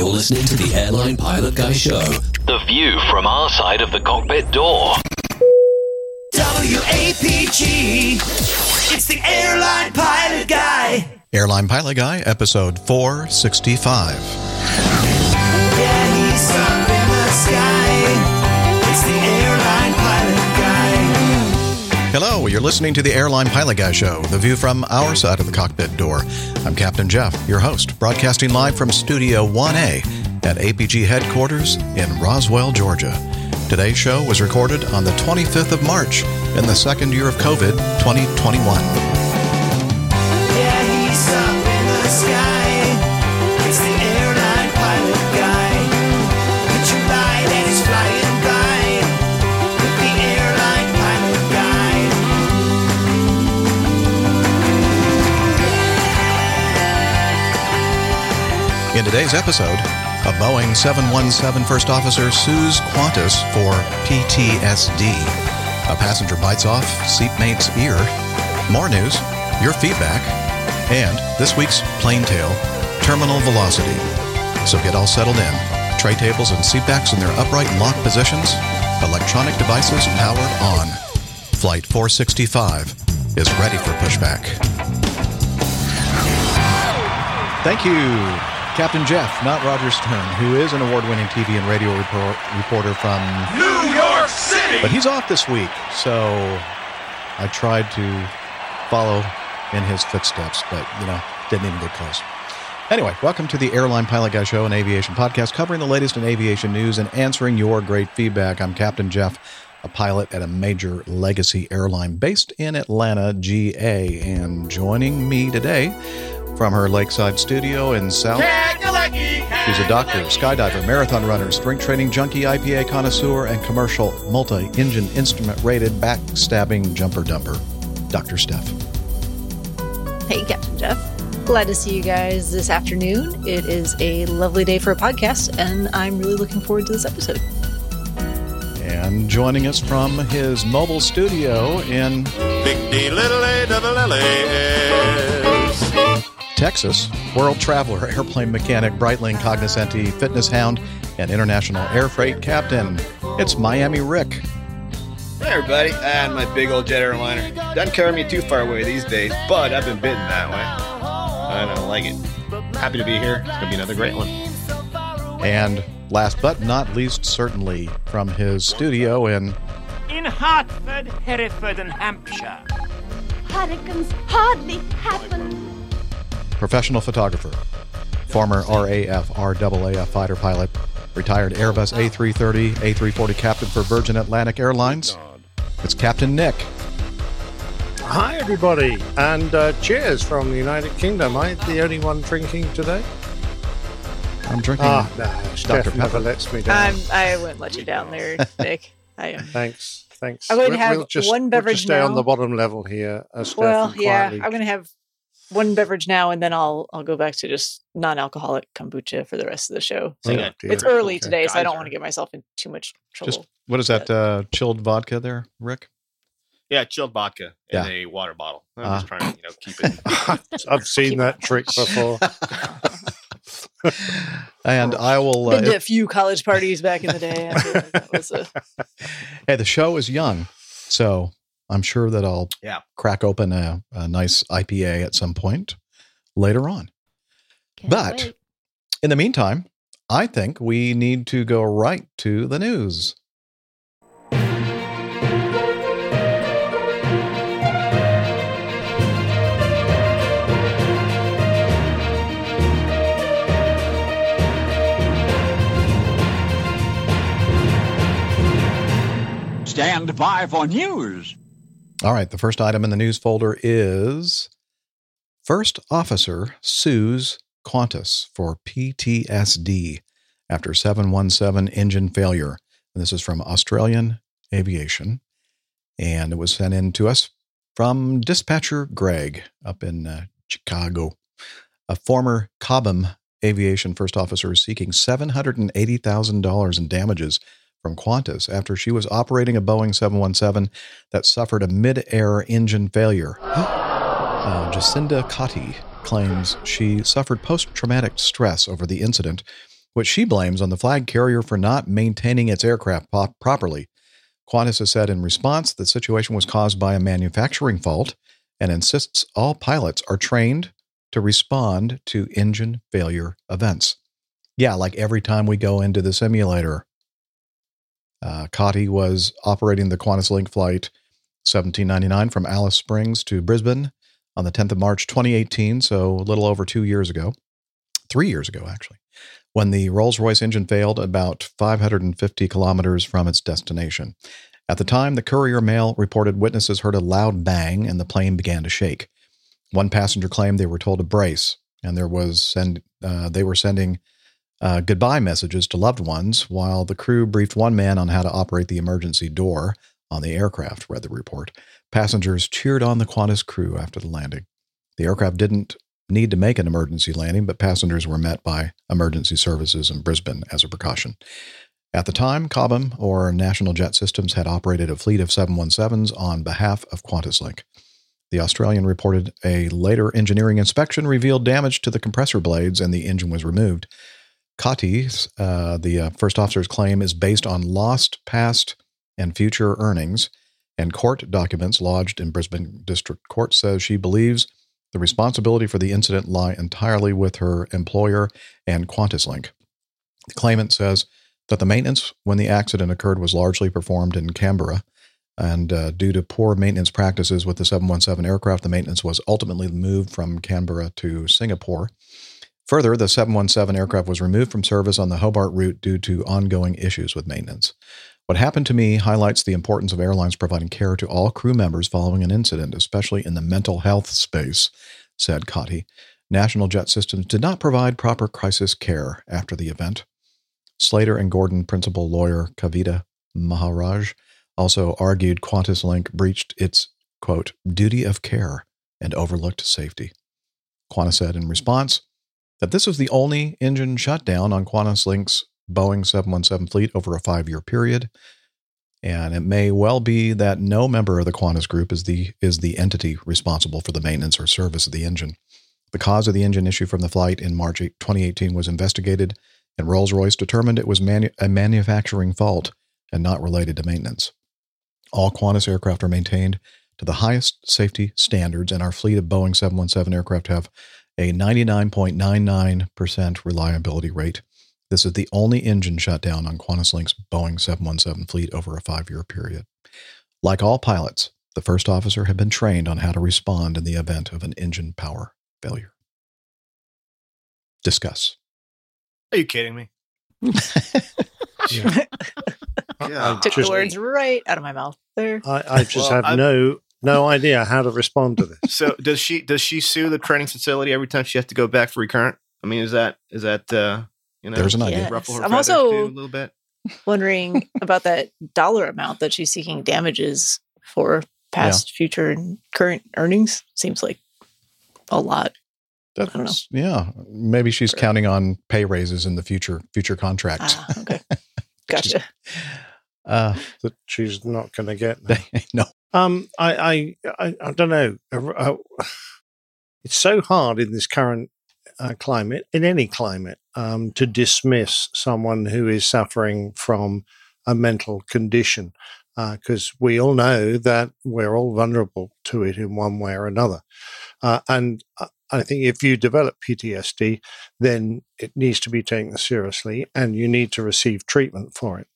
You're listening to the Airline Pilot Guy Show. The view from our side of the cockpit door. WAPG. It's the airline pilot guy. Airline Pilot Guy, episode 465. You're listening to the Airline Pilot Guy Show, the view from our side of the cockpit door. I'm Captain Jeff, your host, broadcasting live from Studio 1A at APG headquarters in Roswell, Georgia. Today's show was recorded on the 25th of March in the second year of COVID 2021. In today's episode, a Boeing 717 First Officer sues Qantas for PTSD. A passenger bites off seatmate's ear. More news, your feedback, and this week's plane tale, terminal velocity. So get all settled in. Tray tables and seatbacks in their upright and locked positions. Electronic devices powered on. Flight 465 is ready for pushback. Thank you, Captain Jeff, not Roger Stern, who is an award winning TV and radio report, reporter from New York City. But he's off this week, so I tried to follow in his footsteps, but, you know, didn't even get close. Anyway, welcome to the Airline Pilot Guy Show, an aviation podcast covering the latest in aviation news and answering your great feedback. I'm Captain Jeff, a pilot at a major legacy airline based in Atlanta, GA. And joining me today from her lakeside studio in South She's a doctor, skydiver, marathon runner, strength training junkie, IPA connoisseur, and commercial multi engine instrument rated backstabbing jumper dumper. Dr. Steph. Hey, Captain Jeff. Glad to see you guys this afternoon. It is a lovely day for a podcast, and I'm really looking forward to this episode. And joining us from his mobile studio in Big D, little A, double L A S. Texas, world traveler, airplane mechanic, Breitling cognoscenti, fitness hound, and international air freight captain. It's Miami Rick. Hey everybody, and my big old jet airliner. Doesn't carry me too far away these days, but I've been bitten that way. I don't like it. Happy to be here. It's gonna be another great one. And last but not least, certainly from his studio in in Hartford, Hereford, and Hampshire. Hurricanes hardly happen. Professional photographer, former RAF, RAAF fighter pilot, retired Airbus A330, A340 captain for Virgin Atlantic Airlines. It's Captain Nick. Hi, everybody, and uh, cheers from the United Kingdom. Am I the only one drinking today? I'm drinking Ah, no, Steph Dr. never Pepper. lets me down. I'm, I wouldn't let you down there, Nick. I am. Thanks, thanks. I'm going to have we'll just, one we'll beverage just stay on the bottom level here. Uh, Steph, Well, yeah, I'm going to have one beverage now, and then I'll I'll go back to just non-alcoholic kombucha for the rest of the show. So Oh, dear. it's early Okay. today, so I don't want to get myself in too much trouble. Just what is that uh, chilled vodka there, Rick? Yeah, chilled vodka in Yeah. a water bottle. I'm Ah. just trying to, you know, keep it. I've seen that trick before. and I will. Uh, Been to a few college parties back in the day. I feel like that was a, hey, the show is young, so I'm sure that I'll Yeah. crack open a, a nice IPA at some point later on. Can't But wait. in the meantime, I think we need to go right to the news. Stand by for news. All right, the first item in the news folder is First Officer sues Qantas for PTSD after 717 engine failure. And this is from Australian Aviation. And it was sent in to us from dispatcher Greg up in uh, Chicago. A former Cobham Aviation first officer is seeking $780,000 in damages from Qantas after she was operating a Boeing 717 that suffered a mid-air engine failure. Uh, Jacinda Cotty claims she suffered post-traumatic stress over the incident which she blames on the flag carrier for not maintaining its aircraft properly. Qantas has said in response the situation was caused by a manufacturing fault and insists all pilots are trained to respond to engine failure events. Yeah, like every time we go into the simulator. Uh, Cotty was operating the Qantas Link flight 1799 from Alice Springs to Brisbane on the 10th of March 2018, so a little over two years ago, three years ago, actually, when the Rolls Royce engine failed about 550 kilometers from its destination. At the time, the Courier Mail reported witnesses heard a loud bang and the plane began to shake. One passenger claimed they were told to brace, and there was send, uh, they were sending uh, goodbye messages to loved ones, while the crew briefed one man on how to operate the emergency door on the aircraft, read the report. Passengers cheered on the Qantas crew after the landing. The aircraft didn't need to make an emergency landing, but passengers were met by emergency services in Brisbane as a precaution. At the time, Cobham or National Jet Systems had operated a fleet of 717s on behalf of QantasLink. The Australian reported a later engineering inspection revealed damage to the compressor blades and the engine was removed. Cotty's, uh, the uh, first officer's claim, is based on lost past and future earnings, and court documents lodged in Brisbane District Court says she believes the responsibility for the incident lie entirely with her employer and QantasLink. The claimant says that the maintenance when the accident occurred was largely performed in Canberra, and uh, due to poor maintenance practices with the 717 aircraft, the maintenance was ultimately moved from Canberra to Singapore. Further, the 717 aircraft was removed from service on the Hobart route due to ongoing issues with maintenance. What happened to me highlights the importance of airlines providing care to all crew members following an incident, especially in the mental health space, said Cotty. National Jet Systems did not provide proper crisis care after the event. Slater and Gordon principal lawyer Kavita Maharaj also argued Qantas Link breached its, quote, duty of care and overlooked safety. Qantas said in response that this was the only engine shutdown on Qantas Link's Boeing 717 fleet over a five year period. And it may well be that no member of the Qantas group is the, is the entity responsible for the maintenance or service of the engine. The cause of the engine issue from the flight in March 2018 was investigated, and Rolls Royce determined it was manu- a manufacturing fault and not related to maintenance. All Qantas aircraft are maintained to the highest safety standards, and our fleet of Boeing 717 aircraft have a 99.99% reliability rate. This is the only engine shutdown on Qantas Link's Boeing 717 fleet over a five year period. Like all pilots, the first officer had been trained on how to respond in the event of an engine power failure. Discuss. Are you kidding me? I Took just, the words right out of my mouth there. I, I just Well, have I- no no idea how to respond to this. So does she does she sue the training facility every time she has to go back for recurrent? I mean, is that is that uh you know There's an idea. Yes. ruffle her I'm also- too a little bit? Wondering about that dollar amount that she's seeking damages for past, future, and current earnings. Seems like a lot. That's, don't know. Yeah, maybe she's counting on pay raises in the future future contracts. Ah, okay. Gotcha. Uh, That she's not going to get. no, Um, I, I, I, I don't know. Uh, It's so hard in this current uh, climate, in any climate, um, to dismiss someone who is suffering from a mental condition, because we all know that we're all vulnerable to it in one way or another. Uh, and I- I think if you develop PTSD, then it needs to be taken seriously, and you need to receive treatment for it.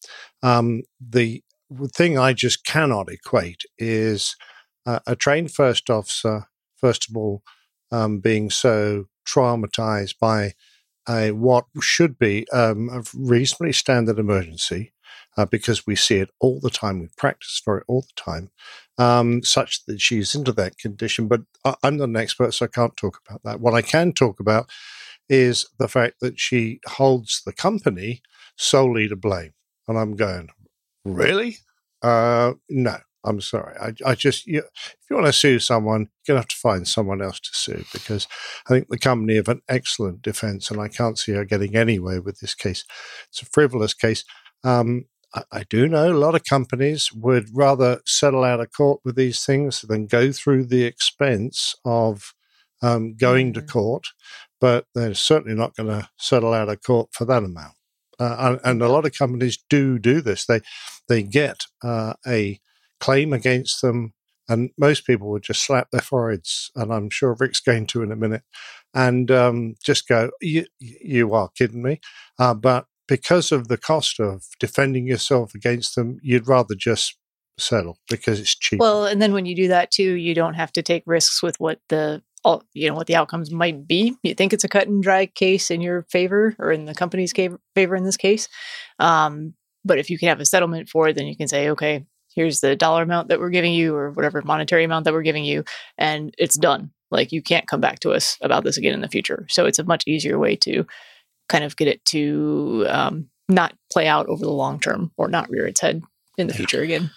Um, the thing I just cannot equate is uh, a trained first officer, first of all, um, being so traumatized by a, what should be um, a reasonably standard emergency, uh, because we see it all the time, we practice for it all the time, um, such that she's into that condition. But I, I'm not an expert, so I can't talk about that. What I can talk about is the fact that she holds the company solely to blame. And I'm going, really? Uh, no, I'm sorry. I, I just, you, if you want to sue someone, you're going to have to find someone else to sue because I think the company have an excellent defense and I can't see her getting anywhere with this case. It's a frivolous case. Um, I, I do know a lot of companies would rather settle out of court with these things than go through the expense of um, going to court. but they're certainly not going to settle out of court for that amount. Uh, and, and a lot of companies do do this. They they get uh, a claim against them, and most people would just slap their foreheads. And I'm sure Rick's going to in a minute, and um, just go, "You you are kidding me," uh, but because of the cost of defending yourself against them, you'd rather just settle because it's cheap. Well, and then when you do that too, you don't have to take risks with what the all you know what the outcomes might be. You think it's a cut and dry case in your favor or in the company's ca- favor in this case. Um, but if you can have a settlement for it, then you can say, okay, here's the dollar amount that we're giving you or whatever monetary amount that we're giving you, and it's done. Like you can't come back to us about this again in the future. So it's a much easier way to kind of get it to um, not play out over the long term or not rear its head in the future again.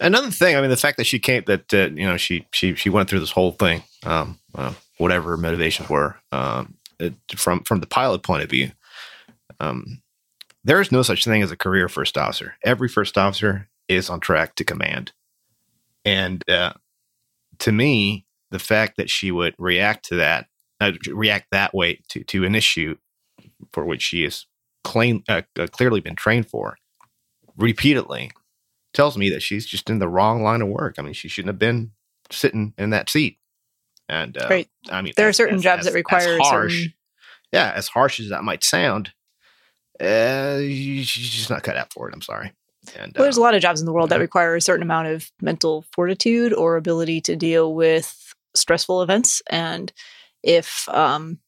Another thing, I mean, the fact that she came, that uh, you know, she she she went through this whole thing, um, uh, whatever motivations were, um, it, from from the pilot point of view, um, there is no such thing as a career first officer. Every first officer is on track to command, and uh, to me, the fact that she would react to that, uh, react that way to to an issue for which she is claim uh, uh, clearly been trained for repeatedly tells me that she's just in the wrong line of work. I mean, she shouldn't have been sitting in that seat. And uh, Right. I mean, There are certain as- jobs as- that require harsh. certain- Yeah, as harsh as that might sound, uh, she's just not cut out for it. I'm sorry. And Well, there's a lot of jobs in the world that require a certain amount of mental fortitude or ability to deal with stressful events. And if um,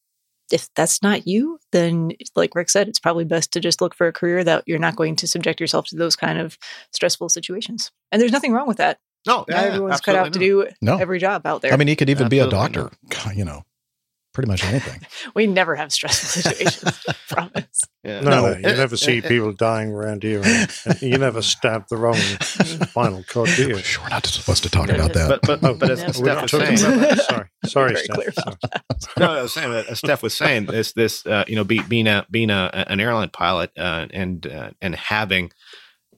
if that's not you, then like Rick said, it's probably best to just look for a career that you're not going to subject yourself to those kind of stressful situations. And there's nothing wrong with that. no, Not yeah, everyone's cut out to do No. every job out there. I mean, he could even be a doctor. God, You know, pretty much anything. we never have stressful situations. Promise. Yeah. no, no, you never see people dying around here. and- and you never stab the wrong spinal cord, do you? Sure, we're not supposed to talk about that. But but but as No. We're Steph was talking saying, about that. Sorry, sorry, Steph. Sorry. no, I was saying that as Steph was saying this this uh, you know be, being a being a an airline pilot uh, and uh, and having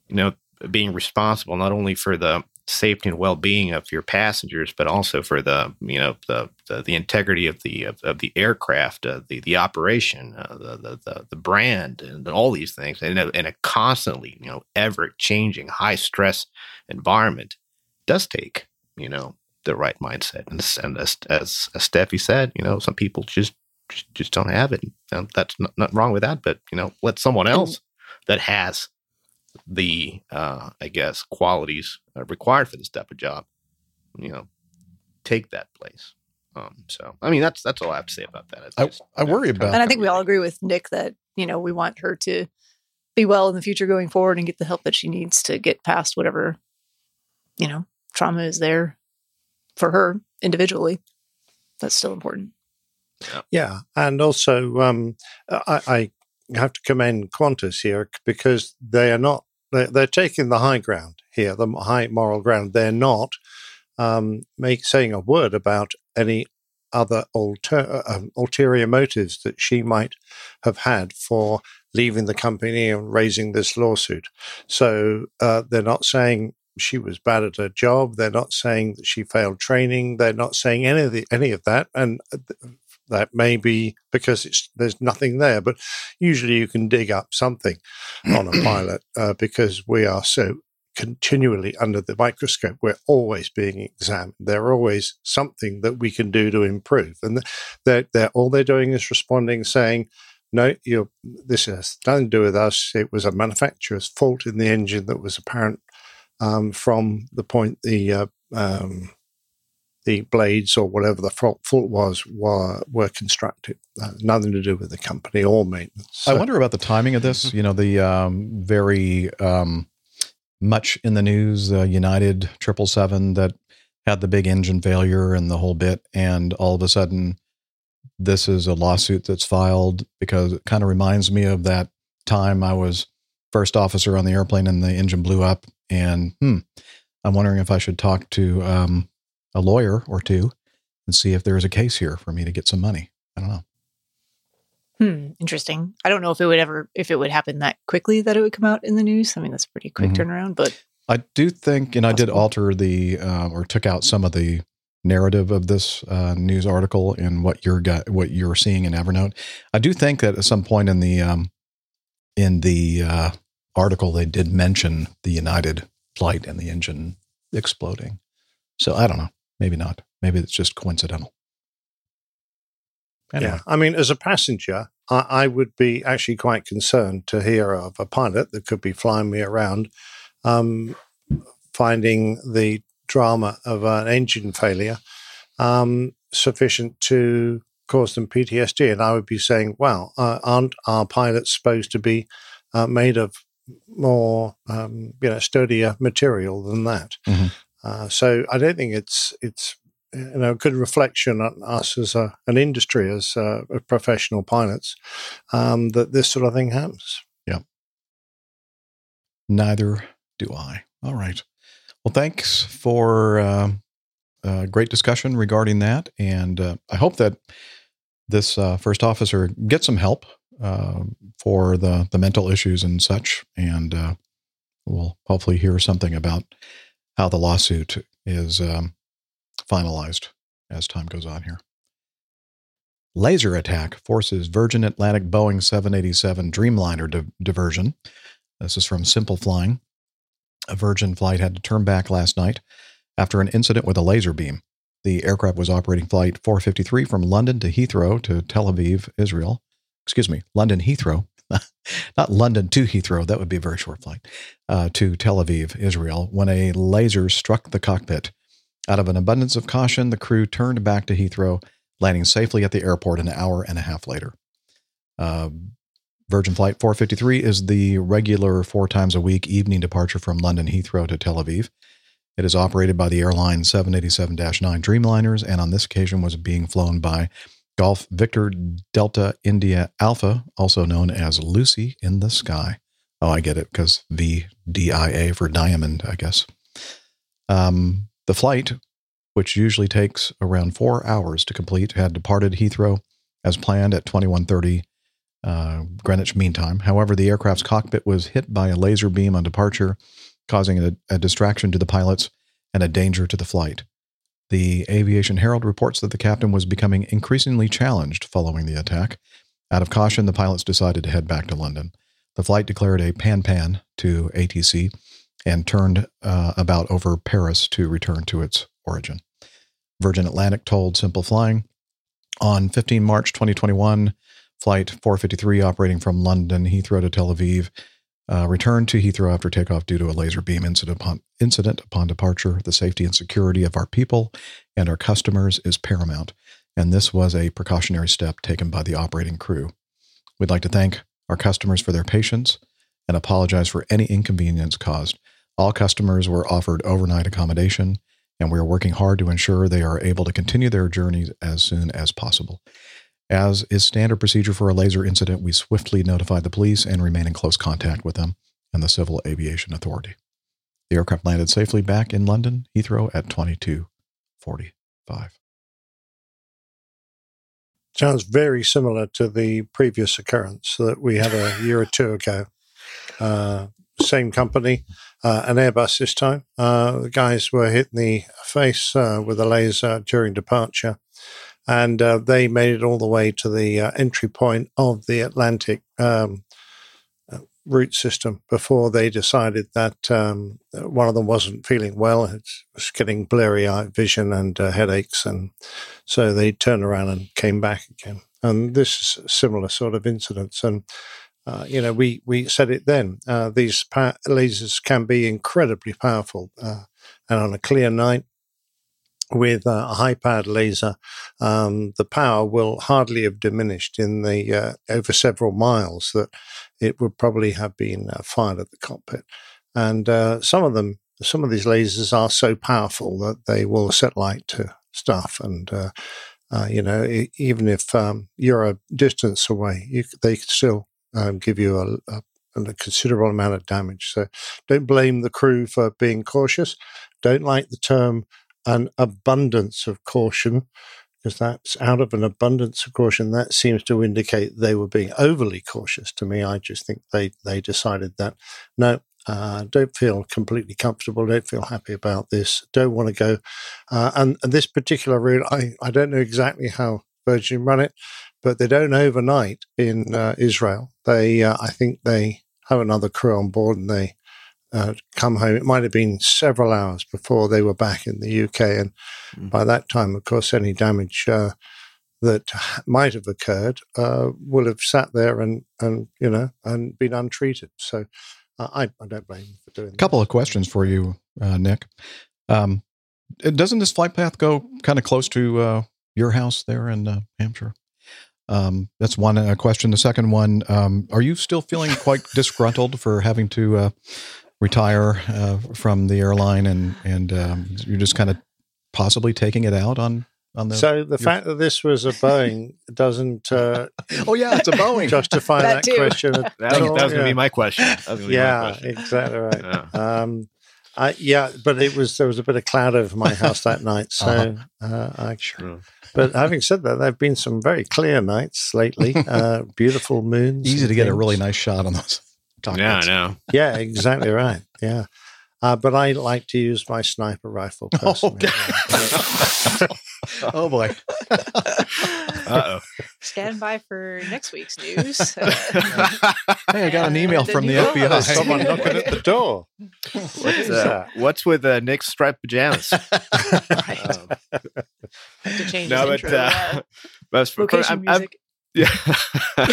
you know being responsible not only for the safety and well being of your passengers, but also for the you know the the, the integrity of the of, of the aircraft, uh, the the operation, uh, the, the the the brand, and all these things, and a, in a constantly you know ever changing high stress environment, does take you know the right mindset. And, and as, as as Steffi said, you know, some people just just, just don't have it. And that's not, not wrong with that, but you know, let someone else that has the uh, I guess qualities uh, required for this type of job, you know, take that place. Um, so I mean, that's that's all I have to say about that. It's I- I worry kind of about- and I think we all agree with Nick that you know we want her to be well in the future going forward and get the help that she needs to get past whatever you know trauma is there for her individually. That's still important. Yeah, and also um, I, I have to commend Qantas here because they are not they're, they're taking the high ground here, the high moral ground. They're not um, make saying a word about any other alter, uh, um, ulterior motives that she might have had for leaving the company and raising this lawsuit. So uh, they're not saying she was bad at her job. They're not saying that she failed training. They're not saying any of the, any of that. And uh, that may be because it's there's nothing there. But usually you can dig up something on a pilot uh, because we are so continually under the microscope. We're always being examined. There are always something that we can do to improve, and they're, they're all they're doing is responding, saying. No, you're, This has nothing to do with us. It was a manufacturer's fault in the engine that was apparent um, from the point the uh, um, the blades or whatever the fault, was were were constructed. Uh, nothing to do with the company or maintenance. I wonder about the timing of this. You know, the um, very um, much in the news, uh, United triple seven that had the big engine failure and the whole bit, and all of a sudden, this is a lawsuit that's filed because it kind of reminds me of that time I was first officer on the airplane and the engine blew up, and hmm, I'm wondering if I should talk to um, a lawyer or two and see if there's a case here for me to get some money. I don't know. Hmm, interesting. I don't know if it would ever if it would happen that quickly that it would come out in the news. I mean, that's a pretty quick Mhm. turnaround, but I do think, and I did alter the uh, or took out some of the narrative of this uh, news article and what you're got, what you're seeing in Evernote. I do think that at some point in the um, in the uh, article they did mention the United flight and the engine exploding. So I don't know. Maybe not. Maybe it's just coincidental. Anyway. Yeah, I mean, as a passenger, I, I, would be actually quite concerned to hear of a pilot that could be flying me around, um, finding the drama of an engine failure um, sufficient to cause them PTSD. And I would be saying, well, uh, aren't our pilots supposed to be uh, made of more, um, you know, sturdier material than that? Mm-hmm. Uh, so I don't think it's it's you know a good reflection on us as a, an industry as uh, professional pilots um, that this sort of thing happens. Yeah. Neither do I. All right. Well, thanks for uh, a great discussion regarding that, and uh, I hope that this first officer gets some help for the the mental issues and such, and we'll hopefully hear something about how the lawsuit is um, finalized as time goes on here. Laser attack forces Virgin Atlantic Boeing 787 Dreamliner di- diversion. This is from Simple Flying. A Virgin flight had to turn back last night after an incident with a laser beam. The aircraft was operating flight 453 from London to Heathrow to Tel Aviv, Israel. Excuse me, London Heathrow, not London to Heathrow. That would be a very short flight uh, to Tel Aviv, Israel, when a laser struck the cockpit. Out of an abundance of caution, the crew turned back to Heathrow, landing safely at the airport an hour and a half later. Uh, Virgin Flight 453 is the regular four times a week evening departure from London Heathrow to Tel Aviv. It is operated by the airline 787 9 Dreamliners and on this occasion was being flown by Golf Victor Delta India Alpha, also known as Lucy in the Sky. Oh, I get it because VDIA for diamond, I guess. Um, the flight, which usually takes around four hours to complete, had departed Heathrow as planned at 2130 uh, Greenwich Mean Time. However, the aircraft's cockpit was hit by a laser beam on departure, causing a, a distraction to the pilots and a danger to the flight. The Aviation Herald reports that the captain was becoming increasingly challenged following the attack. Out of caution, the pilots decided to head back to London. The flight declared a pan pan to ATC and turned uh, about over Paris to return to its origin. Virgin Atlantic told Simple Flying on 15 March 2021, Flight 453 operating from London Heathrow to Tel Aviv uh, returned to Heathrow after takeoff due to a laser beam incident upon, incident upon departure. The safety and security of our people and our customers is paramount, and this was a precautionary step taken by the operating crew. We'd like to thank our customers for their patience and apologize for any inconvenience caused. All customers were offered overnight accommodation, and we are working hard to ensure they are able to continue their journeys as soon as possible. As is standard procedure for a laser incident, we swiftly notified the police and remain in close contact with them and the Civil Aviation Authority. The aircraft landed safely back in London, Heathrow at 2245. Sounds very similar to the previous occurrence that we had a year or two ago. Uh, same company, uh, an Airbus this time. Uh, the guys were hit in the face uh, with a laser during departure, and uh, they made it all the way to the uh, entry point of the Atlantic um, uh, route system before they decided that um, one of them wasn't feeling well. It was getting blurry eye vision and headaches, and so they turned around and came back again. And this is similar sort of incidents, and uh, you know, we, we said it then. Uh, these pa- lasers can be incredibly powerful, uh, and on a clear night with a high powered laser, um, the power will hardly have diminished in the uh, over several miles that it would probably have been uh, fired at the cockpit. And uh, some of them, some of these lasers are so powerful that they will set light to stuff and. you know, even if um, you're a distance away, you, they still um, give you a, a, a, considerable amount of damage. So don't blame the crew for being cautious. Don't like the term an abundance of caution because that's out of an abundance of caution. That seems to indicate they were being overly cautious. To me, I just think they they decided that no, Uh, don't feel completely comfortable. Don't feel happy about this. Don't want to go. Uh, and, and this particular route, I, I don't know exactly how Virgin run it, but they don't overnight in uh, Israel. They, uh, I think they have another crew on board and they uh, come home. It might have been several hours before they were back in the UK. And by that time, of course, any damage uh, that might have occurred uh, will have sat there and, and, you know, and been untreated. So uh, I, I don't blame them for doing A couple of questions for you, uh, Nick. Um, doesn't this flight path go kind of close to uh, your house there in uh, Hampshire? Um, that's one uh, question. The second one: um, Are you still feeling quite disgruntled for having to uh, retire uh, from the airline, and and um, you're just kind of possibly taking it out on on the? So the your- fact that this was a Boeing doesn't uh, oh yeah, it's a Boeing. justify That that, question. at That, was- all, that was going to yeah. be my question. That was my yeah, question. exactly right. Yeah. Um, I, yeah, but it was there was a bit of cloud over my house that night, so uh I, Sure. But having said that, there have been some very clear nights lately, uh, beautiful moons. Easy and to get a really nice shot on those. Yeah, I know. Yeah, exactly right. Yeah. Uh, but I like to use my sniper rifle personally. Oh boy. Uh Stand by for next week's news. Hey, I got an email The from the FBI. There's someone knocking at the door. What's, uh, what's with uh, Nick's striped pajamas? Right. Um, to change no, his but, intro. uh, uh, but for- location I'm- I'm- Yeah.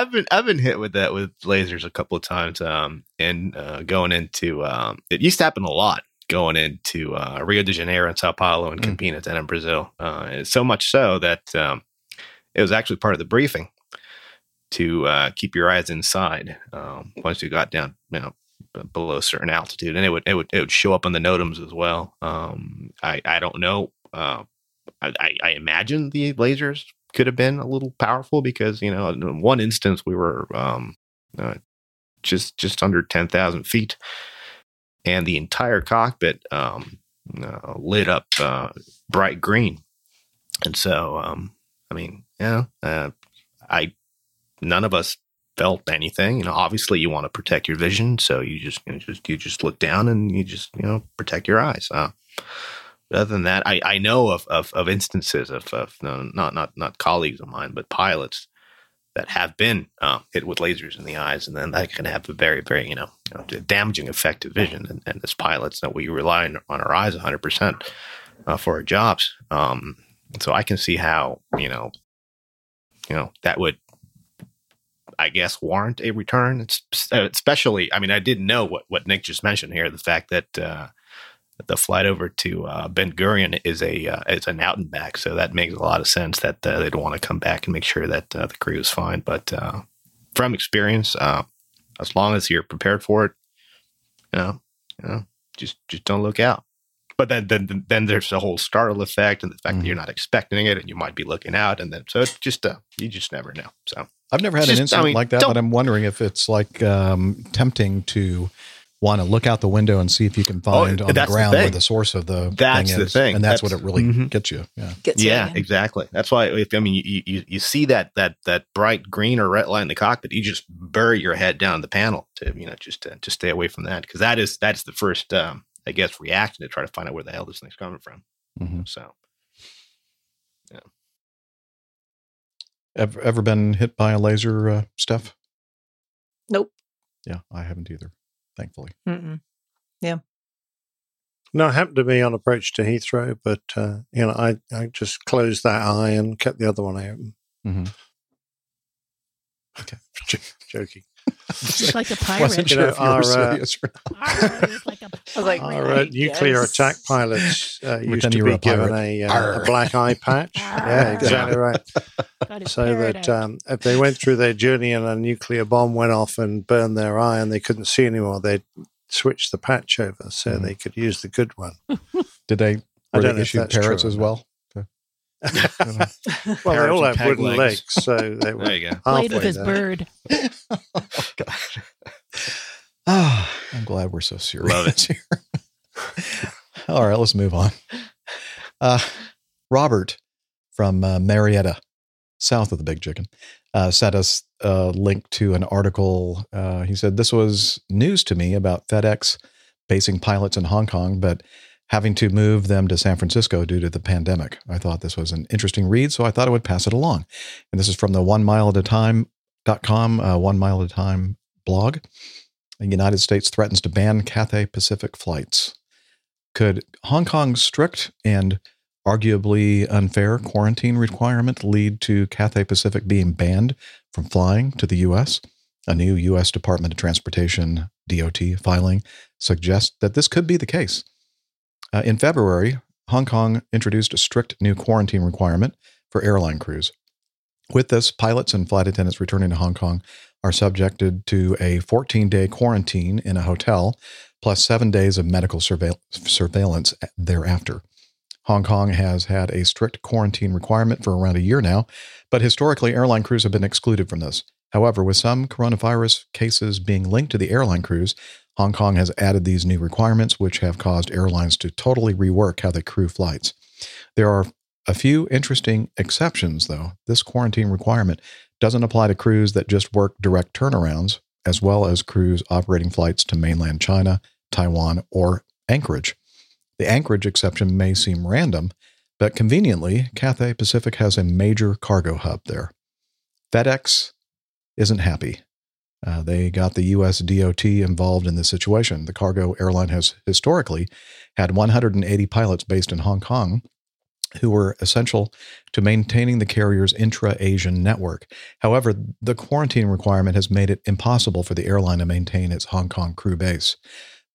I've been I've been hit with that with lasers a couple of times. Um, and uh, going into um, it used to happen a lot going into uh, Rio de Janeiro and Sao Paulo and Mm. Campinas and in Brazil. Uh, and so much so that um, it was actually part of the briefing to uh, keep your eyes inside um, once you got down, you know, below a certain altitude, and it would it would it would show up on the NOTAMs as well. Um, I I don't know. Uh, I- I imagine the lasers could have been a little powerful because you know in one instance we were um, uh, just just under ten thousand feet, and the entire cockpit um, uh, lit up uh, bright green, and so um, I mean, yeah, uh, I none of us felt anything. You know, obviously you want to protect your vision, so you just you know, just you just look down and you just you know protect your eyes. Other than that, I, I know of, of, of instances of, of no, not not not colleagues of mine, but pilots that have been uh, hit with lasers in the eyes, and then that can have a very very you know, damaging effect to vision. And, and as pilots, that we rely on, on our eyes 100 percent uh, for our jobs. Um, so I can see how you know you know that would I guess warrant a return. It's especially, I mean, I didn't know what, what Nick just mentioned here. The fact that uh, the flight over to uh, Ben Gurion is a uh, is an out and back, so that makes a lot of sense. That uh, they'd want to come back and make sure that uh, the crew is fine. But uh, from experience, uh, as long as you're prepared for it, you know, you know, just just don't look out. But then then then there's the whole startle effect and the fact that you're not expecting it and you might be looking out, and then so it's just uh, you just never know. So. I've never had Just- an I incident mean, like that, but I'm wondering if it's like um, tempting to want to look out the window and see if you can find on the Oh, that's the ground where the source of the That's thing the is, thing. and that's, That's- what it really Mhm. gets you. Yeah, Gets you, exactly. That's why if I mean you, you you see that that that bright green or red light in the cockpit, you just bury your head down the panel to you know just to, to stay away from that because that is that's the first um, I guess reaction to try to find out where the hell this thing's coming from. Mhm. So yeah. ever, ever been hit by a laser, uh, Steph? Nope. Yeah, I haven't either, thankfully. Mm-mm. No, it happened to me on approach to Heathrow, but uh, you know, I, I just closed that eye and kept the other one open. Mm-hmm. J- Joking. Just like a pirate. Wasn't You sure know, if you were our, uh, serious. or not. Arr, it's like a I was like, Our uh, nuclear yes. attack pilots uh, used to you were be a given a, uh, a black eye patch. yeah, exactly right. So parrot that um, if they went through their journey and a nuclear bomb went off and burned their eye and they couldn't see anymore, they'd switch the patch over so Mhm. they could use the good one. Did they? I don't they know if issued that's true parrots or as not. well? Well, they all have wooden legs. legs, so they were there you go. Played with his there. bird. Ah, I'm glad we're so serious Love it. here. All right, let's move on. Uh, Robert from uh, Marietta south of the Big Chicken, uh, sent us a link to an article. Uh, he said, This was news to me about FedEx basing pilots in Hong Kong, but having to move them to San Francisco due to the pandemic. I thought this was an interesting read, so I thought I would pass it along. And this is from the one mile at a time.com, uh, one mile at a time blog. The United States threatens to ban Cathay Pacific flights. Could Hong Kong's strict and arguably unfair quarantine requirement lead to Cathay Pacific being banned from flying to the U.S.? A new U.S. Department of Transportation DOT filing suggests that this could be the case. Uh, in February, Hong Kong introduced a strict new quarantine requirement for airline crews. With this, pilots and flight attendants returning to Hong Kong are subjected to a 14 day quarantine in a hotel, plus seven days of medical surveil- surveillance thereafter. Hong Kong has had a strict quarantine requirement for around a year now, but historically, airline crews have been excluded from this. However, with some coronavirus cases being linked to the airline crews, Hong Kong has added these new requirements, which have caused airlines to totally rework how they crew flights. There are a few interesting exceptions, though. This quarantine requirement doesn't apply to crews that just work direct turnarounds, as well as crews operating flights to mainland China, Taiwan, or Anchorage. The Anchorage exception may seem random, but conveniently, Cathay Pacific has a major cargo hub there. FedEx isn't happy. Uh, they got the US DOT involved in this situation. The cargo airline has historically had 180 pilots based in Hong Kong who were essential to maintaining the carrier's intra Asian network. However, the quarantine requirement has made it impossible for the airline to maintain its Hong Kong crew base.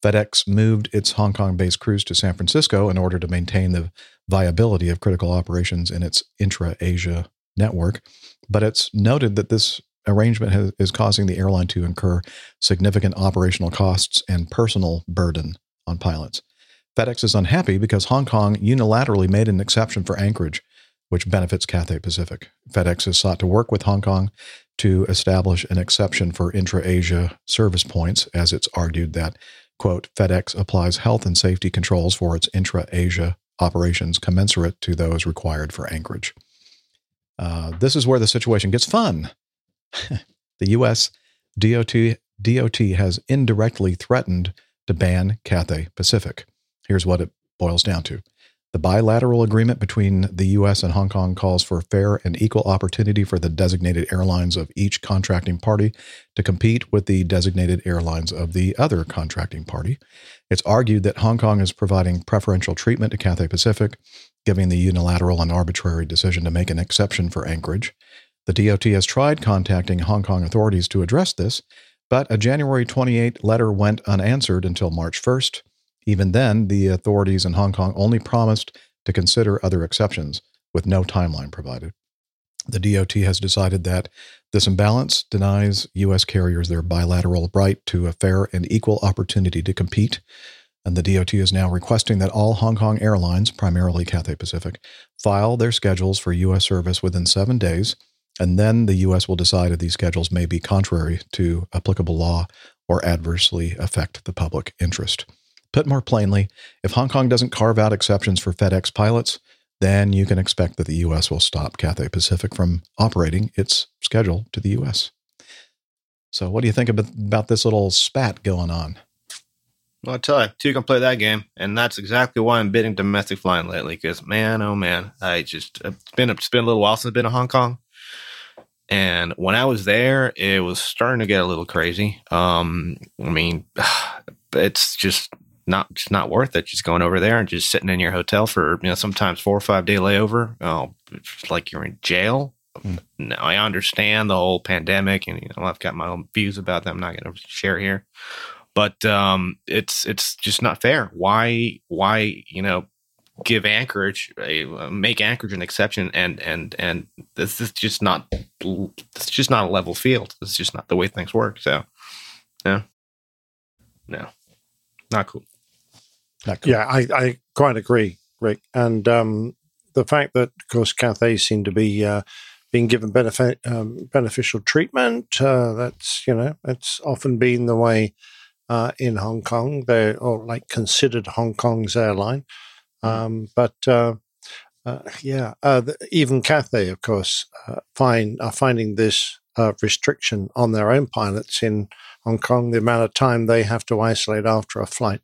FedEx moved its Hong Kong based crews to San Francisco in order to maintain the viability of critical operations in its intra Asia network. But it's noted that this arrangement has, is causing the airline to incur significant operational costs and personal burden on pilots. FedEx is unhappy because Hong Kong unilaterally made an exception for Anchorage, which benefits Cathay Pacific. FedEx has sought to work with Hong Kong to establish an exception for intra Asia service points, as it's argued that, quote, FedEx applies health and safety controls for its intra Asia operations commensurate to those required for Anchorage. Uh, this is where the situation gets fun. The U.S. DOT, DOT has indirectly threatened to ban Cathay Pacific. Here's what it boils down to. The bilateral agreement between the U.S. and Hong Kong calls for fair and equal opportunity for the designated airlines of each contracting party to compete with the designated airlines of the other contracting party. It's argued that Hong Kong is providing preferential treatment to Cathay Pacific, giving the unilateral and arbitrary decision to make an exception for Anchorage. The DOT has tried contacting Hong Kong authorities to address this, but a January 28 letter went unanswered until March 1st. Even then, the authorities in Hong Kong only promised to consider other exceptions, with no timeline provided. The DOT has decided that this imbalance denies U.S. carriers their bilateral right to a fair and equal opportunity to compete. And the DOT is now requesting that all Hong Kong airlines, primarily Cathay Pacific, file their schedules for U.S. service within seven days, and then the U.S. will decide if these schedules may be contrary to applicable law or adversely affect the public interest. Put more plainly, if Hong Kong doesn't carve out exceptions for FedEx pilots, then you can expect that the U.S. will stop Cathay Pacific from operating its schedule to the U.S. So, what do you think about, this little spat going on? Well, I tell you, two can play that game, and that's exactly why I'm bidding domestic flying lately. Because man, oh man, I just uh, it's been it's been a little while since I've been to Hong Kong, and when I was there, it was starting to get a little crazy. Um, I mean, it's just not just not worth it. Just going over there and just sitting in your hotel for you know sometimes four or five day layover. Oh, it's like you're in jail. Mm. Now I understand the whole pandemic, and you know I've got my own views about that. I'm not going to share here, but um, it's it's just not fair. Why why you know give Anchorage a make Anchorage an exception, and and and this is just not it's just not a level field. It's just not the way things work. So, yeah, no, not cool. Not cool. Yeah, I, I quite agree, Rick. And um, the fact that, of course, Cathay seem to be uh, being given benefit, um, beneficial treatment, uh, that's, you know, that's often been the way uh, in Hong Kong. They're or like considered Hong Kong's airline. Um, but uh, Uh, yeah, uh, the, even Cathay, of course, uh, find are finding this uh, restriction on their own pilots in Hong Kong, the amount of time they have to isolate after a flight,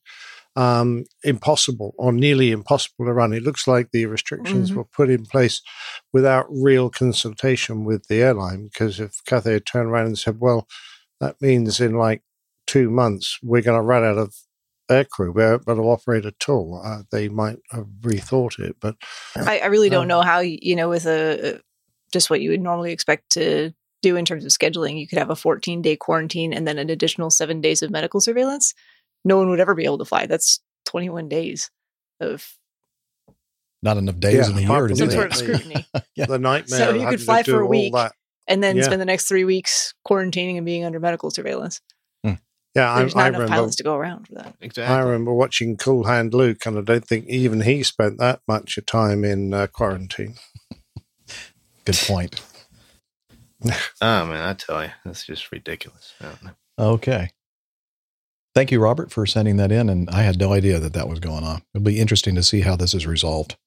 um, impossible or nearly impossible to run. It looks like the restrictions Mhm. were put in place without real consultation with the airline. Because if Cathay had turned around and said, "Well, that means in like two months we're going to run out of aircrew, we won't be able to operate at all," uh, they might have rethought it. But I, I really don't Um, know how you know with a just what you would normally expect to do in terms of scheduling. You could have a 14 day quarantine and then an additional seven days of medical surveillance. No one would ever be able to fly. That's 21 days of Not enough days Yeah, in the year to from do some that, sort of scrutiny, Yeah. the nightmare. So you could fly for a week. that. and then Yeah. spend the next three weeks quarantining and being under medical surveillance. Yeah, I, There's not I enough remember. pilots to go around for that. Exactly. I remember watching Cool Hand Luke, and I don't think even he spent that much time in uh, quarantine. Good point. Oh man, I tell you, that's just ridiculous. I don't know. Okay. Thank you, Robert, for sending that in. And I had no idea that that was going on. It'll be interesting to see how this is resolved.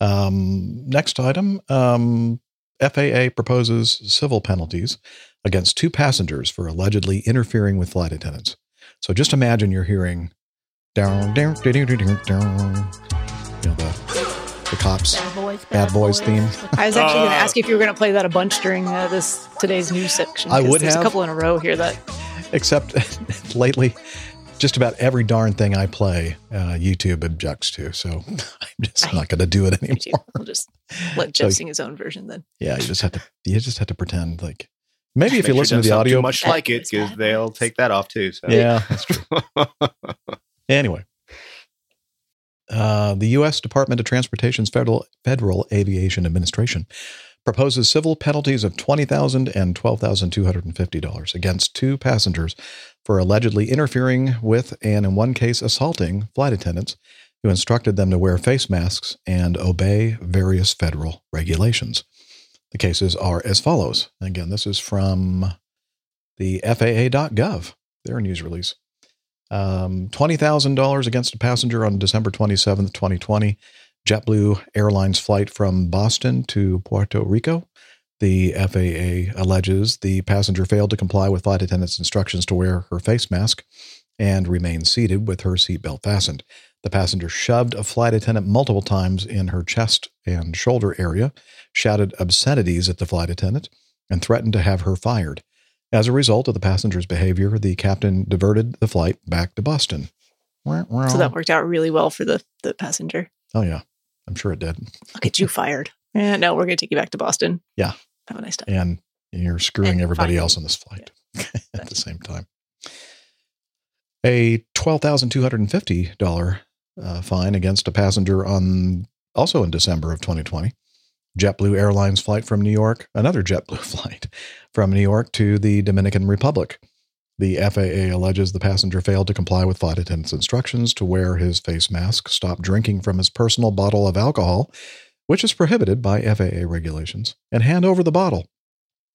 Um, next item um, FAA proposes civil penalties against two passengers for allegedly interfering with flight attendants. So just imagine you're hearing down, down, down, down, down, down, you know, the, the cops. Bad boys. Bad Boys theme. I was actually going to Uh, ask you if you were going to play that a bunch during uh, this today's news section. I 'cause would there's have. a couple in a row here that except lately just about every darn thing i play uh, youtube objects to so i'm just not going to do it anymore we'll just let Jeff So- sing his own version then. yeah you just have to you just have to pretend like maybe if Make you sure listen to the audio too much like it, because they'll take that off too. So. yeah that's true anyway uh, the U.S. Department of Transportation's Federal Federal Aviation Administration proposes civil penalties of twenty thousand and twelve thousand two hundred and fifty dollars against two passengers for allegedly interfering with and, in one case, assaulting flight attendants who instructed them to wear face masks and obey various federal regulations. The cases are as follows. Again, this is from the FAA.gov, their news release. Um, $20,000 against a passenger on December 27th, 2020. JetBlue Airlines flight from Boston to Puerto Rico. The FAA alleges the passenger failed to comply with flight attendant's instructions to wear her face mask and remain seated with her seatbelt fastened. The passenger shoved a flight attendant multiple times in her chest and shoulder area, shouted obscenities at the flight attendant, and threatened to have her fired. As a result of the passenger's behavior, the captain diverted the flight back to Boston. So that worked out really well for the, the passenger. Oh, yeah. I'm sure it did. I'll get you fired. Yeah, no, we're going to take you back to Boston. Yeah. Have a nice time. And you're screwing And everybody fine. else on this flight at the same time. A $12,250 uh, fine against a passenger on also in December of 2020. JetBlue Airlines flight from New York, another JetBlue flight from New York to the Dominican Republic. The FAA alleges the passenger failed to comply with flight attendant's instructions to wear his face mask, stop drinking from his personal bottle of alcohol, which is prohibited by FAA regulations, and hand over the bottle.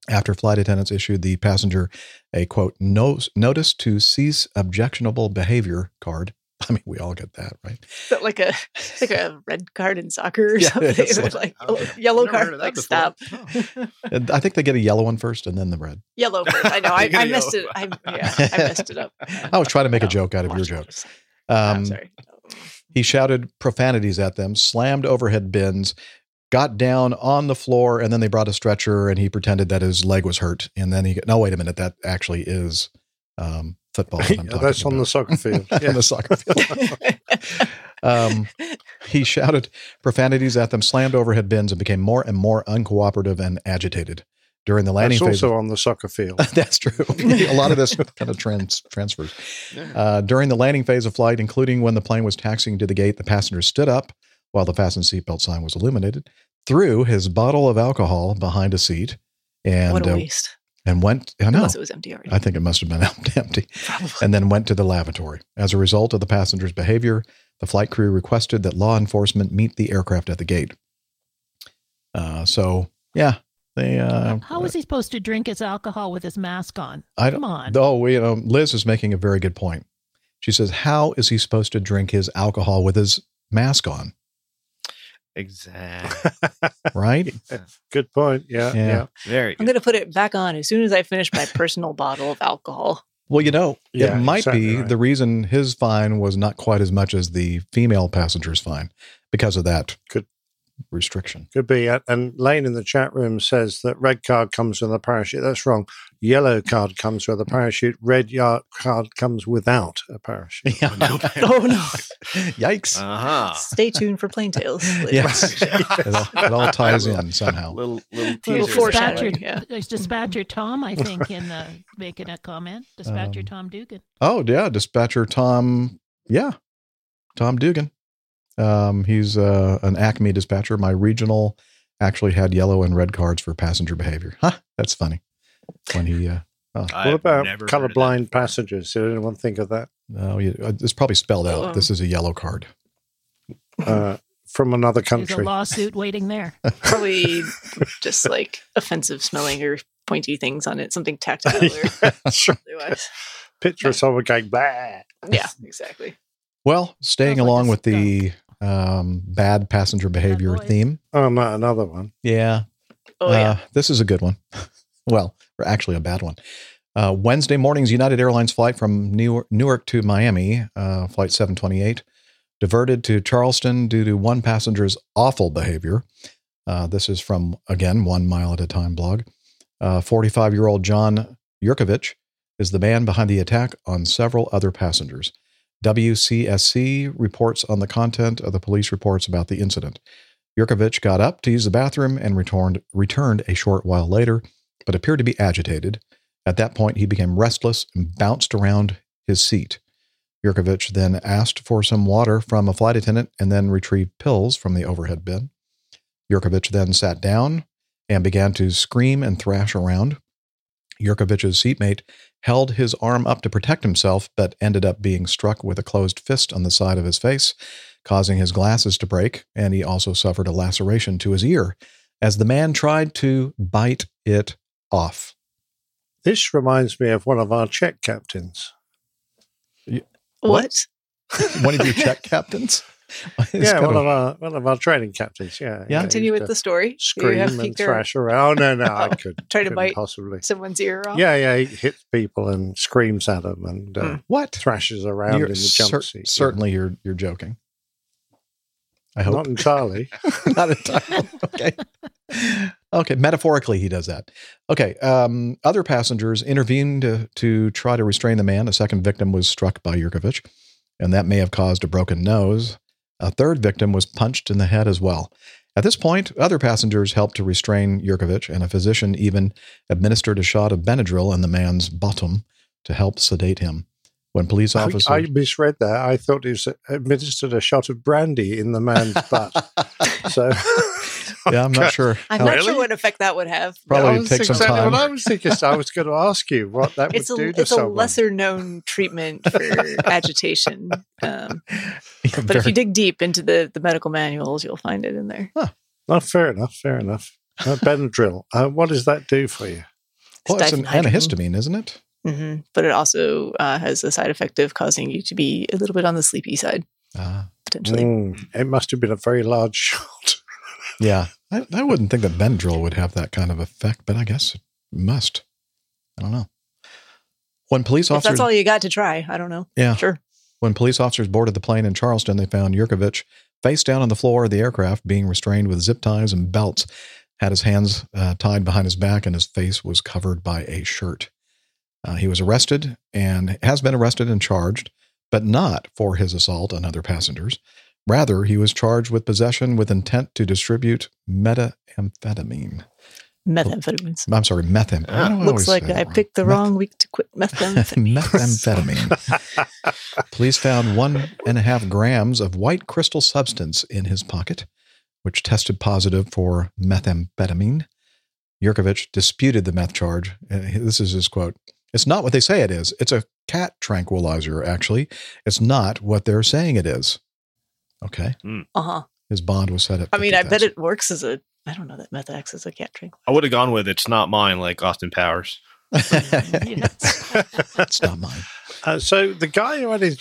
After flight attendants issued the passenger a quote notice to cease objectionable behavior card. I mean, we all get that, right? Is that like a like a red card in soccer or Yeah, something? it's It's like- like, yellow Never card, like before. stop. And I think they get a yellow one first and then the red. Yellow first. I know. I, You get messed it. I yeah, I messed it up. I was trying to make a joke out of your watch joke. this. Um, I'm sorry. He shouted profanities at them, slammed overhead bins, got down on the floor, and then they brought a stretcher and he pretended that his leg was hurt. And then he, no, wait a minute, that actually is um, football. that I'm Yeah, talking that's on the soccer field. on Yeah. the soccer field. um, he shouted profanities at them, slammed overhead bins, and became more and more uncooperative and agitated. During the landing That's phase, also on the soccer field. that's true. a lot of this kind of trans- transfers. Uh, during the landing phase of flight, including when the plane was taxiing to the gate, the passenger stood up while the fasten seatbelt sign was illuminated, threw his bottle of alcohol behind a seat, and what a uh, waste. And went. I know. Unless it was empty already. I think it must have been empty. Probably. And then went to the lavatory. As a result of the passenger's behavior, the flight crew requested that law enforcement meet the aircraft at the gate. Uh, so, yeah, they. Uh, How is he supposed to drink his alcohol with his mask on? I Come don't, on. Oh, you know, Liz is making a very good point. She says, "How is he supposed to drink his alcohol with his mask on?" Exactly. right? Good point. Yeah, Yeah. yeah. Very I'm going to put it back on as soon as I finish my personal bottle of alcohol. Well, you know, Yeah, it might exactly be right. the reason his fine was not quite as much as the female passenger's fine because of that Could- restriction. Could be. Uh, And Lane in the chat room says that red card comes with a parachute. That's wrong. Yellow card comes with a parachute. Red ya- card comes without a parachute. Yeah. Oh no! Yikes. Uh-huh. Stay tuned for Plane Tales. later. yes. it, all, it all ties in somehow. Little little Little foreshadowing. Dispatcher, yeah. Dispatcher Tom, I think, in the making a comment. Dispatcher Um, Tom Dugan. Oh, yeah. Dispatcher Tom. Yeah. Tom Dugan. Um, he's uh, an Acme dispatcher. My regional actually had yellow and red cards for passenger behavior. Huh. That's funny. When he, uh, What about never heard of that colorblind passengers? Did anyone think of that? oh, yeah, it's probably spelled out. Oh. This is a yellow card. Uh, from another There's a lawsuit waiting there. Probably just like offensive smelling or pointy things on it, something tactile or Sure. otherwise. Picture of someone going, bah. Yeah, exactly. Well, staying Sounds like along a with the um, bad passenger behavior boys. theme. Oh, not another one. Yeah. Oh yeah. Uh, this is a good one. well, actually a bad one. Uh, Wednesday morning's United Airlines flight from New- Newark to Miami, uh, flight 728, diverted to Charleston due to one passenger's awful behavior. Uh, this is from, again, One Mile at a Time blog. 45 year old John Yurkovich is the man behind the attack on several other passengers. WCSC reports on the content of the police reports about the incident. Yurkovich got up to use the bathroom and returned, returned a short while later, but appeared to be agitated. At that point, he became restless and bounced around his seat. Yurkovich then asked for some water from a flight attendant and then retrieved pills from the overhead bin. Yurkovich then sat down and began to scream and thrash around. Yurkovich's seatmate held his arm up to protect himself, but ended up being struck with a closed fist on the side of his face, causing his glasses to break, and he also suffered a laceration to his ear as the man tried to bite it off. This reminds me of one of our Czech captains. What? One of your Czech captains? It's yeah, one of- of our one of our training captains. Yeah, Yeah. Continue with the story. Scream and peeked or thrash around. Oh, no, no, I could try to bite possibly. someone's ear off. Yeah, yeah, he hits people and screams at them and uh, Hmm. what? thrashes around You're in the jump cer- seat. certainly you're you're joking. I hope not entirely. not entirely. Okay. Okay. Metaphorically, he does that. Okay. Um, other passengers intervened to, to try to restrain the man. A second victim was struck by Yurkovich, and that may have caused a broken nose. A third victim was punched in the head as well. At this point, other passengers helped to restrain Yurkovich, and a physician even administered a shot of Benadryl in the man's bottom to help sedate him. When police I, officers. I misread that. I thought he was administered a shot of brandy in the man's butt. so, yeah, I'm not sure. I'm how- not sure what effect that would have. Probably I was take some exactly time. What I was thinking. I was going to ask you what that It's a would do to it's a lesser known treatment for agitation. Um, Yeah, but if you dig deep into the, the medical manuals, you'll find it in there. Oh, fair enough. Fair enough. Uh, Benadryl. Uh, what does that do for you? well, it's an diphenhydramine. antihistamine, isn't it? hmm But it also uh, has the side effect of causing you to be a little bit on the sleepy side, Uh, potentially. Mm, it must have been a very large shot. Yeah, I, I wouldn't think that Benadryl would have that kind of effect, but I guess it must. I don't know. When police If officers, that's all you got to try, I don't know. yeah, Sure. when police officers boarded the plane in Charleston, they found Yurkovich face down on the floor of the aircraft, being restrained with zip ties and belts, had his hands uh, tied behind his back, and his face was covered by a shirt. Uh, he was arrested and has been arrested and charged, but not for his assault on other passengers. Rather, he was charged with possession with intent to distribute methamphetamine. Methamphetamines. I'm sorry, methamphetamine. Why do I Looks like I that picked the wrong? wrong week to quit methamphetamine. methamphetamine. Police found one and a half grams of white crystal substance in his pocket, which tested positive for methamphetamine. Yurkovich disputed the meth charge. Uh, This is his quote. It's not what they say it is. It's a cat tranquilizer, actually. It's not what they're saying it is. Okay. uh huh. His bond was set at I mean, I bet 50,000. it works as a. I don't know that meth acts as a cat drink. I would have gone with it's not mine, like Austin Powers. It's not mine. Uh, so the guy who had his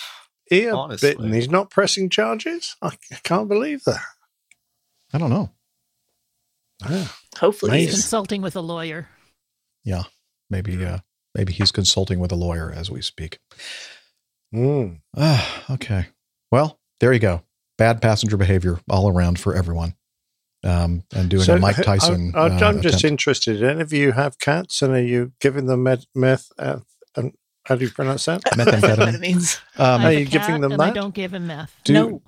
ear Honestly. bitten, he's not pressing charges? I, I can't believe that. I don't know. Hopefully, Nice. he's- Consulting with a lawyer. Yeah, maybe uh, maybe he's consulting with a lawyer as we speak. Mm. Ah, okay. Well, there you go. Bad passenger behavior all around for everyone. Um, and doing a Mike I- Tyson. I, uh, am just attempt. interested. Any of you have cats, and are you giving them med- meth? Uh, um, how do you pronounce that? Methamphetamine. means. Um, I are you giving them and I don't give them meth. do, no.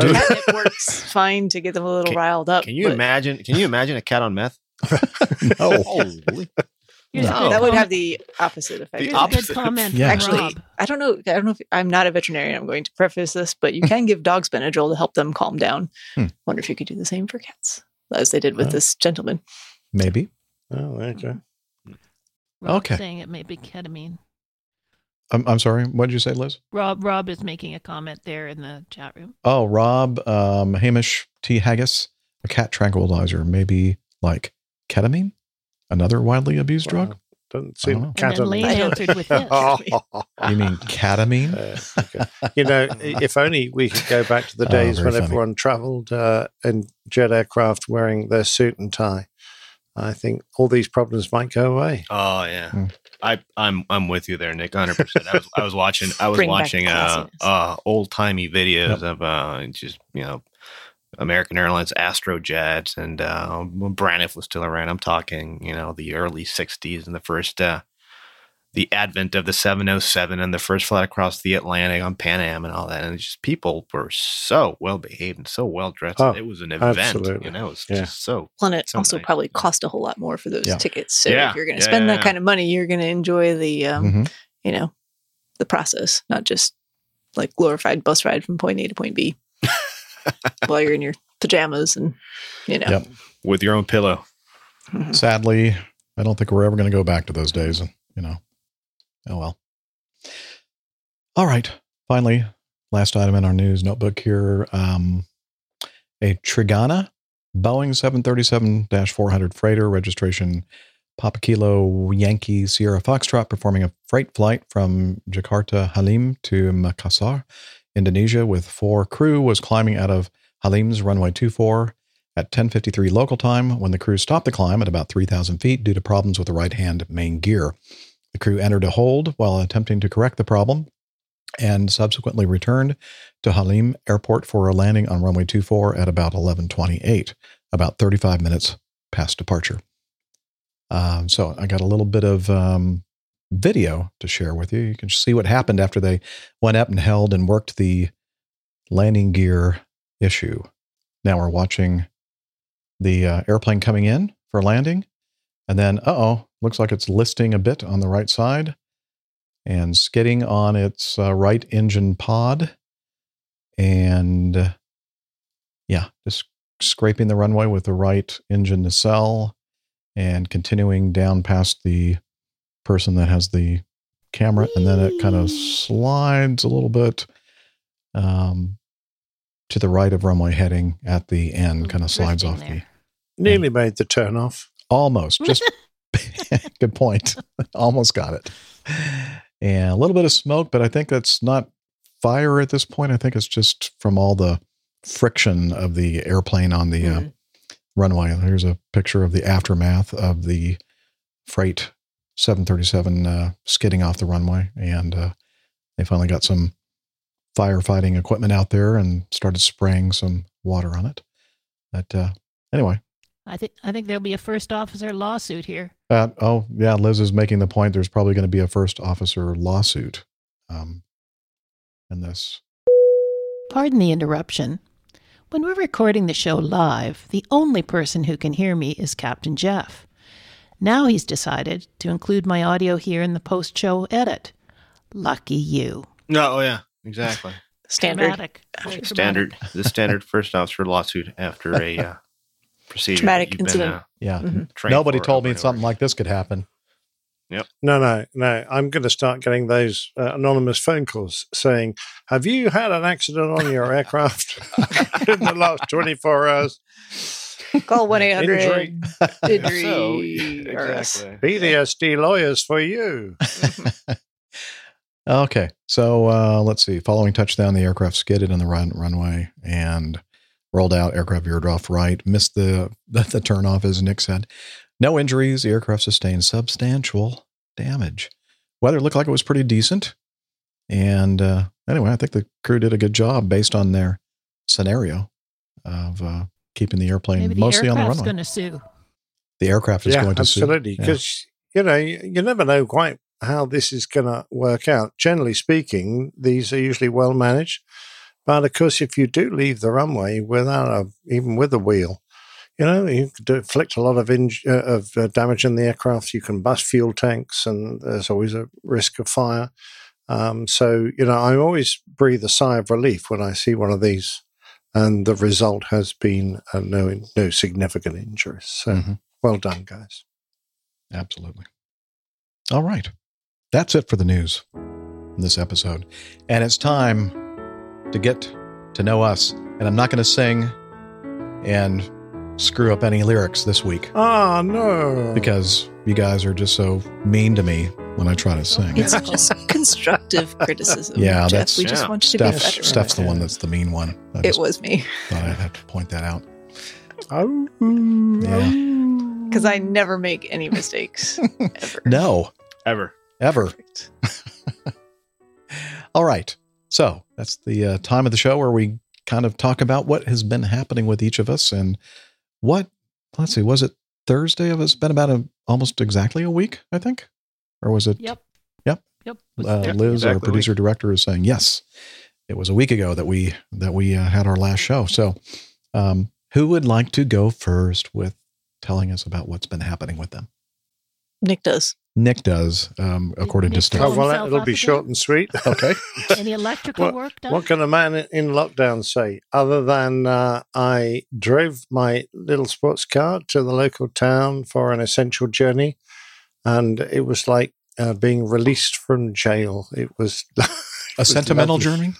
do- Catnip works fine to get them a little Can- riled up. Can you but imagine? Can you imagine a cat on meth? no. Holy. Here's a No. good that would have the opposite effect. The opposite. good comment Yeah. Actually, Rob. I don't know. I don't know if I'm not a veterinarian. I'm going to preface this, but you can give dogs Benadryl to help them calm down. Hmm. Wonder if you could do the same for cats, as they did with Oh. this gentleman. Maybe. Oh, there you. Rob Okay. saying it may be ketamine. I'm, I'm sorry. What did you say, Liz? Rob Rob is making a comment there in the chat room. Oh, Rob um, Hamish T. Haggis, a cat tranquilizer, maybe like ketamine, another widely abused drug. Doesn't seem don't know. And cat then Lane answered with this. You mean ketamine? Uh, okay. You know, if only we could go back to the Oh, days very when funny. everyone travelled uh, in jet aircraft wearing their suit and tie. I think all these problems might go away. Oh yeah, Hmm. I I'm I'm with you there, Nick. Hundred percent. I was I was watching I was Bring watching uh, uh old timey videos Yep. of uh just you know American Airlines Astrojets and uh Braniff was still around. I'm talking you know the early '60s and the first uh the advent of the 707 and the first flight across the Atlantic on Pan Am and all that. And just people were so well behaved and so well dressed. Oh, it was an event. absolutely. You know, it was Yeah. just so Well, and it So also nice. probably cost a whole lot more for those Yeah. tickets. So Yeah. if you're going to Yeah, spend yeah, that yeah. kind of money, you're going to enjoy the, um, Mhm. you know, the process, not just like glorified bus ride from point A to point B while you're in your pajamas and, you know. Yep. with your own pillow. Mhm. Sadly, I don't think we're ever going to go back to those days. You know, oh well. All right. Finally, last item in our news notebook here. Um, a Trigana Boeing 737 400 freighter registration Papa Kilo Yankee Sierra Foxtrot performing a freight flight from Jakarta Halim to Makassar, Indonesia, with four crew was climbing out of Halim's runway 24 at 10:53 local time when the crew stopped the climb at about 3,000 feet due to problems with the right-hand main gear. The crew entered a hold while attempting to correct the problem and subsequently returned to Halim Airport for a landing on runway 24 at about 11:28, about 35 minutes past departure. Um, so I got a little bit of um, video to share with you. You can see what happened after they went up and held and worked the landing gear issue. Now we're watching the uh, airplane coming in for landing. And then, uh oh, looks like it's listing a bit on the right side and skidding on its uh, right engine pod. And uh, yeah, just scraping the runway with the right engine nacelle and continuing down past the person that has the camera. And then it kind of slides a little bit um, to the right of runway heading at the end, kind of slides Drifting off there. the Nearly made the turn off. Almost. Just good point. Almost got it. And a little bit of smoke, but I think that's not fire at this point. I think it's just from all the friction of the airplane on the uh, Mhm. runway. Here's a picture of the aftermath of the freight 737 uh, skidding off the runway. And uh, they finally got some firefighting equipment out there and started spraying some water on it. But uh, anyway, I think I think there'll be a first officer lawsuit here. Uh, oh, yeah. Liz is making the point. There's probably going to be a first officer lawsuit um, in this. Pardon the interruption. When we're recording the show live, the only person who can hear me is Captain Jeff. Now he's decided to include my audio here in the post show edit. Lucky you. No, oh yeah, exactly. Standard. Dramatic. Standard dramatic. the standard first officer lawsuit after a uh, procedure. Traumatic incident. Been, uh, Yeah. Mhm. Nobody told me over something over. like this could happen. Yep. No, no, no. I'm going to start getting those uh, anonymous phone calls saying, Have you had an accident on your aircraft in the last 24 hours? Call 1 800 Injury. injury. So, or exactly. PTSD lawyers for you. Okay. So uh, let's see. Following touchdown, the aircraft skidded on the run- runway and rolled out, aircraft veered off right, missed the, the, the turnoff, as Nick said. No injuries. The aircraft sustained substantial damage. Weather looked like it was pretty decent. And uh, anyway, I think the crew did a good job based on their scenario of uh, keeping the airplane Maybe the mostly on the aircraft's runway. going to sue. the aircraft is yeah, going to sue. absolutely. Yeah. Because you know you, you never know quite how this is going to work out. Generally speaking, these are usually well managed, but of course, if you do leave the runway without a even with a wheel, you know you could inflict a lot of inj- uh, of uh, damage in the aircraft. You can bust fuel tanks, and there's always a risk of fire. Um, so you know, I always breathe a sigh of relief when I see one of these. And the result has been uh, no no significant injuries. So Mhm. well done, guys. Absolutely. All right. That's it for the news in this episode. And it's time to get to know us. And I'm not going to sing and screw up any lyrics this week Oh no! because you guys are just so mean to me when I try to sing. It's just constructive criticism. Yeah, Jeff. that's- we just yeah. want you to be better. Steph's the one that's the mean one. I It was me thought I'd have to point that out. Oh, Yeah. because I never make any mistakes ever. No, Ever. ever. All right. So that's the uh, time of the show where we kind of talk about what has been happening with each of us and what, let's see, was it Thursday? It was been about a, almost exactly a week, I think. Or was it? Yep. Yep. Yep. Uh, there- Liz, our exactly a producer director, is saying yes. It was a week ago that we that we uh, had our last show. So, um, who would like to go first with telling us about what's been happening with them? Nick does. Nick does, um, according to Nick Steph. Pull oh well, it'll be again? short and sweet. Okay. Any electrical What- work done? What can a man in lockdown say other than uh, I drove my little sports car to the local town for an essential journey, and it was like uh, being released from jail. It was A was sentimental lovely. journey?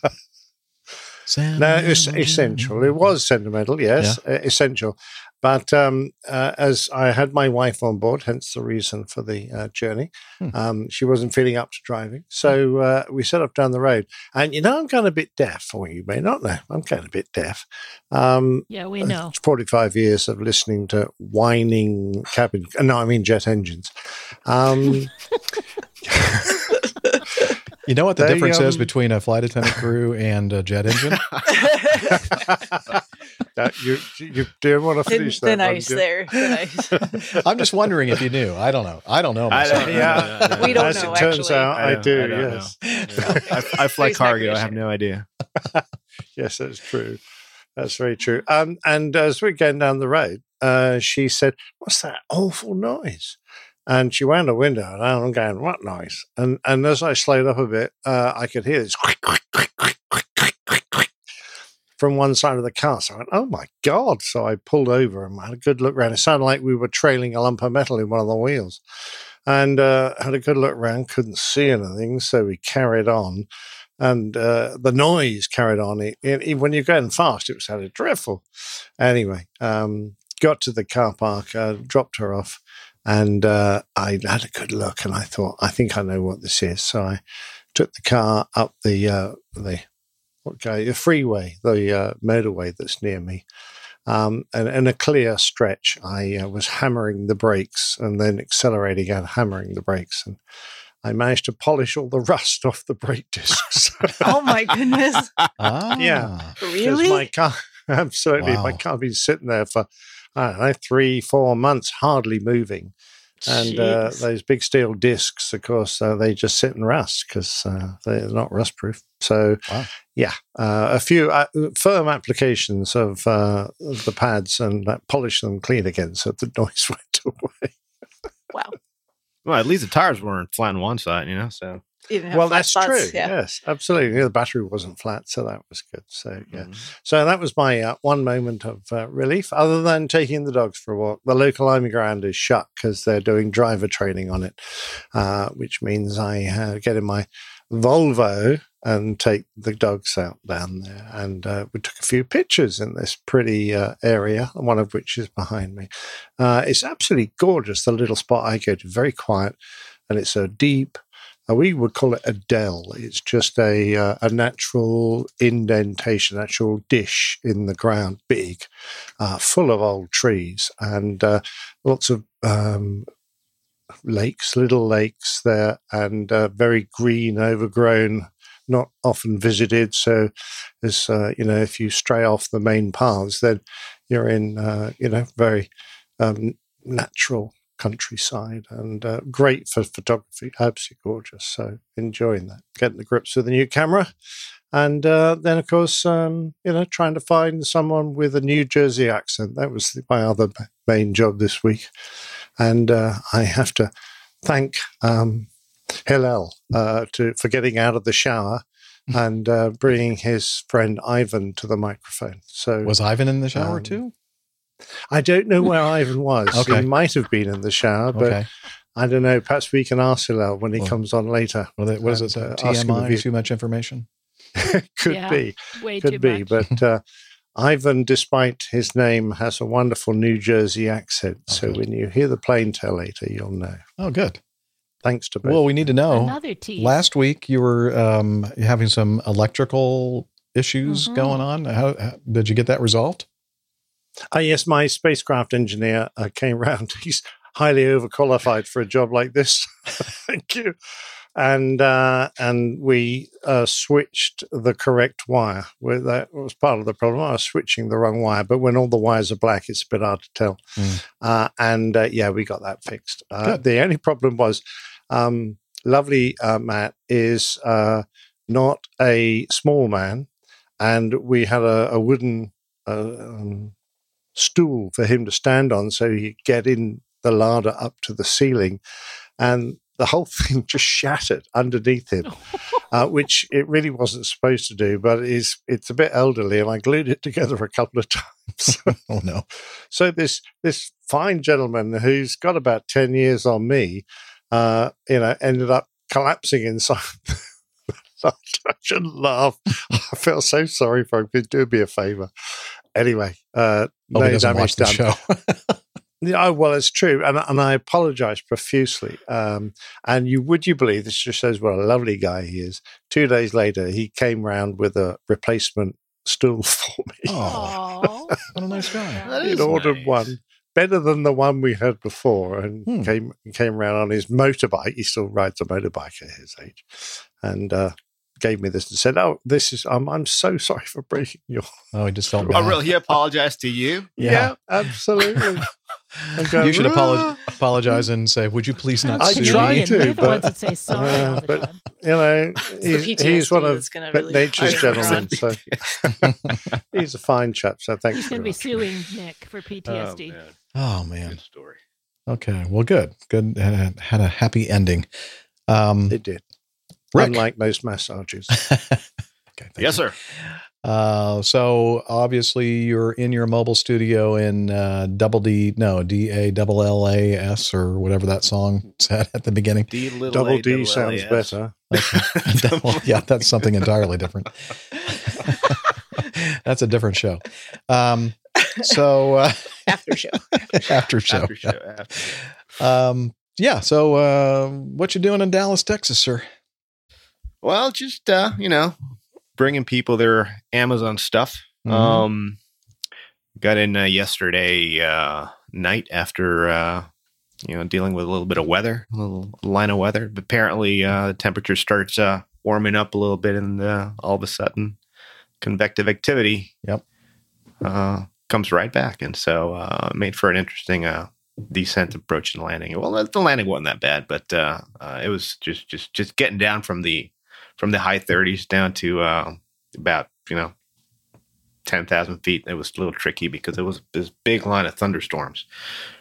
No, it was essential. It was sentimental, yes, uh, essential. But um, uh, as I had my wife on board, hence the reason for the uh, journey, Hmm. um, she wasn't feeling up to driving. So uh, we set off down the road. And, you know, I'm kind of a bit deaf, or you may not know, I'm kind of a bit deaf. Um, yeah, we know. 45 years of listening to whining cabin, uh, no, I mean jet engines. You know what the They, difference is um, between a flight attendant crew and a jet engine? that, you, you do want to finish thin that. one, ice there. Thin ice. I'm just wondering if you knew. I don't know. I don't know. I don't, Yeah. We don't As know, it turns actually. out, I, don't- do, don't yes. Yeah. I, I fly cargo. I have no idea. Yes, that's true. That's very true. Um, and as we're going down the road, uh, she said, "What's that awful noise?" And she wound the window, and I'm going, "What noise?" And and as I slowed up a bit, uh, I could hear this quick, quick, quick, quick, quick, quick, quick, quick from one side of the car. So I went, "Oh my god!" So I pulled over and had a good look around. It sounded like we were trailing a lump of metal in one of the wheels, and uh, had a good look around. Couldn't see anything, so we carried on and uh, the noise carried on. It, it, when you're going fast, it was sounded dreadful. Anyway, um, got to the car park, uh, dropped her off, and uh, I had a good look, and I thought, I think I know what this is. So I took the car up the uh, the what go the freeway, the uh, motorway that's near me. Um, and in a clear stretch, I uh, was hammering the brakes and then accelerating and hammering the brakes, and I managed to polish all the rust off the brake discs. oh my goodness. Ah, Yeah. Because Really? my car, absolutely, my Wow. car been sitting there for I don't know three, four months, hardly moving. And uh, those big steel discs, of course, uh, they just sit and rust because uh, they're not rust proof. So, Wow. yeah, uh, a few uh, firm applications of, uh, of the pads and uh, polish them clean again so the noise went away. wow. Well, at least the tires weren't flat on one side, you know. So You didn't have Well, that's true. Yeah. Yes, absolutely. The battery wasn't flat, so that was good. So, yeah. Mhm. So that was my uh, one moment of uh, relief, other than taking the dogs for a walk. The local army ground is shut because they're doing driver training on it, uh, which means I uh, get in my Volvo and take the dogs out down there. And uh, we took a few pictures in this pretty uh, area, one of which is behind me. Uh, it's absolutely gorgeous, the little spot I go to, very quiet, and it's a deep, we would call it a dell. It's just a uh, a natural indentation, natural dish in the ground, big, uh, full of old trees and uh, lots of um, lakes, little lakes there, and uh, very green, overgrown, not often visited. So, as uh, you know, if you stray off the main paths, then you're in uh, you know very um, natural countryside and uh, great for photography. Absolutely gorgeous. So enjoying that, getting the grips with the new camera. And uh, then, of course, um, you know, trying to find someone with a New Jersey accent. That was my other main job this week. And uh, I have to thank um, Hillel uh, to, for getting out of the shower and uh, bringing his friend Ivan to the microphone. So Was Ivan in the shower Um, too? I don't know where Ivan was. Okay. He might have been in the shower, but Okay. I don't know. Perhaps we can ask Hillel when he Well, comes on later. Well, that- what is it? and, uh, ask him if TMI? Too much information? Could Yeah, be. way Could too be. much. But uh, Ivan, despite his name, has a wonderful New Jersey accent. so good. when you hear the plane tell later, you'll know. Oh, good. Thanks to both. Well, we need to know. Another tease. Last week you were um, having some electrical issues Mhm. going on. How, how did you get that resolved? Ah, yes, my spacecraft engineer uh, came round. He's highly overqualified for a job like this. Thank you. And uh, and we uh, switched the correct wire. Well, that was part of the problem. I was switching the wrong wire, but when all the wires are black, it's a bit hard to tell. Mm. Uh, and uh, yeah, we got that fixed. Uh, the only problem was, um, lovely uh, Matt is uh, not a small man, and we had a, a wooden uh, um, stool for him to stand on so he could get in the larder up to the ceiling. And the whole thing just shattered underneath him, uh, which it really wasn't supposed to do, but it's, it's a bit elderly. And I glued it together a couple of times. Oh no! so this, this fine gentleman who's got about 10 years on me, uh, you know, ended up collapsing inside. I shouldn't laugh. I feel so sorry for him. Do me a favor. Anyway, uh, Oh, no he doesn't watch damage the done. show. Yeah, oh, well, it's true, and and I apologise profusely. Um, and you would you believe this just shows what a lovely guy he is. Two days later, he came round with a replacement stool for me. Oh, what a nice guy. He'd ordered nice. one better than the one we had before, and Hmm. came came round on his motorbike. He still rides a motorbike at his age, and uh, gave me this and said, "Oh, this is I'm I'm so sorry for breaking your." Oh, he just felt Oh, really? He apologized to you? Yeah. absolutely. Going, You should "Ah." apologize, apologize and say, "Would you please not I sue tried me?" to, They're the but- ones that say sorry Uh, but- You know, he's, he's one of that's really nature's gentlemen, so he's a fine chap. So thanks. He's going to be much. suing Nick for Oh, PTSD. man. Oh man. Good story. Okay. Well, good. Good. Had a, had a happy ending. Um, It did. Rick. Unlike most massages. okay. thank Yes, you. sir. Uh, so obviously you're in your mobile studio in uh, double D, no D A double L A S or whatever that song said at the beginning. D little Double A, D double sounds L, better. Okay. well, yeah, that's something entirely different. that's a different show. Um, so uh, after show. after show. After show. After. Um, yeah. So uh, what you doing in Dallas, Texas, sir? Well, just uh, you know, bringing people their Amazon stuff. Mhm. Um, got in uh, yesterday uh, night after uh, you know dealing with a little bit of weather, a little line of weather. But apparently, uh, the temperature starts uh, warming up a little bit, and uh, all of a sudden, convective activity. Yep. Uh, comes right back, and so uh, made for an interesting uh, descent approach and landing. Well, the landing wasn't that bad, but uh, uh, it was just just just getting down from the from the high 30s down to uh, about you know 10,000 feet. It was a little tricky because it was this big line of thunderstorms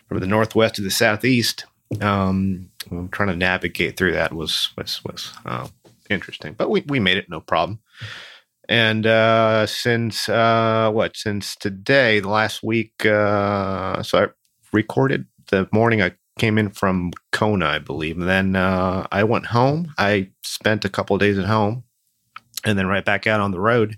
from the northwest to the southeast. Um, trying to navigate through that was was was uh, interesting, but we we made it no problem. And uh, since uh, what? Since today, the last week, uh, so I recorded the morning I came in from Kona, I believe. And then uh, I went home. I spent a couple days at home, and then right back out on the road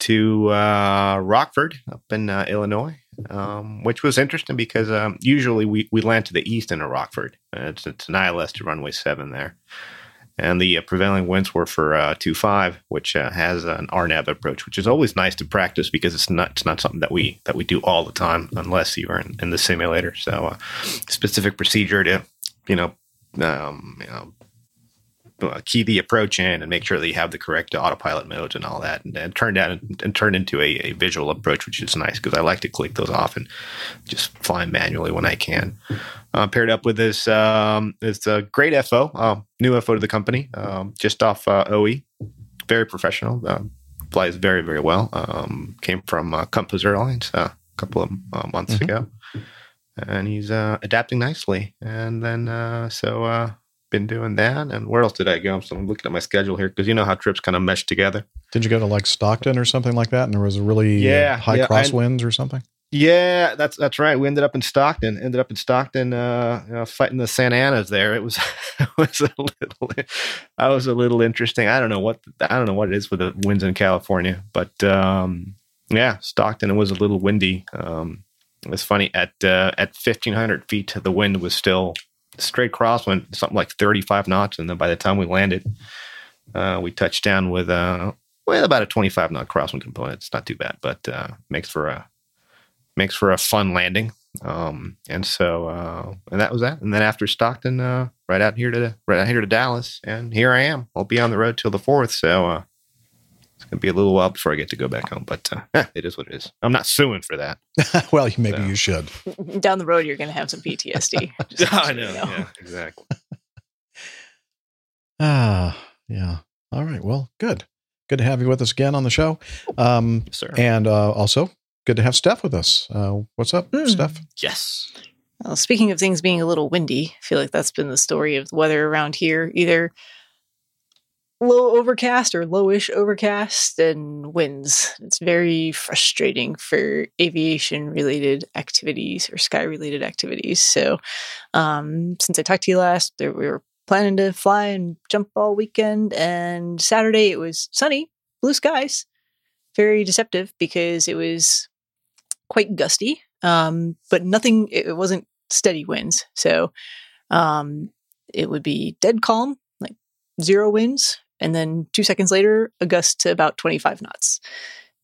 to uh, Rockford up in uh, Illinois, um, which was interesting because um, usually we, we land to the east into Rockford. It's, it's an ILS to runway seven there. And the uh, prevailing winds were for uh, five, which uh, has an RNAV approach, which is always nice to practice because it's not it's not something that we that we do all the time unless you are in, in the simulator. So, uh, specific procedure to you know um, you know key the approach in and make sure that you have the correct autopilot modes and all that, and, and turn down and turn into a, a visual approach, which is nice because I like to click those off and just fly manually when I can. Uh, paired up with this um, this uh, great FO, uh, new FO to the company, um, just off uh, OE, very professional, um, flies very very well. Um, came from uh, Compass Airlines uh, a couple of uh, months Mhm. ago, and he's uh, adapting nicely. And then uh, so uh, been doing that. And where else did I go? So I'm looking at my schedule here because you know how trips kind of mesh together. Did you go to like Stockton or something like that? And there was a really uh, Yeah, high yeah, crosswinds or something? Yeah, that's that's right. We ended up in Stockton. Ended up in Stockton, uh, you know, fighting the Santa Anas. There, it was it was a little. I was a little interesting. I don't know what I don't know what it is with the winds in California, but um, yeah, Stockton. It was a little windy. Um, it was funny at uh, at fifteen hundred feet. The wind was still straight crosswind, something like thirty five knots, and then by the time we landed, uh, we touched down with uh, with about a twenty five knot crosswind component. It's not too bad, but uh, makes for a makes for a fun landing. Um, and so, uh, and that was that. And then after Stockton, uh, right out here to right out here to Dallas, and here I am. I'll be on the road till the fourth, so it's be a little while before I get to go back home. But uh, it is what it is. I'm not suing for that. well, maybe So. you should. Down the road, you're going to have some PTSD. Just I know. you Yeah, exactly. Ah, yeah. All right. Well, good. Good to have you with us again on the show. Um, Yes, sir. and uh, also good to have Steph with us. Uh, what's up, Hmm. Steph? yes. Well, speaking of things being a little windy, I feel like that's been the story of the weather around here. Either low overcast or lowish overcast and winds. It's very frustrating for aviation related activities or sky related activities. So, um, since I talked to you last, there, we were planning to fly and jump all weekend, and Saturday it was sunny, blue skies. Very deceptive because it was quite gusty, um, but nothing. It wasn't steady winds, so um, it would be dead calm, like zero winds, and then two seconds later, a gust to about twenty five knots,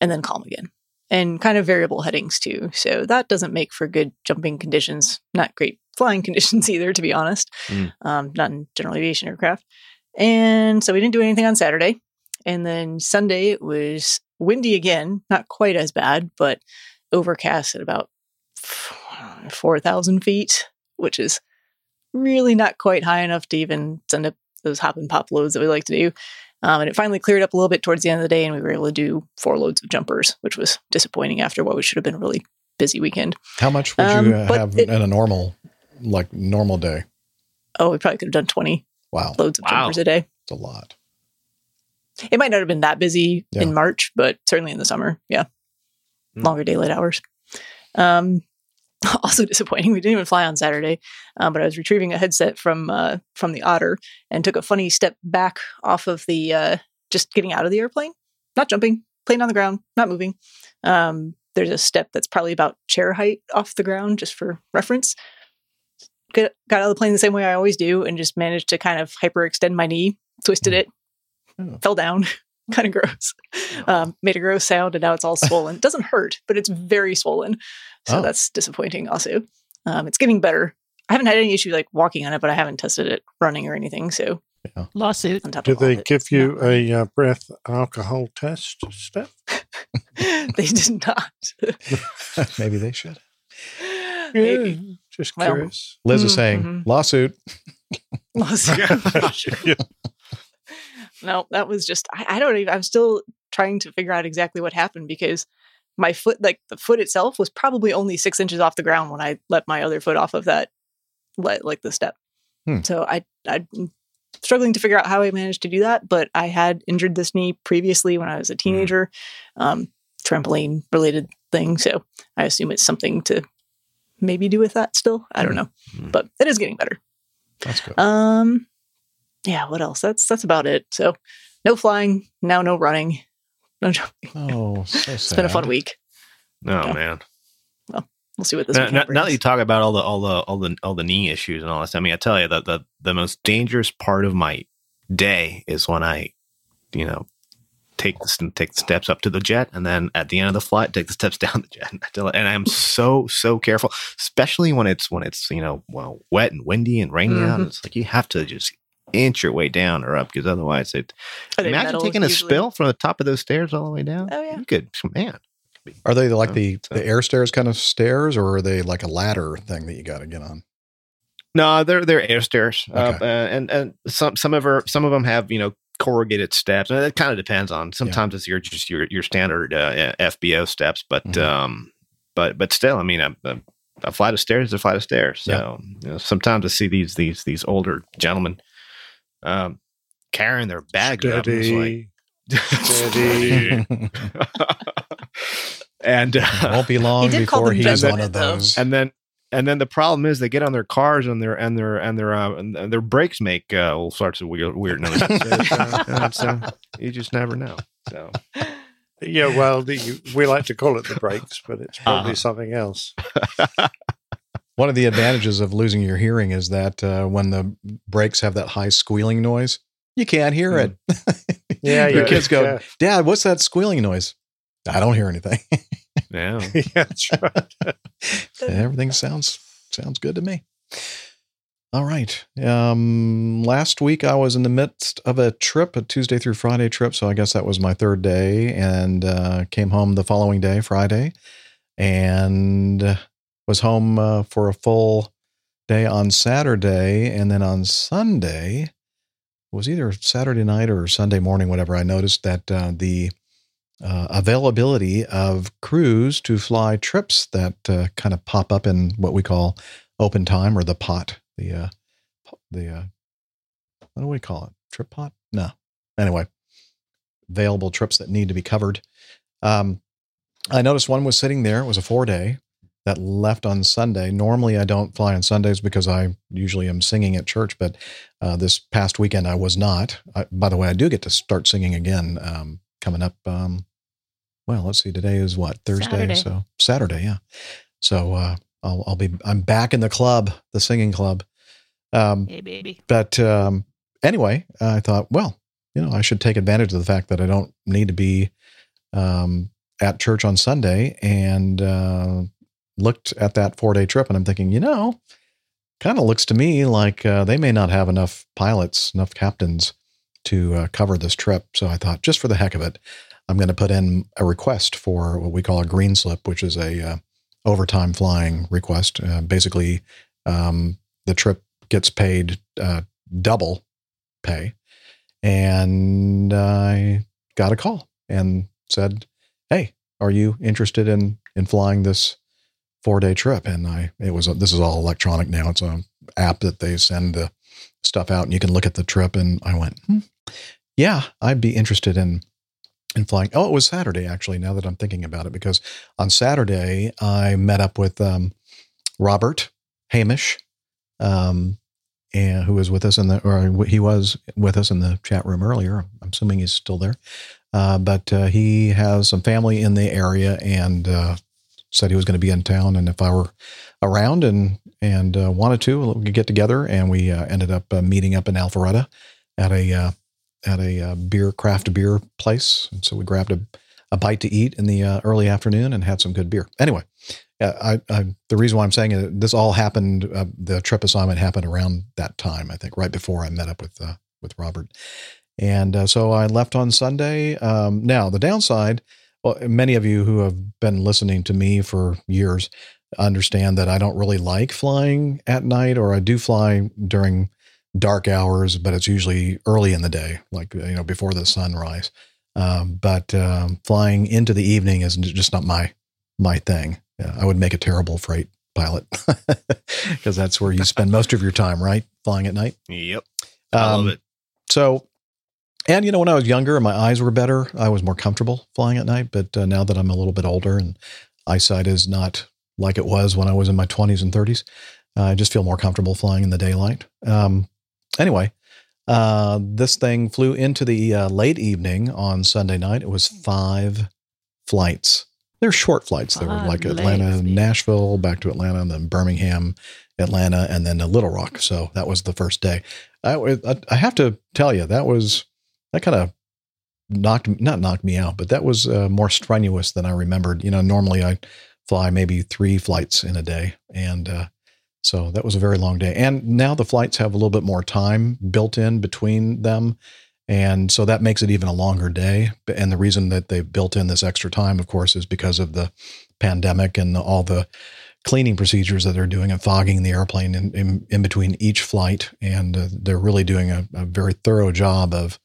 and then calm again, and kind of variable headings too. So that doesn't make for good jumping conditions. Not great flying conditions either, to be honest. Mm. Um, not in general aviation aircraft. And so we didn't do anything on Saturday. And then Sunday it was windy again, not quite as bad, but overcast at about 4,000 feet, which is really not quite high enough to even send up those hop and pop loads that we like to do. Um, and it finally cleared up a little bit towards the end of the day, and we were able to do four loads of jumpers, which was disappointing after what we should have been a really busy weekend. How much would Um, you uh, have it- in a normal, like normal day? Oh, we probably could have done 20 Wow, loads of Wow. jumpers a day. it's a lot. It might not have been that busy Yeah. in March, but certainly in the summer, yeah, Hmm. longer daylight hours. Um, also disappointing. We didn't even fly on Saturday, um, but I was retrieving a headset from uh, from the Otter and took a funny step back off of the uh, just getting out of the airplane, not jumping, plane on the ground, not moving. Um, there's a step that's probably about chair height off the ground, just for reference. Get, got out of the plane the same way I always do, and just managed to kind of hyperextend my knee, twisted it, Oh. fell down. kind of gross. Um, made a gross sound, and now it's all swollen. Doesn't hurt, but it's very swollen. So Oh. that's disappointing. Also, um, it's getting better. I haven't had any issue like walking on it, but I haven't tested it running or anything. So Lawsuit. on top Did of all they give it's you not running. a uh, breath alcohol test, Steph? they did not. maybe they should. Maybe. Just Well, curious. Liz is Mm, saying mhm. lawsuit. No, that was just I, I don't even I'm still trying to figure out exactly what happened because my foot like the foot itself was probably only six inches off the ground when I let my other foot off of that let like the step. Hmm. So I I'm struggling to figure out how I managed to do that, but I had injured this knee previously when I was a teenager, um, trampoline related thing. So I assume it's something to maybe do with that still. I don't know. Hmm. But it is getting better. That's good. Um, yeah. What else? That's that's about it. So, no flying now. No running. No jumping. Oh, so It's been a fun sad. week. Oh Yeah. man. Well, we'll see what this Now, now, now that you talk about all the all the all the all the knee issues and all this, I mean, I tell you that the the most dangerous part of my day is when I, you know, take the take the steps up to the jet, and then at the end of the flight, take the steps down the jet. And I'm so so careful, especially when it's when it's you know well wet and windy and rainy out. Mhm. It's like you have to just inch your way down or up because otherwise it. Are Imagine metal taking a spill from the top of those stairs all the way down. Oh yeah. You could, man. Are they like the, so- the air stairs kind of stairs, or are they like a ladder thing that you got to get on? No, they're they're air stairs, uh, Okay. uh, and and some some of her some of them have you know corrugated steps. And it kind of depends on. Sometimes it's your just your your standard uh, FBO steps, but Mhm. um, but but still, I mean, a, a, a flight of stairs is a flight of stairs. So you know, sometimes I see these these these older gentlemen um, carrying their bags up. and like- Steady. Steady. and uh, Won't be long did call before he's gentlemen, one of those. and then and then the problem is they get on their cars and their and their and their uh, and their brakes make uh, all sorts of weird weird noises. So it's, uh, uh, you just never know. So yeah, well, the, we like to call it the brakes, but it's probably Uh-huh. something else. One of the advantages of losing your hearing is that uh, when the brakes have that high squealing noise, you can't hear it. Yeah, your yeah, kids go, yeah. Dad, what's that squealing noise? I don't hear anything. yeah, yeah, that's right. Everything sounds sounds good to me. All right. Um, last week I was in the midst of a trip, a Tuesday through Friday trip. So I guess that was my third day, and uh, came home the following day, Friday, and uh, was home uh, for a full day on Saturday, and then on Sunday was either Saturday night or Sunday morning, whatever. I noticed that uh, the uh, availability of crews to fly trips that uh, kind of pop up in what we call open time or the pot. The uh, the uh, what do we call it? Trip pot? No. Anyway, available trips that need to be covered. Um, I noticed one was sitting there. It was a four day that left on Sunday. Normally, I don't fly on Sundays because I usually am singing at church, but uh, this past weekend I was not. I, by the way, I do get to start singing again um, coming up. Um, well, let's see. Today is what Thursday, Saturday. so Saturday, yeah. So uh, I'll, I'll be. I'm back in the club, the singing club. Um, Hey, baby. but um, anyway, I thought, well, you know, I should take advantage of the fact that I don't need to be um, at church on Sunday, and uh, looked at that four day trip, and I'm thinking, you know, kind of looks to me like uh, they may not have enough pilots, enough captains to uh, cover this trip. So I thought, just for the heck of it, I'm going to put in a request for what we call a green slip, which is a uh, overtime flying request. Uh, basically, um, the trip gets paid uh, double pay, and I got a call and said, "Hey, are you interested in in flying this four day trip?" And I it was a, this is all electronic now. It's an app that they send the stuff out, and you can look at the trip. And I went, hmm, "Yeah, I'd be interested in." In flying. Oh, it was Saturday actually. Now that I'm thinking about it, because on Saturday I met up with um, Robert Hamish, um, and who was with us in the, or he was with us in the chat room earlier. I'm assuming he's still there. Uh, but uh, he has some family in the area and uh, said he was going to be in town, and if I were around and and uh, wanted to, we could get together. And we uh, ended up uh, meeting up in Alpharetta at a uh, at a uh, beer craft beer place, and so we grabbed a, a bite to eat in the uh, early afternoon and had some good beer. Anyway, I, I the reason why I'm saying it, this all happened. The trip assignment happened around that time, I think, right before I met up with with Robert, and so I left on Sunday. Um, now the downside, well, many of you who have been listening to me for years understand that I don't really like flying at night, or I do fly during dark hours, but it's usually early in the day, like you know before the sunrise. Um, but um, flying into the evening is just not my my thing. Yeah, I would make a terrible freight pilot because that's where you spend most of your time, right? Flying at night. Yep. I love Um, it. So, and you know, when I was younger and my eyes were better, I was more comfortable flying at night. But uh, now that I'm a little bit older and eyesight is not like it was when I was in my 20s and 30s, uh, I just feel more comfortable flying in the daylight. Um, anyway, uh, this thing flew into the uh, late evening on Sunday night. It was five flights. They're short flights. They were like Atlanta. Nashville, back to Atlanta, and then Birmingham, Atlanta, and then to Little Rock. So that was the first day. I, I, I have to tell you, that was that kind of knocked not knocked me out, but that was uh, more strenuous than I remembered. You know, normally I fly maybe three flights in a day, and uh, so that was a very long day. And now the flights have a little bit more time built in between them. And so that makes it even a longer day. And the reason that they've built in this extra time, of course, is because of the pandemic and the, all the cleaning procedures that they're doing and fogging the airplane in, in, in between each flight. And uh, they're really doing a, a, very thorough job of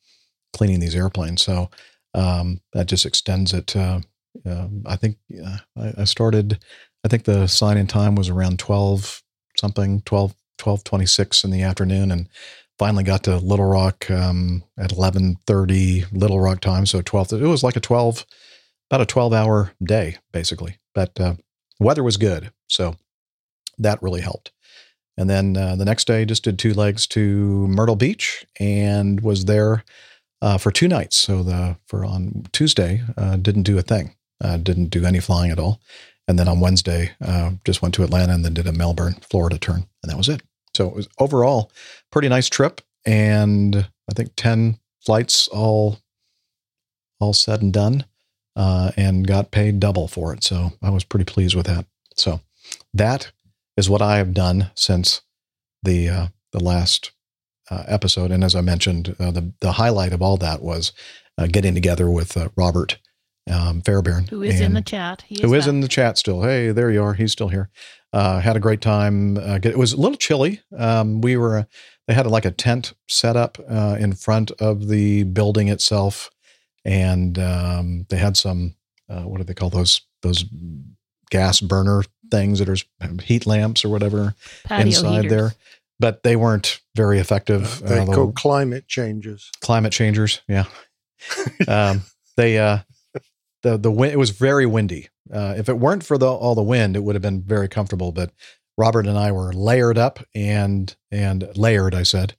cleaning these airplanes. So um, that just extends it. Uh, uh, I think I, I, started, I think the sign in time was around 12 something, 12, 12 26 in the afternoon. And finally got to Little Rock um, at 11:30 Little Rock time, so 12. It was like a 12, about a 12 hour day basically. But uh, weather was good, so that really helped. And then uh, the next day, just did two legs to Myrtle Beach and was there uh, for two nights. So the for on Tuesday, uh, didn't do a thing, uh, didn't do any flying at all. And then on Wednesday, uh, just went to Atlanta and then did a Melbourne, Florida turn, and that was it. So it was overall pretty nice trip, and I think ten flights all all said and done, uh, and got paid double for it. So I was pretty pleased with that. So that is what I have done since the uh, the last uh, episode. And as I mentioned, uh, the the highlight of all that was uh, getting together with uh, Robert um, Fairbairn, who is in the chat. He is who is in the chat still? Hey, there you are. He's still here. Uh, had a great time. Uh, it was a little chilly. Um, we were they had like a tent set up uh, in front of the building itself, and um, they had some uh, what do they call those those gas burner things that are heat lamps or whatever Patio inside heaters. there. But they weren't very effective. They Uh, call climate changes. climate changers. Yeah. um, they, uh, the, the wind, it was very windy. Uh, if it weren't for the, all the wind, it would have been very comfortable, but Robert and I were layered up and, and layered, I said.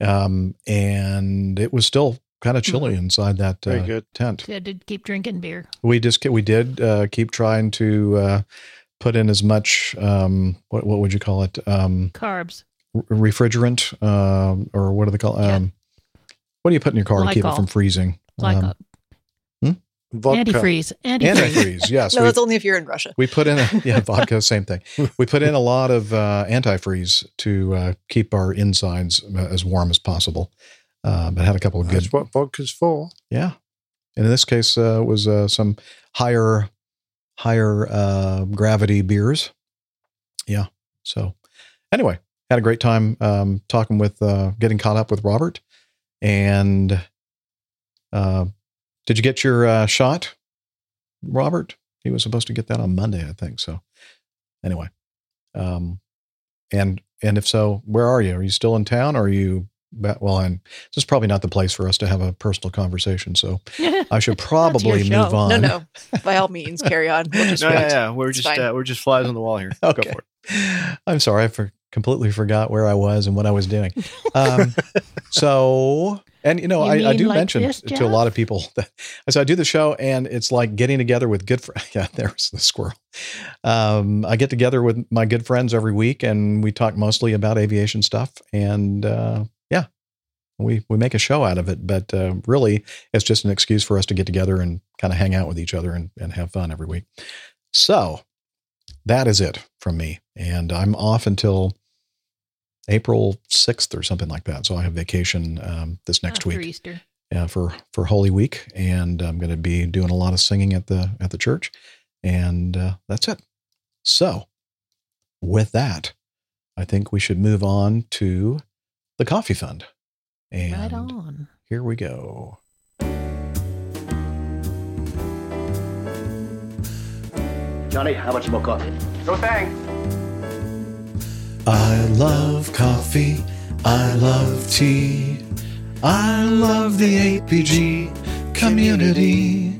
Um, and it was still kind of chilly inside that uh, good. tent. So you had to keep drinking beer. We just, we did, uh, keep trying to, uh, put in as much, um, what, what would you call it? Um, Carbs. R- refrigerant, um, or what do they call, um, what do you put in your car to keep it from freezing? Like Um, Vodka. antifreeze. Antifreeze. antifreeze. Yes, no, we, that's only if you're in Russia. we put in a yeah vodka, same thing. We put in a lot of uh, antifreeze to uh, keep our insides uh, as warm as possible. Uh, but had a couple of good, That's what vodka's for. yeah. And in this case, uh, was uh, some higher higher uh, gravity beers. Yeah. So anyway, had a great time um, talking with, uh, getting caught up with Robert. And uh, did you get your uh, shot, Robert? He was supposed to get that on Monday, I think. So anyway, um, and and if so, where are you? Are you still in town? Or are you? ba- Well, and this is probably not the place for us to have a personal conversation. So I should probably show. move on. No, no. By all means, carry on. We'll just No, yeah, yeah. We're It's just uh, we're just flies on the wall here. Okay. Go for it. I'm sorry, I for, completely forgot where I was and what I was doing. Um, so, and you know, You I, I do like mention this, to a lot of people that as I do the show, and it's like getting together with good friends. Yeah, there's the squirrel. Um, I get together with my good friends every week, and we talk mostly about aviation stuff. And uh, yeah, we we make a show out of it. But uh, really, it's just an excuse for us to get together and kind of hang out with each other and, and have fun every week. So that is it from me. And I'm off until April 6th or something like that. So I have vacation um, this next After week Easter. uh, for, for Holy Week. And I'm going to be doing a lot of singing at the, at the church. And uh, that's it. So with that, I think we should move on to the coffee fund. And Right on. here we go. Johnny, how much more coffee? No thanks. I love coffee. I love tea. I love the APG community.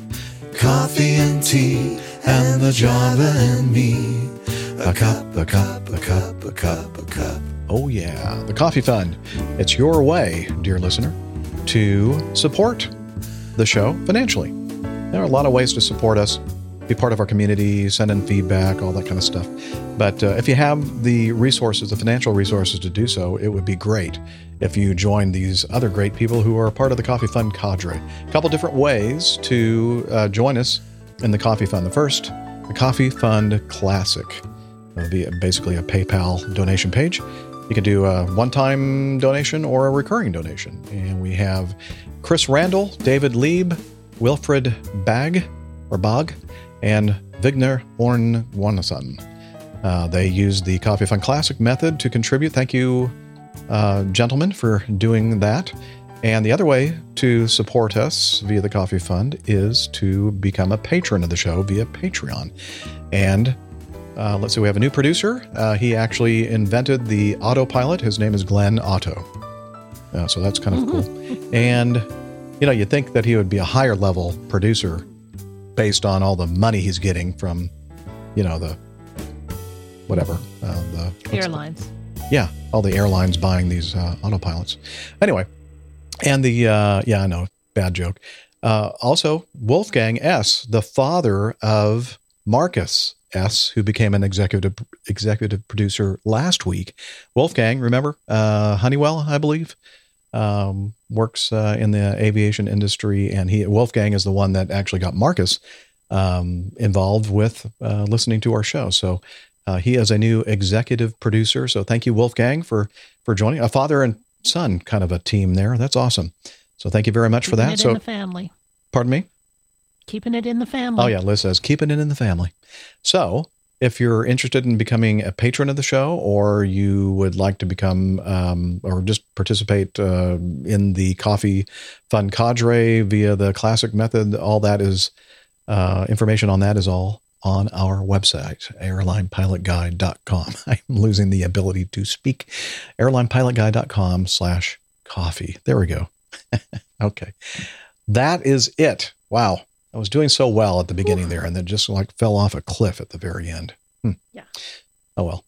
Coffee and tea and the Java and me. A cup, a cup, a cup, a cup, a cup. Oh, yeah. The Coffee Fund. It's your way, dear listener, to support the show financially. There are a lot of ways to support us. Be part of our community, send in feedback, all that kind of stuff. But uh, if you have the resources, the financial resources to do so, it would be great if you join these other great people who are part of the Coffee Fund cadre. A couple different ways to uh, join us in the Coffee Fund. The first, the Coffee Fund Classic, uh, via basically a PayPal donation page. You can do a one time donation or a recurring donation. And we have Chris Randall, David Lieb, Wilfred Bag or Bog, and Vigner Orn Wanason. Uh, they use the Coffee Fund Classic method to contribute. Thank you, uh, gentlemen, for doing that. And the other way to support us via the Coffee Fund is to become a patron of the show via Patreon. And uh, let's see, we have a new producer. Uh, he actually invented the autopilot. His name is Glenn Otto. Uh, so that's kind of cool. And, you know, you'd think that he would be a higher level producer based on all the money he's getting from, you know, the whatever, uh, the what's the- Airlines. yeah, all the airlines buying these uh, autopilots. Anyway, and the uh, yeah, I know, bad joke. Uh, also, Wolfgang S, the father of Marcus S, who became an executive executive producer last week. Wolfgang, remember uh, Honeywell, I believe, um, works uh, in the aviation industry, and he Wolfgang is the one that actually got Marcus um, involved with uh, listening to our show. So uh, he is a new executive producer. So thank you, Wolfgang, for for joining. A father and son kind of a team there. That's awesome. So thank you very much for that. it So in the family. pardon me. Keeping it in the family. Oh yeah, Liz says keeping it in the family. So if you're interested in becoming a patron of the show, or you would like to become um, or just participate uh, in the coffee fund cadre via the classic method, all that is uh, information on that is all on our website, airlinepilotguide.com. I'm losing the ability to speak. Airlinepilotguide.com slash coffee. There we go. okay. That is it. Wow. I was doing so well at the beginning there and then just like fell off a cliff at the very end. Hmm. Yeah. Oh well.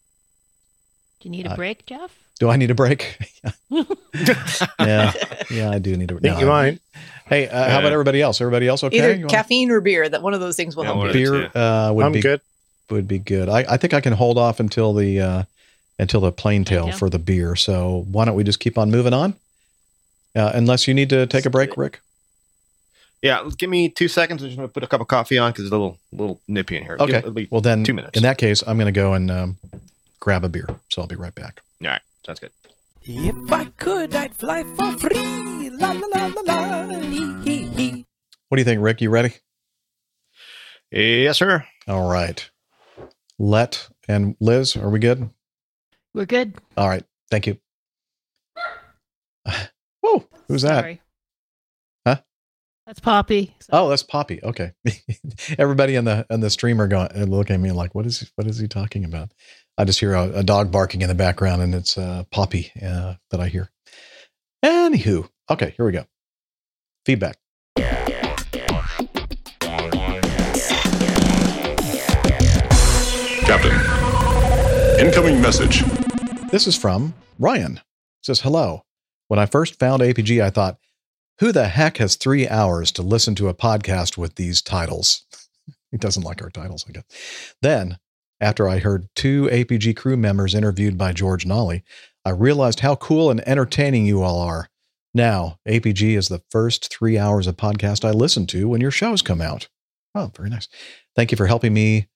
Do you need a Uh, break, Jeff? Do I need a break? yeah. Yeah, I do need a break. Think you might. Hey, uh, how about everybody else? Everybody else okay? Either You want- caffeine or beer. That one of those things will help you. beer uh, would I'm be good. Would be good. I, I think I can hold off until the uh, until the Plane Tale for the beer. So why don't we just keep on moving on? Uh, unless you need to take a break, Rick. Yeah, give me two seconds. I'm just gonna put a cup of coffee on because it's a little little nippy in here. Okay. at least Well, then two minutes. in that case, I'm going to go and um, grab a beer. So I'll be right back. All right, sounds good. If I could, I'd fly for free. La la la la la. Lee, lee, lee. What do you think, Rick? You ready? Yes, sir. All right. Let and Liz, are we good? We're good. All right. Thank you. Whoa, who's that? Sorry. Huh? That's Poppy. Oh, that's Poppy. Okay. Everybody in the in the stream are going and looking at me like, what is he, what is he talking about? I just hear a, a dog barking in the background, and it's uh, Poppy uh, that I hear. Anywho, okay, here we go. Feedback. Captain, incoming message. This is from Ryan. It says, Hello. When I first found APG, I thought, who the heck has three hours to listen to a podcast with these titles? he doesn't like our titles, I guess. Then, after I heard two APG crew members interviewed by George Nolly, I realized how cool and entertaining you all are. Now, APG is the first three hours of podcast I listen to when your shows come out. Oh, very nice. Thank you for helping me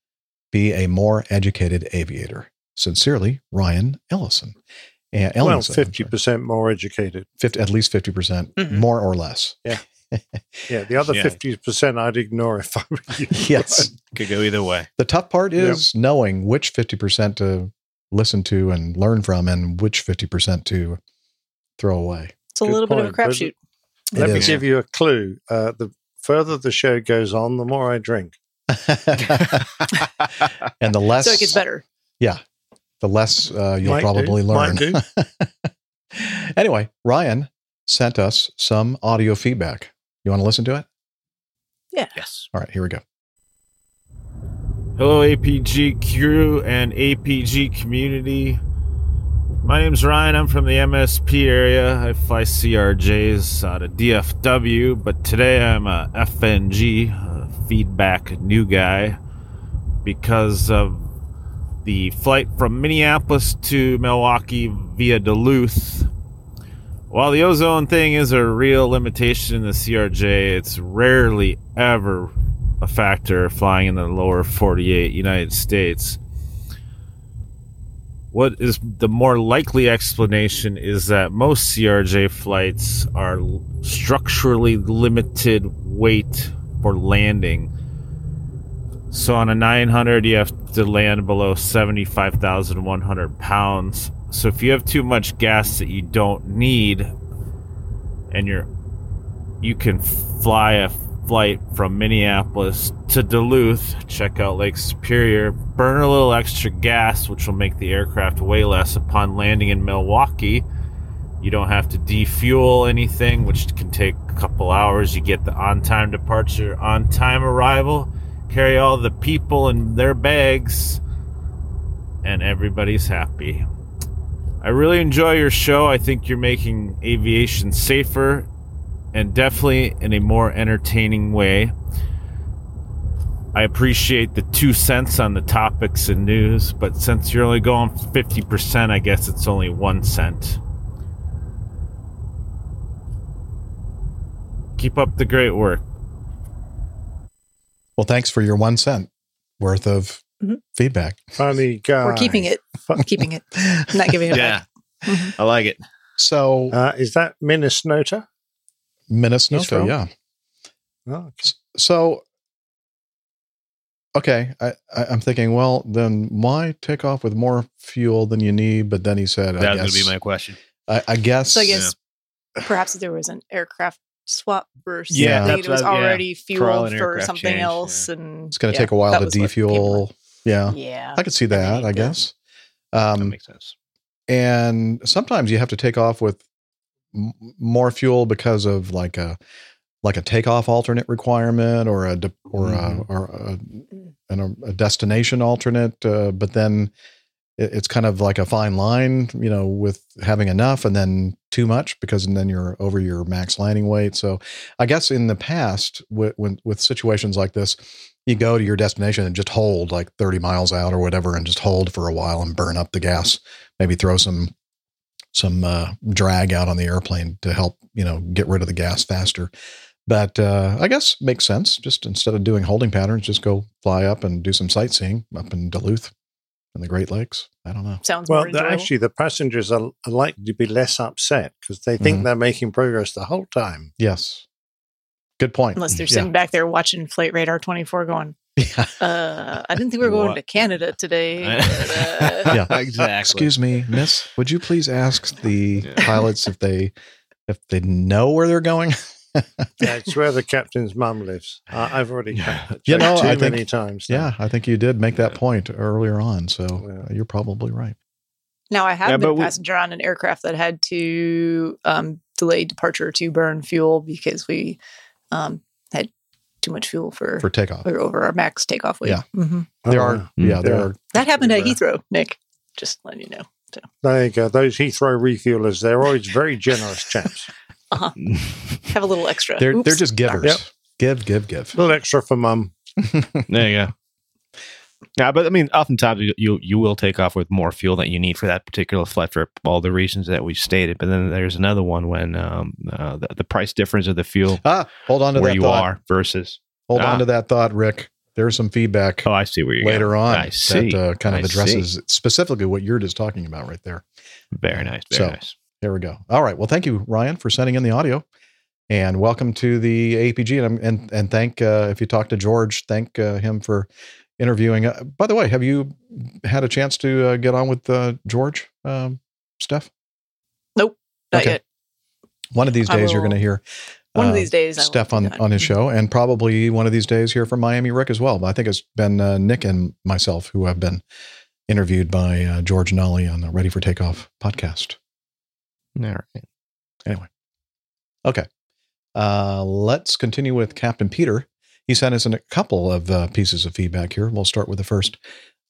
be a more educated aviator. Sincerely, Ryan Ellison. And Well, fifty percent more educated. 50, at least 50%, percent Mhm. more or less. Yeah. Yeah, the other Yeah. fifty percent I'd ignore if I were you. Yes. Could go either way. The tough part Yep. is knowing which 50% to listen to and learn from and which 50% to throw away. It's a Good little bit of a crapshoot. Let It me give you a clue. Uh, the further the show goes on, the more I drink. and the less So it gets better. Yeah. The less uh, you'll Might do. probably learn. Anyway, Ryan sent us some audio feedback. You want to listen to it? Yeah. Yes. All right, here we go. Hello, APG crew and APG community. My name's Ryan. I'm from the MSP area. I fly CRJs out of DFW, but today I'm a FNG, a feedback new guy because of the flight from Minneapolis to Milwaukee via Duluth. While the ozone thing is a real limitation in the CRJ, it's rarely ever a factor flying in the lower 48 United States. What is the more likely explanation is that most CRJ flights are structurally limited weight for landing. So on a 900, you have to land below 75,100 pounds. So if you have too much gas that you don't need, and you're you can fly a flight from Minneapolis to Duluth, check out Lake Superior, burn a little extra gas, which will make the aircraft weigh less upon landing in Milwaukee. You don't have to defuel anything, which can take a couple hours. You get the on time departure, on time arrival, carry all the people and their bags, and everybody's happy. I really enjoy your show. I think you're making aviation safer and definitely in a more entertaining way. I appreciate the two cents on the topics and news, but since you're only going 50%, I guess it's only one cent. Keep up the great work. Well, thanks for your one cent worth of Mhm. feedback. Funny guy. We're keeping it. keeping it. Not giving it Yeah. back. I like it. So, Uh, is that Minnesota? Minnesota, from? yeah. Oh, okay. So, okay, I, I, I'm thinking, well, then why take off with more fuel than you need? But then he said, I That was going to be my question. I, I guess, So I guess perhaps there was an aircraft swap or something. Yeah, it was what- yeah. already Trial fueled for something change, else, and it's going to yeah, take a while to was were- defuel. Yeah, Yeah, I could see that. I guess. That Um, makes sense. and sometimes you have to take off with m- more fuel because of like a like a takeoff alternate requirement or a de- or Mhm. a or a, an, a destination alternate uh, but then it, it's kind of like a fine line you know with having enough and then too much because then you're over your max landing weight. So i guess in the past with, when, with situations like this you go to your destination and just hold like 30 miles out or whatever and just hold for a while and burn up the gas. Maybe throw some some uh, drag out on the airplane to help you know get rid of the gas faster. But uh, i guess makes sense. Just instead of doing holding patterns just go fly up and do some sightseeing up in duluth and the great lakes i don't know sounds Well, more the, actually, the passengers are, are likely to be less upset because they think Mhm. they're making progress the whole time. yes good point Unless they're Yeah. sitting back there watching Flight Radar 24 going, yeah, uh, I didn't think we were going What? to Canada today. but, uh, yeah. exactly. excuse me miss would you please ask the Yeah. pilots if they if they know where they're going Yeah, it's where the captain's mum lives. Uh, I've already Yeah. You know, too I think- many times. now. yeah i think you did make that Yeah. point earlier on so Yeah. uh, you're probably right Now, I have Yeah, been but a we- passenger on an aircraft that had to um, delay departure to burn fuel because we um, had too much fuel for, for takeoff we were over our max takeoff weight. Yeah. hmm there Oh, are wow. yeah there Yeah. are That happened at Yeah. Heathrow, Nick. Just letting you know. So, There you go. Those Heathrow refuelers, they're always very generous chaps. Uh-huh. have a little extra. they're Oops. they're just givers Yep. give give give A little extra for mum. There you go. Yeah, but I mean, oftentimes you, you you will take off with more fuel than you need for that particular flight for all the reasons that we've stated. But then there's another one when um, uh, the, the price difference of the fuel ah hold on to where that you thought are versus. hold Ah. on to that thought rick there's some feedback Oh, I see where you're later going. on I see. that uh, kind of I see. addresses specifically what you're just talking about right there. Very nice. Very So- nice. There we go. All right. Well, thank you, Ryan, for sending in the audio, and welcome to the APG. And and and thank uh, if you talk to George, thank uh, him for interviewing. Uh, by the way, have you had a chance to uh, get on with uh, George, um, Steph? Nope, not Okay. yet. One of these days, you're going to hear One of uh, these days, Steph on, on his show, and probably one of these days here from Miami Rick as well. But I think it's been uh, Nick and myself who have been interviewed by uh, George Nolly on the Ready for Takeoff podcast. All right. Anyway, okay. Uh, let's continue with Captain Peter. He sent us a couple of uh, pieces of feedback here. We'll start with the first.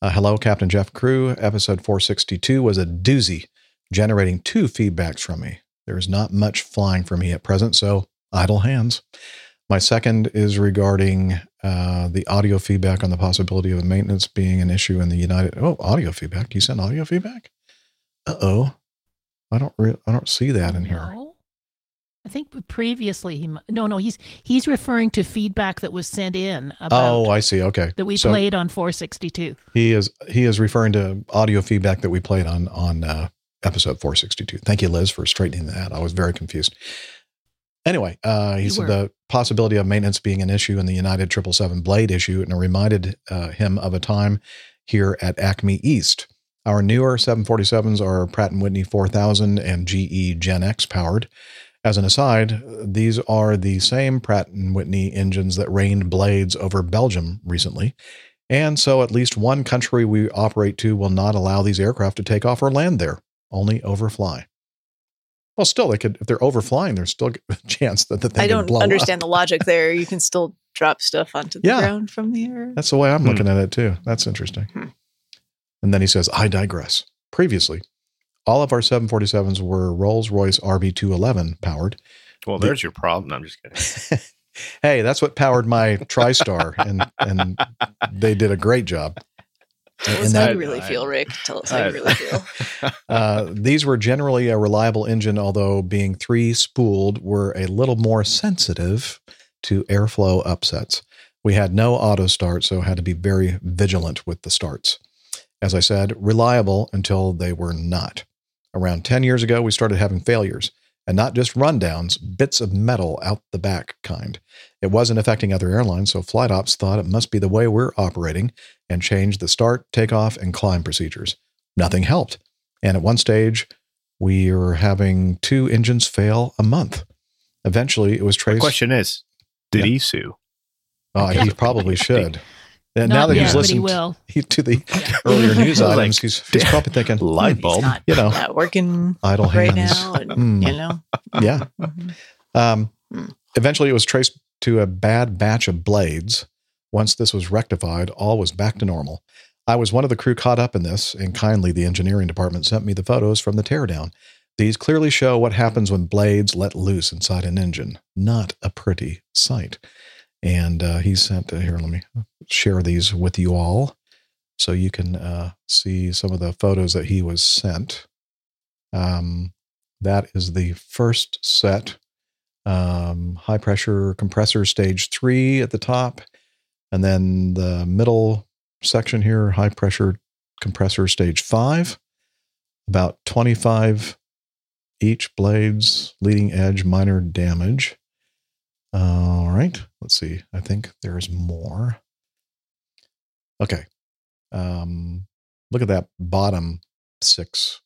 Uh, hello, Captain Jeff Crew. Episode 462 was a doozy, generating two feedbacks from me. There is not much flying for me at present, so idle hands. My second is regarding uh, the audio feedback on the possibility of maintenance being an issue in the United. Oh, audio feedback. You sent audio feedback. Uh oh. I don't. Re- I don't see that in here. No. I think previously he. No, no, he's he's referring to feedback that was sent in about Oh, I see. Okay. that we So played on 462. He is he is referring to audio feedback that we played on on uh, episode 462. Thank you, Liz, for straightening that. I was very confused. Anyway, uh, he You said were. the possibility of maintenance being an issue in the United 777 blade issue, and it reminded uh, him of a time here at Acme East. Our newer 747s are Pratt & Whitney 4000 and GE GEnx powered. As an aside, these are the same Pratt & Whitney engines that rained blades over Belgium recently. And so at least one country we operate to will not allow these aircraft to take off or land there, only overfly. Well, still, they could if they're overflying. There's still a chance that the thing I don't blow up. understand the logic there. You can still drop stuff onto the Yeah. ground from the air. That's the way I'm Hmm. looking at it too. That's interesting. And then he says, I digress. Previously, all of our 747s were Rolls Royce RB211 powered. Well, The- there's your problem. I'm just kidding. Hey, that's what powered my TriStar, and and they did a great job. Tell us And how that- you really feel, Rick. Tell us how I- you really feel. uh, these were generally a reliable engine, although being three spooled were a little more sensitive to airflow upsets. We had no auto start, so had to be very vigilant with the starts. As I said, reliable until they were not. Around 10 years ago, we started having failures, and not just rundowns, bits of metal out the back kind. It wasn't affecting other airlines, so flight ops thought it must be the way we're operating and changed the start, takeoff, and climb procedures. Nothing helped. And at one stage, we were having two engines fail a month. Eventually, it was The traced. question is, did Yeah. he sue? Oh, he probably should. And now that yet, he's but listened he- to the earlier news Like, items, he's, he's probably thinking, Light "Hmm, bulb. not, you know, not working idle right hands. now. And, Hmm. You know, Yeah. Mhm. Um, Hmm. eventually, it was traced to a bad batch of blades. Once this was rectified, all was back to normal. I was one of the crew caught up in this, and kindly the engineering department sent me the photos from the teardown. These clearly show what happens when blades let loose inside an engine. Not a pretty sight. And uh, he sent, uh, here, let me share these with you all so you can uh, see some of the photos that he was sent. Um, that is the first set um, high pressure compressor stage three at the top. And then the middle section here, high pressure compressor stage five, about 25 each blades, leading edge, minor damage. All right, let's see. I think there's more. Okay. Um, look at that bottom six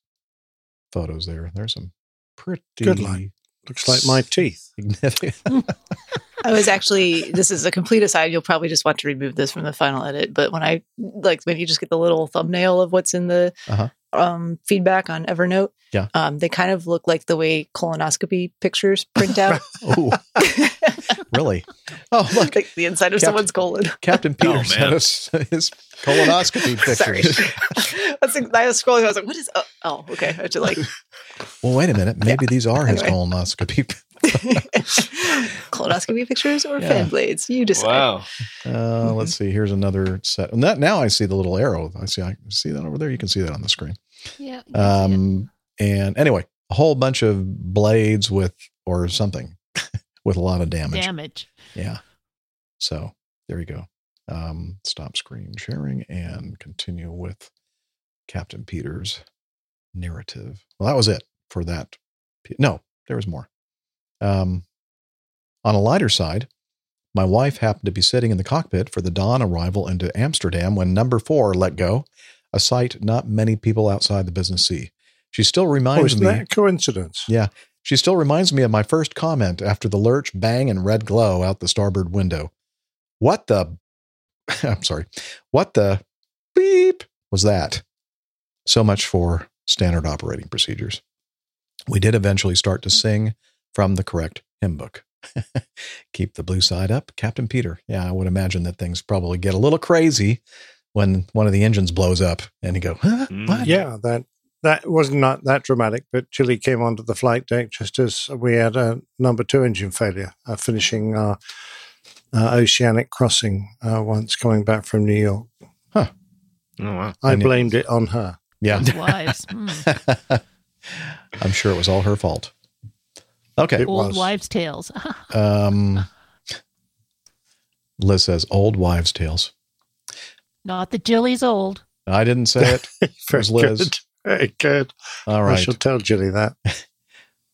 photos there. There's some pretty Good luck. Looks like my teeth. I was actually, this is a complete aside. You'll probably just want to remove this from the final edit. But when I, like, when you just get the little thumbnail of what's in the Uh-huh. um, feedback on Evernote, Yeah. um, they kind of look like the way colonoscopy pictures print out. Oh, really? Oh, look, like the inside of Cap- someone's colon. Captain Peters man. sent us his colonoscopy pictures. I was, I was scrolling. I was like, what is, oh, oh okay. I had to like, Well, wait a minute. Maybe these are his Anyway. colonoscopy. colonoscopy pictures or Yeah. fan blades. You decide. Wow. Uh, let's see. Here's another set. And that now I see the little arrow. I see. I see that over there. You can see that on the screen. Yeah. Um, and anyway, a whole bunch of blades with or something with a lot of damage. damage. Yeah. So there you go. Um, stop screen sharing and continue with Captain Peter's narrative. Well, that was it for that. No, there was more. Um, on a lighter side, my wife happened to be sitting in the cockpit for the dawn arrival into Amsterdam when number four let go, a sight not many people outside the business see. She still Oh, reminds isn't me. that a coincidence? Yeah. She still reminds me of my first comment after the lurch, bang, and red glow out the starboard window. What the? I'm sorry. What the beep was that? So much for standard operating procedures. We did eventually start to sing from the correct hymn book. Keep the blue side up, Captain Peter. Yeah, I would imagine that things probably get a little crazy when one of the engines blows up and you go, huh? What? Yeah, that that was not that dramatic, but Jilly came onto the flight deck just as we had a number two engine failure, uh, finishing our uh, oceanic crossing uh, once coming back from New York. Oh wow! I And it- blamed it on her. Yeah. Wives. Hmm. I'm sure it was all her fault. Okay. Old wives' tales. Um, Liz says old wives' tales. Not that Jilly's old. I didn't say it. It was Liz. Good. Very good. All right. I shall tell Jilly that.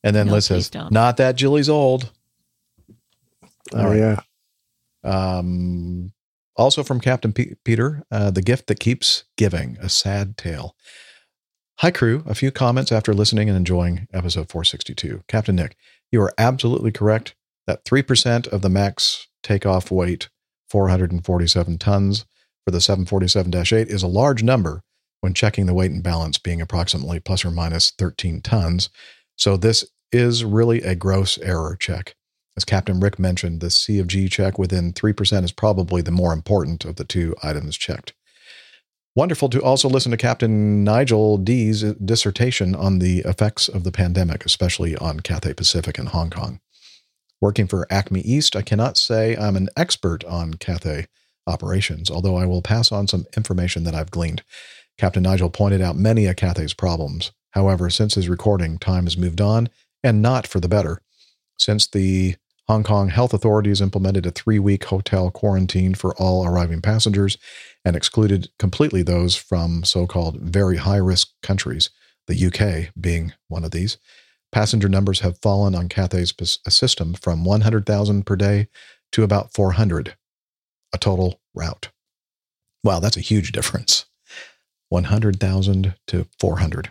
And then No, Liz says, don't. not that Jilly's old. All Oh, right. yeah. Um, also from Captain P- Peter, uh, The Gift That Keeps Giving, a sad tale. Hi, crew. A few comments after listening and enjoying episode 462. Captain Nick, you are absolutely correct that 3% of the max takeoff weight, 447 tons, for the 747 8 is a large number when checking the weight and balance being approximately plus or minus 13 tons. So this is really a gross error check. As Captain Rick mentioned, the C of G check within 3% is probably the more important of the two items checked. Wonderful to also listen to Captain Nigel D's dissertation on the effects of the pandemic, especially on Cathay Pacific and Hong Kong. Working for Acme East, I cannot say I'm an expert on Cathay operations, although I will pass on some information that I've gleaned. Captain Nigel pointed out many of Cathay's problems. However, since his recording, time has moved on, and not for the better. Since the Hong Kong health authorities implemented a three week hotel quarantine for all arriving passengers and excluded completely those from so called very high risk countries, the UK being one of these. Passenger numbers have fallen on Cathay's uh, system from 100,000 per day to about 400, a total route. Wow, that's a huge difference. 100,000 to 400.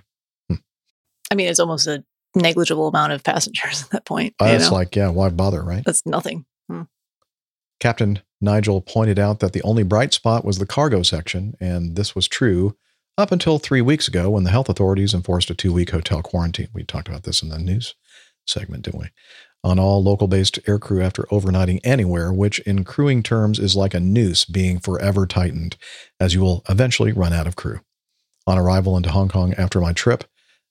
I mean, it's almost a negligible amount of passengers at that point. Uh, That's know? like, yeah, why bother, right? That's nothing. Hmm. Captain Nigel pointed out that the only bright spot was the cargo section, and this was true up until three weeks ago when the health authorities enforced a two week hotel quarantine. We talked about this in the news segment, didn't we? On all local based aircrew after overnighting anywhere, which in crewing terms is like a noose being forever tightened, as you will eventually run out of crew. On arrival into Hong Kong after my trip,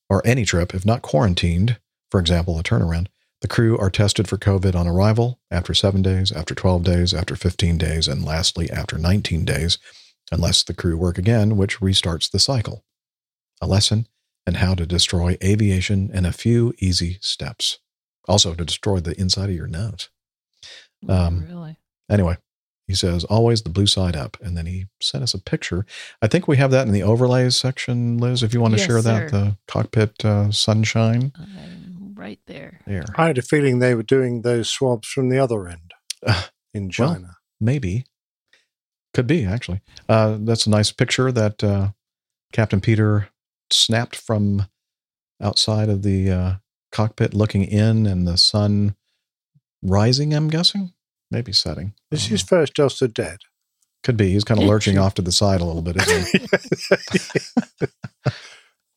or any trip, if not quarantined, for example, a turnaround, the crew are tested for COVID on arrival, after seven days, after 12 days, after 15 days, and lastly, after 19 days, unless the crew work again, which restarts the cycle. A lesson in how to destroy aviation in a few easy steps. Also, to destroy the inside of your nose. Um, really? Anyway, he says, always the blue side up. And then he sent us a picture. I think we have that in the overlays section, Liz, if you want to Yes, share that, sir. the cockpit uh, sunshine. I'm right there. There. I had a feeling they were doing those swabs from the other end in Well, China. maybe. Could be, actually. Uh, that's a nice picture that uh, Captain Peter snapped from outside of the uh, cockpit looking in and the sun rising, I'm guessing. Maybe setting. Is his first Delta dead? Could be. He's kind of lurching off to the side a little bit, isn't he?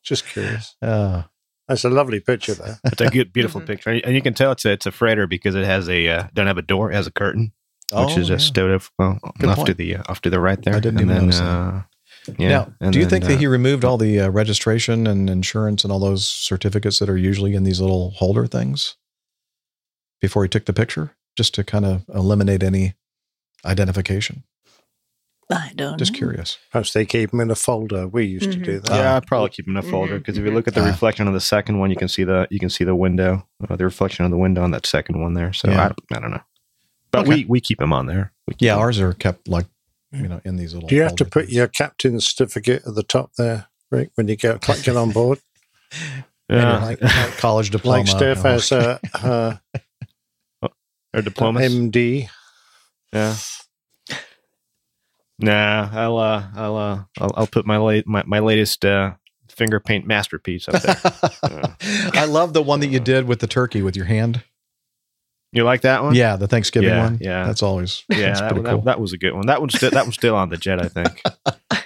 Just curious. Uh, That's a lovely picture there. It's a good, beautiful picture, and you can tell it's a, it's a freighter because it has a uh, don't have a door, it has a curtain, which Oh, is yeah. uh, stowed up well, Good off to point. the uh, off to the right there. I didn't and even then, notice that. uh, yeah. now, and do you then, think that uh, he removed all the uh, registration and insurance and all those certificates that are usually in these little holder things before he took the picture, just to kind of eliminate any identification? I don't Just know. curious. Perhaps they keep them in a folder. We used to do that. Yeah, I'd probably keep them in a folder because if you look at the Ah. reflection on the second one, you can see the you can see the window, uh, the reflection of the window on that second one there. So Yeah. I, don't, I don't know, but Okay. we we keep them on there. We Yeah, them. ours are kept like you know in these little. Do you have to put things. your captain's certificate at the top there, Rick, when you get, get on board? Yeah. like, like college diploma? like Steph has a, uh, or diplomas. MD. Yeah. Nah, I'll uh, I'll uh, I'll, I'll put my late my, my latest uh, finger paint masterpiece up there. I love the one that you did with the turkey with your hand. you like that one? Yeah, the Thanksgiving Yeah, one. yeah. that's always yeah. that's That, cool. that was a good one. That one's still that one's still on the jet, I think.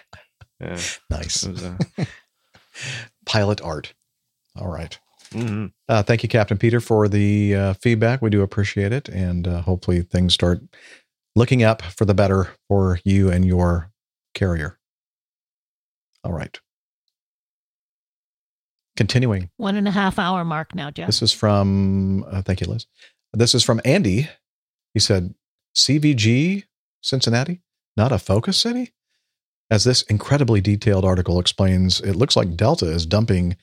Yeah, nice was, uh, pilot art. All right. Mhm. Uh, thank you, Captain Peter, for the uh, feedback. We do appreciate it, and uh, hopefully things start looking up for the better for you and your carrier. All right. Continuing. One and a half hour mark now, Jeff. This is from, uh, thank you, Liz. This is from Andy. He said, CVG Cincinnati, not a focus city? As this incredibly detailed article explains, it looks like Delta is dumping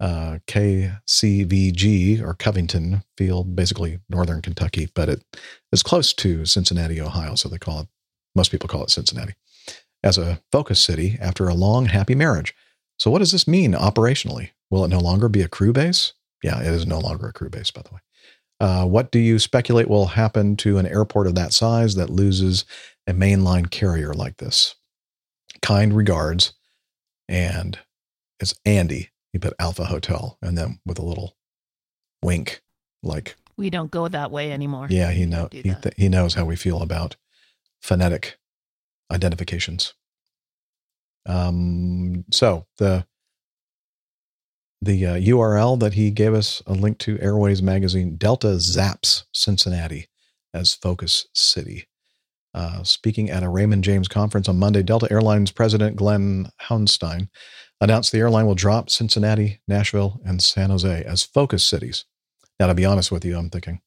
uh, KCVG or Covington Field, basically northern Kentucky, but it is close to Cincinnati, Ohio. So they call it, most people call it Cincinnati, as a focus city after a long, happy marriage. So, what does this mean operationally? Will it no longer be a crew base? Yeah, it is no longer a crew base, by the way. Uh, what do you speculate will happen to an airport of that size that loses a mainline carrier like this? Kind regards. And it's Andy. He put Alpha Hotel and then with a little wink, like, We don't go that way anymore. yeah, he know he, th- he knows how we feel about phonetic identifications. Um, so the the uh, URL that he gave us a link to Airways magazine Delta Zaps Cincinnati as focus city. Uh, speaking at a Raymond James conference on Monday, Delta Airlines President Glen Hauenstein announced the airline will drop Cincinnati, Nashville, and San Jose as focus cities. Now, to be honest with you, I'm thinking,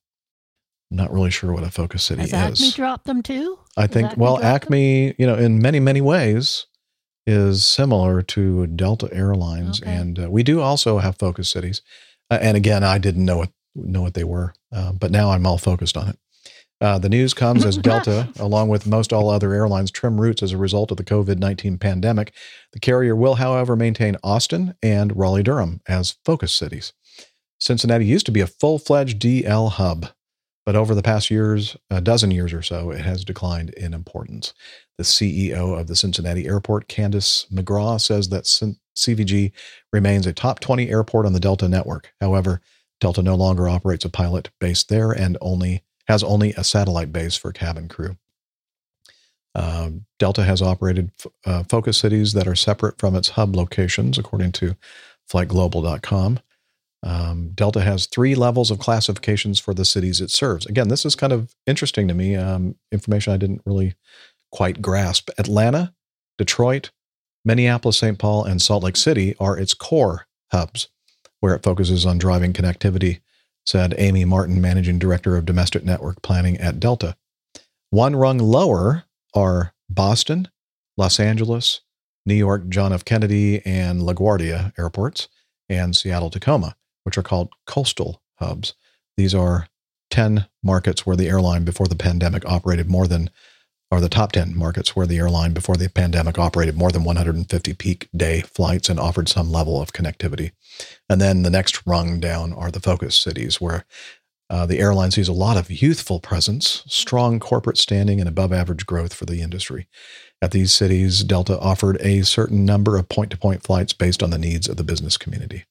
I'm not really sure what a focus city Has is. Acme dropped them too? I Has think, Acme well, dropped them? Acme, you know, in many, many ways is similar to Delta Airlines. And uh, we do also have focus cities. Uh, and again, I didn't know what, know what they were, uh, but now I'm all focused on it. Uh, the news comes as Delta, along with most all other airlines, trim routes as a result of the COVID 19 pandemic. The carrier will, however, maintain Austin and Raleigh Durham as focus cities. Cincinnati used to be a full fledged DL hub, but over the past years, a dozen years or so, it has declined in importance. The CEO of the Cincinnati airport, Candace McGraw, says that CVG remains a top 20 airport on the Delta network. However, Delta no longer operates a pilot based there and only has only a satellite base for cabin crew. Uh, Delta has operated f- uh, focus cities that are separate from its hub locations, according to FlightGlobal.com. Um, Delta has three levels of classifications for the cities it serves. Again, this is kind of interesting to me. Um, information I didn't really quite grasp. Atlanta, Detroit, Minneapolis, St. Paul, and Salt Lake City are its core hubs, where it focuses on driving connectivity, said Amy Martin, managing director of domestic network planning at Delta. One rung lower are Boston, Los Angeles, New York John F. Kennedy, and LaGuardia airports, and Seattle Tacoma, which are called coastal hubs. These are 10 markets where the airline before the pandemic operated more than, or the top 10 markets where the airline before the pandemic operated more than 150 peak day flights and offered some level of connectivity. And then the next rung down are the focus cities where uh, the airline sees a lot of youthful presence, strong corporate standing, and above average growth for the industry. At these cities, Delta offered a certain number of point to point flights based on the needs of the business community.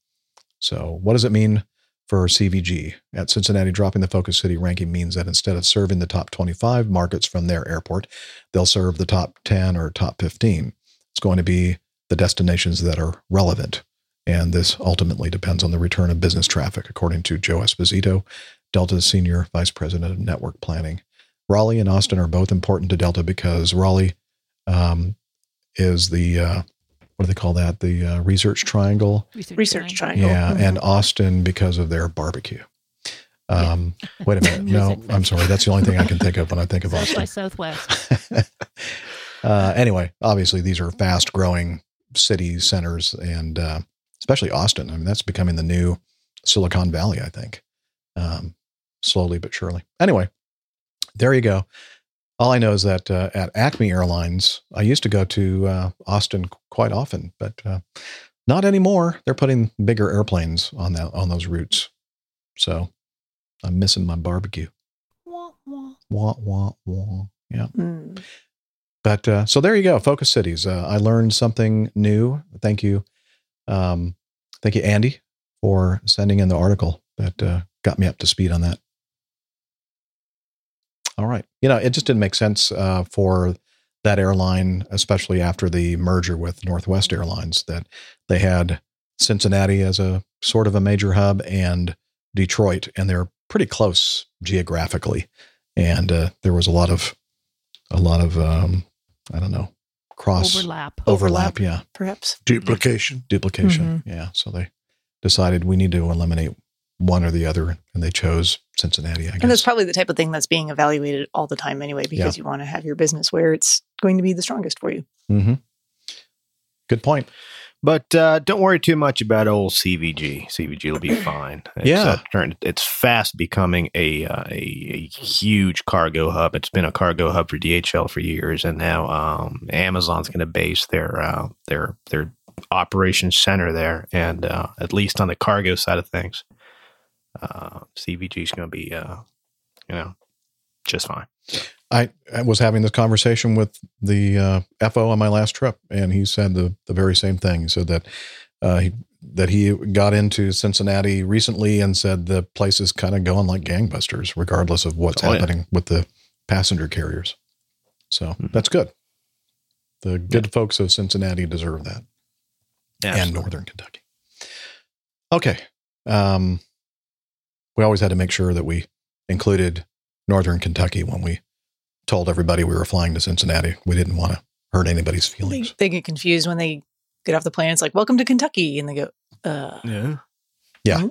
So, what does it mean for CVG? At Cincinnati, dropping the focus city ranking means that instead of serving the top 25 markets from their airport, they'll serve the top 10 or top 15. It's going to be the destinations that are relevant. And this ultimately depends on the return of business traffic, according to Joe Esposito, Delta's senior vice president of network planning. Raleigh and Austin are both important to Delta because Raleigh um, is the uh, what do they call that? The uh, research triangle. Research, triangle. Yeah, Mhm. and Austin because of their barbecue. Um, Wait a minute. No, I'm sorry. That's the only thing I can think of when I think of Austin. by Southwest. uh, anyway, obviously these are fast growing city centers and uh, especially Austin. I mean, that's becoming the new Silicon Valley, I think, um, slowly but surely. Anyway, there you go. All I know is that uh, at Acme Airlines, I used to go to uh, Austin quite often, but uh, not anymore. They're putting bigger airplanes on that on those routes, so I'm missing my barbecue. Wah wah wah. wah. wah. Yeah. Mm. But uh, so there you go, focus cities. Uh, I learned something new. Thank you, um, thank you, Andy, for sending in the article that uh, got me up to speed on that. All right, you know, it just didn't make sense uh, for that airline, especially after the merger with Northwest Airlines, that they had Cincinnati as a sort of a major hub and Detroit, and they're pretty close geographically, and uh, there was a lot of a lot of um, I don't know cross Overlap. overlap, yeah, Perhaps. Duplication. duplication, yeah. So they decided we need to eliminate one or the other, and they chose Cincinnati. I And that's probably the type of thing that's being evaluated all the time anyway, because you want to have your business where it's going to be the strongest for you. Mm-hmm. Good point. But uh, don't worry too much about old CVG. CVG will be fine. It's, Yeah. uh, it's fast becoming a, uh, a a huge cargo hub. It's been a cargo hub for DHL for years, and now um, Amazon's going to base their uh, their their operations center there, and uh, at least on the cargo side of things, uh, CVG is going to be uh, you know just fine. I, I was having this conversation with the uh, FO on my last trip, and he said the, the very same thing. He said that uh, he, that he got into Cincinnati recently and said the place is kind of going like gangbusters, regardless of what's Oh, yeah. happening with the passenger carriers. So that's good. The good folks of Cincinnati deserve that, and Northern Kentucky. Okay, um, we always had to make sure that we included Northern Kentucky when we told everybody we were flying to Cincinnati. We didn't want to hurt anybody's feelings. they get confused when they get off the plane. It's like, welcome to Kentucky. And they go, uh, Yeah, Yeah.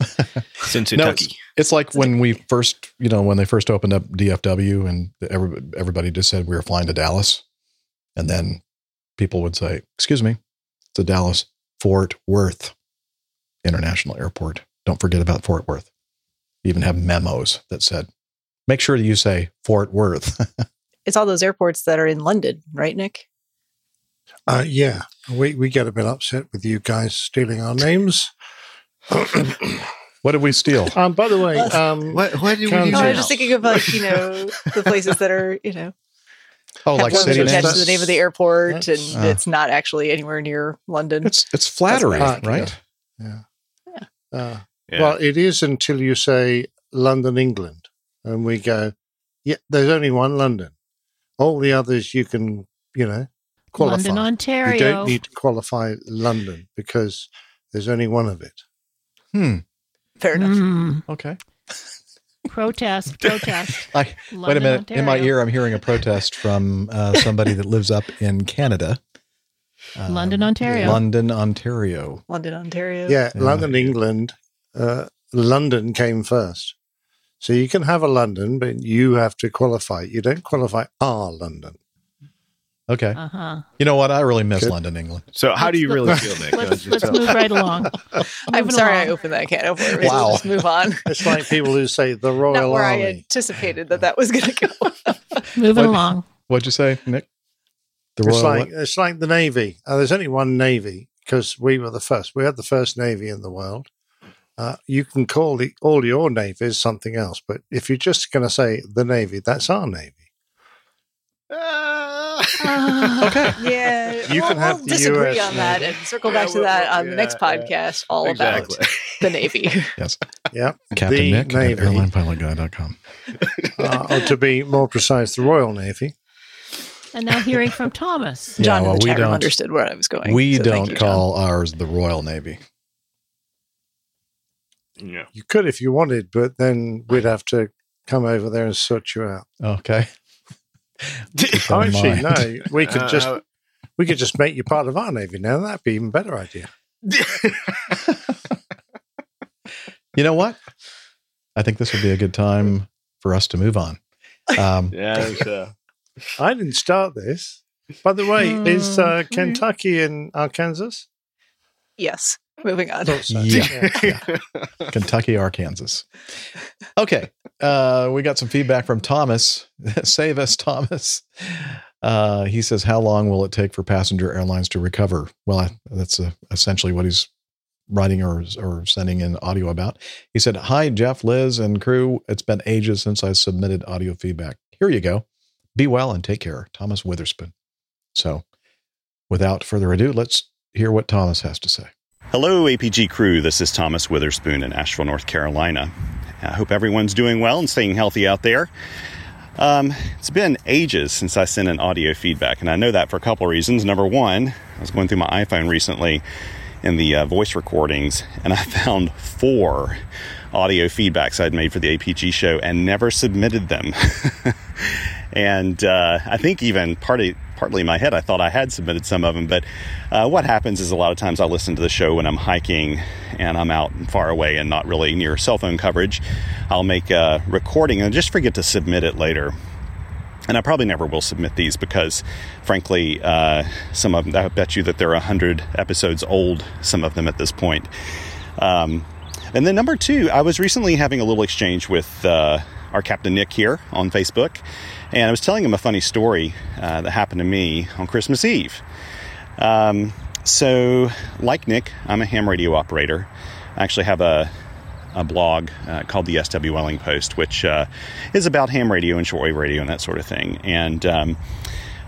Cincinnati. No, it's, it's like when we first, you know, when they first opened up DFW and every, everybody just said we were flying to Dallas. And then people would say, excuse me, it's a Dallas Fort Worth International Airport. Don't forget about Fort Worth. You even have memos that said, make sure that you say Fort Worth. it's all those airports that are in London, right, Nick? Uh, yeah, we, we get a bit upset with you guys stealing our names. what did we steal? Um, by the way, um, what what did Kansas- No, I was just thinking of like, you know, the places that are, you know, Oh, like city attached names? to the name of the airport, and Uh. it's not actually anywhere near London. It's, it's flattery, That's right? Yeah. Uh, Yeah. Well, it is until you say London, England, and we go, yeah, there's only one London. All the others you can, you know, qualify. London, Ontario. You don't need to qualify London because there's only one of it. Hmm. Fair enough. Mm. Okay. Protest, protest. I, wait a London, minute. In my ear, I'm hearing a protest from uh, somebody that lives up in Canada. Um, London, Ontario. London, Ontario. London, Ontario. Yeah, Yeah. London, England. Uh, London came first. So you can have a London, but you have to qualify. You don't qualify our London. Okay. Uh huh. You know what? I really miss Good. London, England. So how do you really feel, Nick? Let's, let's move right along. I'm Moving sorry I opened that can of worms. Wow. Just move on. It's like people who say the Royal Not where I anticipated that that was going to go. Moving What- along. What'd you say, Nick? The It's Royal. like what? it's like the Navy. Uh, there's only one Navy because we were the first. We had the first Navy in the world. Uh, you can call the, all your navies something else, but if you're just going to say the Navy, that's our Navy. okay. Yeah, You we'll, can have we'll the disagree US on that and circle Yeah, back to we'll- that we'll- on the next yeah, yeah. podcast, all Exactly. about the Navy. Yes. Yeah, Captain the Nick at Navy, airlinepilotguy.com. uh, or to be more precise, the Royal Navy. And now hearing from Thomas. Yeah, John well, in the we don't- understood where I was going. We so don't you, call ours the Royal Navy. Yeah. You could if you wanted, but then we'd have to come over there and sort you out. Okay. Keep Actually, no, we could Uh, just uh, we could just make you part of our Navy now. That'd be even better idea. You know what? I think this would be a good time for us to move on. Um, yeah. there's, uh, I didn't start this. By the way, is uh. Kentucky in Arkansas? Yes. Moving on. Thought so. Yeah. Kentucky, Arkansas. Okay. Uh, we got some feedback from Thomas. Save us, Thomas. Uh, he says, How long will it take for passenger airlines to recover? Well, I, that's uh, essentially what he's writing or, or sending in audio about. He said, Hi, Jeff, Liz, and crew. It's been ages since I submitted audio feedback. Here you go. Be well and take care. Thomas Witherspoon. So, without further ado, let's hear what Thomas has to say. Hello, APG crew. This is Thomas Witherspoon in Asheville, North Carolina. I hope everyone's doing well and staying healthy out there. Um, it's been ages since I sent an audio feedback, and I know that for a couple of reasons. Number one, I was going through my iPhone recently in the uh, voice recordings, and I found four audio feedbacks I'd made for the APG show and never submitted them. And uh, I think even partly, partly in my head, I thought I had submitted some of them. But uh, what happens is a lot of times I listen to the show when I'm hiking and I'm out far away and not really near cell phone coverage. I'll make a recording and just forget to submit it later. And I probably never will submit these because, frankly, uh, some of them, I bet you that they're 100 episodes old, some of them at this point. Um, and then number two, I was recently having a little exchange with uh, our Captain Nick here on Facebook, and I was telling him a funny story uh, that happened to me on Christmas Eve. Um, so, like Nick, I'm a ham radio operator. I actually have a a blog uh, called the SWLing Post, which uh, is about ham radio and shortwave radio and that sort of thing. And um,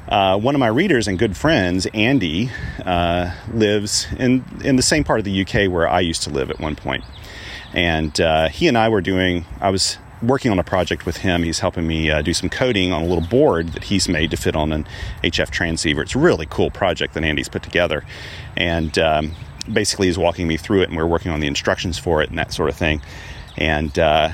uh, one of my readers and good friends, Andy, uh, lives in in the same part of the UK where I used to live at one point. And uh, he and I were doing. I was working on a project with him. He's helping me uh, do some coding on a little board that he's made to fit on an HF transceiver. It's a really cool project that Andy's put together, and um, basically he's walking me through it, and we're working on the instructions for it and that sort of thing. And uh,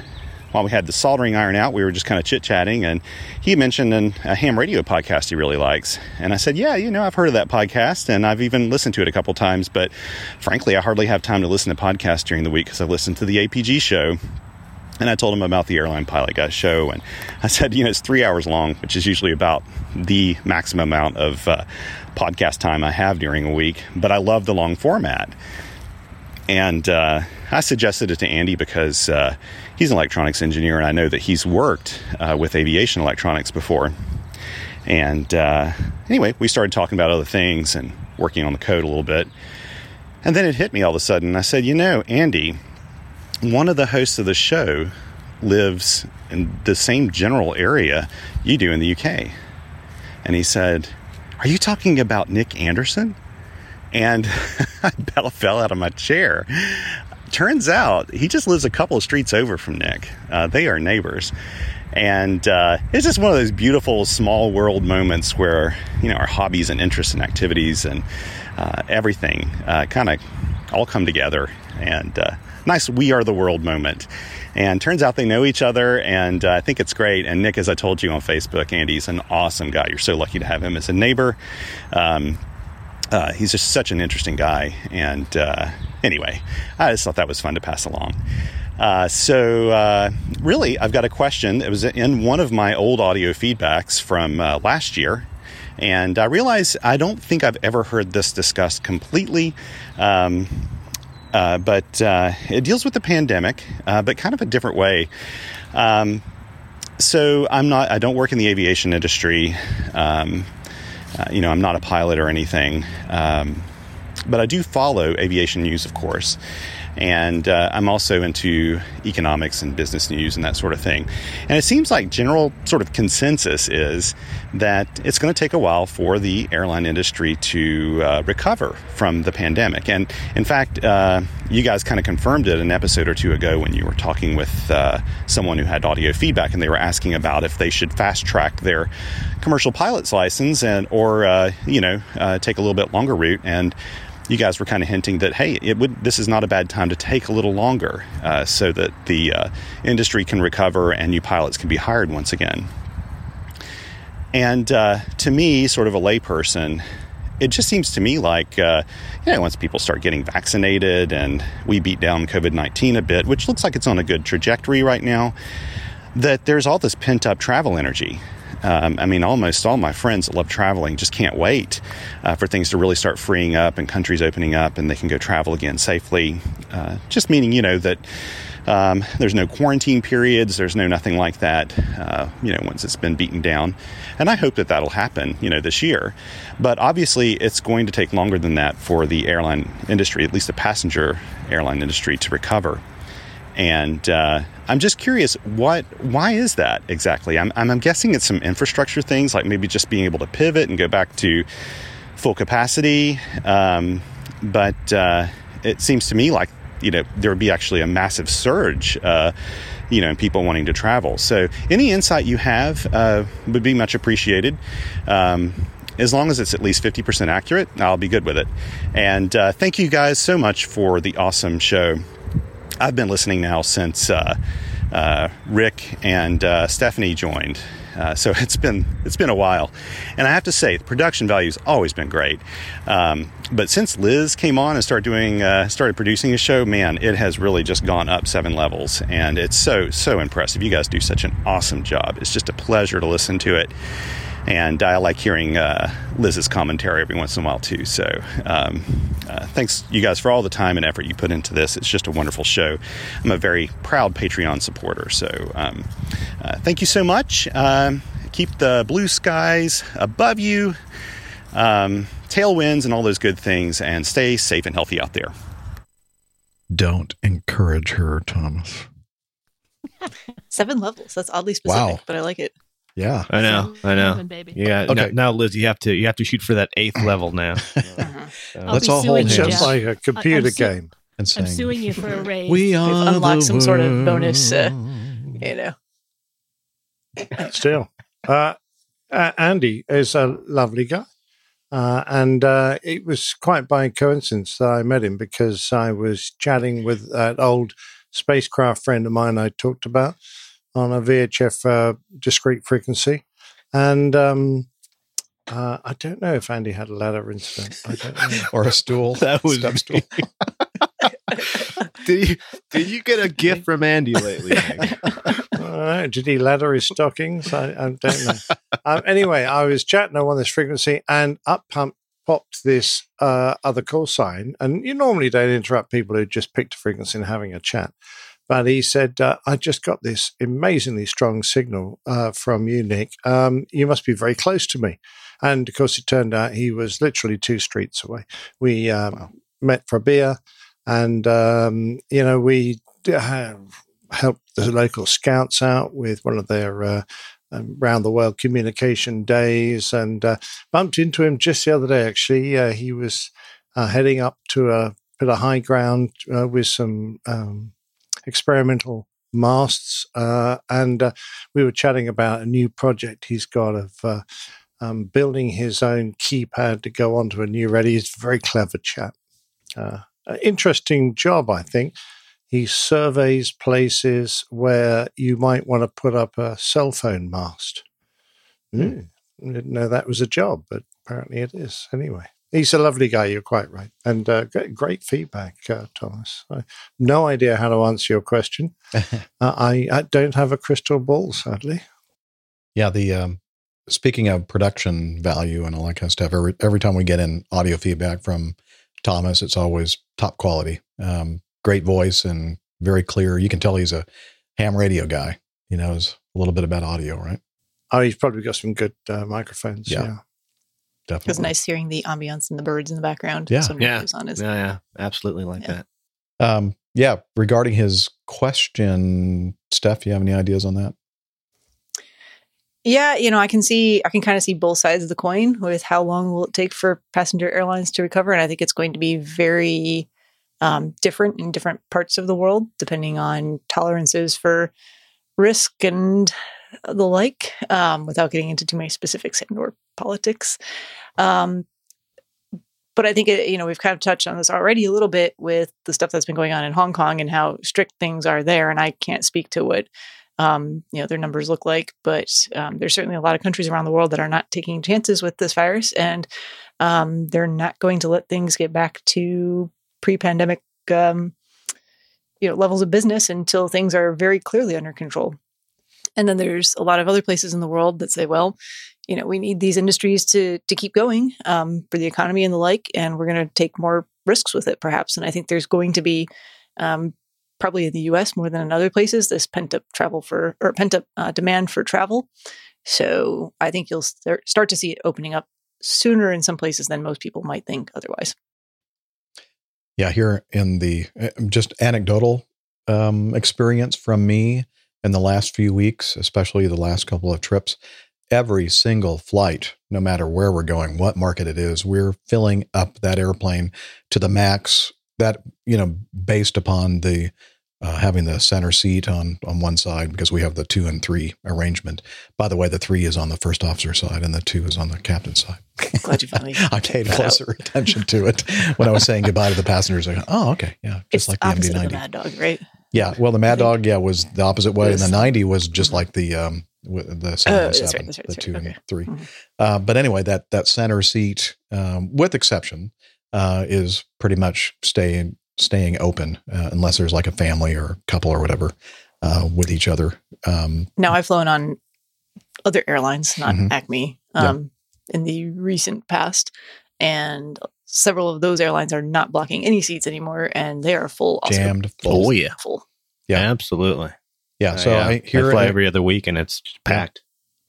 while we had the soldering iron out, we were just kind of chit chatting, and he mentioned an, a ham radio podcast he really likes. And I said, Yeah, you know, I've heard of that podcast, and I've even listened to it a couple times, but frankly, I hardly have time to listen to podcasts during the week because I listen to the APG show. And I told him about the Airline Pilot Guy show, and I said, you know, it's three hours long, which is usually about the maximum amount of uh, podcast time I have during a week, but I love the long format. And uh, I suggested it to Andy because uh, he's an electronics engineer, and I know that he's worked uh, with aviation electronics before. And uh, anyway, we started talking about other things and working on the code a little bit. And then it hit me all of a sudden. I said, You know, Andy, one of the hosts of the show lives in the same general area you do in the UK. And he said, Are you talking about Nick Anderson? And I about fell out of my chair. Turns out he just lives a couple of streets over from Nick. Uh, they are neighbors. And uh, it's just one of those beautiful small world moments where, you know, our hobbies and interests and activities and uh, everything uh, kind of all come together. And uh, nice we are the world moment. And turns out they know each other, and uh, I think it's great. And Nick, as I told you on Facebook, Andy's an awesome guy. You're so lucky to have him as a neighbor. Um, uh, he's just such an interesting guy. And uh, anyway, I just thought that was fun to pass along. Uh, so, uh, really, I've got a question. It was in one of my old audio feedbacks from uh, last year. And I realize I don't think I've ever heard this discussed completely. Um, uh, but uh, it deals with the pandemic, uh, but kind of a different way. Um, so I'm not. I don't work in the aviation industry. Um, uh, you know, I'm not a pilot or anything. Um, but I do follow aviation news, of course. And uh, I'm also into economics and business news and that sort of thing. And it seems like general sort of consensus is that it's going to take a while for the airline industry to uh, recover from the pandemic. And in fact, uh, you guys kind of confirmed it an episode or two ago when you were talking with uh, someone who had audio feedback, and they were asking about if they should fast track their commercial pilot's license and or uh, you know uh, take a little bit longer route and you guys were kind of hinting that hey, it would this is not a bad time to take a little longer uh, so that the uh, industry can recover and new pilots can be hired once again. And uh, to me, sort of a layperson, it just seems to me like uh, you know once people start getting vaccinated and we beat down COVID nineteen a bit, which looks like it's on a good trajectory right now, that there's all this pent up travel energy um, I mean, almost all my friends that love traveling just can't wait uh, for things to really start freeing up and countries opening up and they can go travel again safely. Uh, just meaning, you know, that um, there's no quarantine periods, there's no nothing like that, uh, you know, once it's been beaten down. And I hope that that'll happen, you know, this year. But obviously, it's going to take longer than that for the airline industry, at least the passenger airline industry, to recover. And uh, I'm just curious, what? Why is that exactly? I'm, I'm, guessing it's some infrastructure things, like maybe just being able to pivot and go back to full capacity. Um, but uh, it seems to me like you know there would be actually a massive surge. Uh, you know, in people wanting to travel. So, any insight you have uh, would be much appreciated. Um, as long as it's at least 50% accurate, I'll be good with it. And uh, thank you guys so much for the awesome show. I've been listening now since uh, uh, Rick and uh, Stephanie joined, so it's been it's been a while, and I have to say the production value's always been great. Um, but since Liz came on and started doing started producing the show, man, it has really just gone up seven levels, and it's so so impressive. You guys do such an awesome job. It's just a pleasure to listen to it and I like hearing uh, Liz's commentary every once in a while too. So, um, uh, thanks you guys for all the time and effort you put into this. It's just a wonderful show. I'm a very proud Patreon supporter, so um, uh, thank you so much. Um, keep the blue skies above you, um, tailwinds, and all those good things, and stay safe and healthy out there. Don't encourage her, Thomas. Seven levels. That's oddly specific, Wow. but I like it. Yeah, I know, I know. Baby. Yeah. Okay. Now, now, Liz, you have to you have to shoot for that eighth level now. I'll Let's all hold you, hands. Just like a computer I'm su- game. and I'm suing you for a raise. we They've are unlocked the some sort of bonus, uh, you know. Still, uh, uh, Andy is a lovely guy. Uh, and uh, it was quite by coincidence that I met him because I was chatting with that old spacecraft friend of mine I talked about on a VHF uh, discrete frequency. And um, uh, I don't know if Andy had a ladder incident. I don't know. or a stool. That was Step stool. did you did you get a gift from Andy lately? Hank? I. Did he ladder his stockings? I, I don't know. um, anyway, I was chatting on this frequency and up pump popped this uh, other call sign. And you normally don't interrupt people who just picked a frequency and having a chat. But he said, uh, I just got this amazingly strong signal uh, from you, Nick. Um, you must be very close to me. And of course, it turned out he was literally two streets away. We um, met for a beer and, um, you know, we uh, helped the local scouts out with one of their uh, um, round the world communication days and uh, bumped into him just the other day. Actually, uh, he was uh, heading up to a bit of high ground uh, with some um, experimental masts, uh, and uh, we were chatting about a new project he's got of. Uh, um, building his own keypad to go onto a new ready. He's a very clever chap. Uh, interesting job, I think. He surveys places where you might want to put up a cell phone mast. Mm. I didn't know that was a job, but apparently it is. Anyway, he's a lovely guy. You're quite right, and uh, great, feedback, uh, Thomas. I no idea how to answer your question. uh, I, I don't have a crystal ball, sadly. Yeah, the um, speaking of production value and all that kind of stuff, every every time we get in audio feedback from Thomas, it's always top quality. Um, great voice and very clear. You can tell he's a ham radio guy. He knows a little bit about audio, right? Oh, he's probably got some good uh, microphones. Yeah. Yeah. It was nice hearing the ambiance and the birds in the background. Yeah. So Yeah. on his yeah, yeah, absolutely like Yeah. that. Um, yeah, regarding his question, Steph, you have any ideas on that? Yeah, you know, I can see, I can kind of see both sides of the coin with how long will it take for passenger airlines to recover, and I think it's going to be very um, different in different parts of the world, depending on tolerances for risk and the like. Um, without getting into too many specifics and or politics, um, but I think it, you know we've kind of touched on this already a little bit with the stuff that's been going on in Hong Kong and how strict things are there, and I can't speak to what um, you know their numbers look like. But um, there's certainly a lot of countries around the world that are not taking chances with this virus, and um, they're not going to let things get back to pre-pandemic um, you know levels of business until things are very clearly under control. And then there's a lot of other places in the world that say, well, you know, we need these industries to to keep going um, for the economy and the like, and we're going to take more risks with it, perhaps. And I think there's going to be um, probably in the U.S. more than in other places this pent up travel for or pent up uh, demand for travel. So I think you'll start to see it opening up sooner in some places than most people might think otherwise. Yeah, here in the uh, just anecdotal um, experience from me in the last few weeks, especially the last couple of trips, every single flight, no matter where we're going, what market it is, we're filling up that airplane to the max. That you know, based upon the uh, having the center seat on on one side because we have the two and three arrangement. By the way, the three is on the first officer side and the two is on the captain's side. Glad you finally. I paid that out. closer attention to it when I was saying goodbye to the passengers. I go, oh, okay, yeah, just It's like the MD-90. Mad Dog, right? Yeah, well, the Mad Dog, yeah, was the opposite way, and the 90 was just like the um, with the Oh, seven, and seven right, that's right, the two right, and okay. 3 Mhm. Uh, but anyway, that that center seat, um, with exception, uh, is pretty much staying staying open uh, unless there's like a family or couple or whatever uh, with each other. Um, Now I've flown on other airlines, not Mhm. Acme, Yeah. um, in the recent past, and several of those airlines are not blocking any seats anymore, and they are full. also. jammed full. Oh yeah, full. Yeah. absolutely. Yeah. Uh, So I I hear fly it- every other week, and it's packed.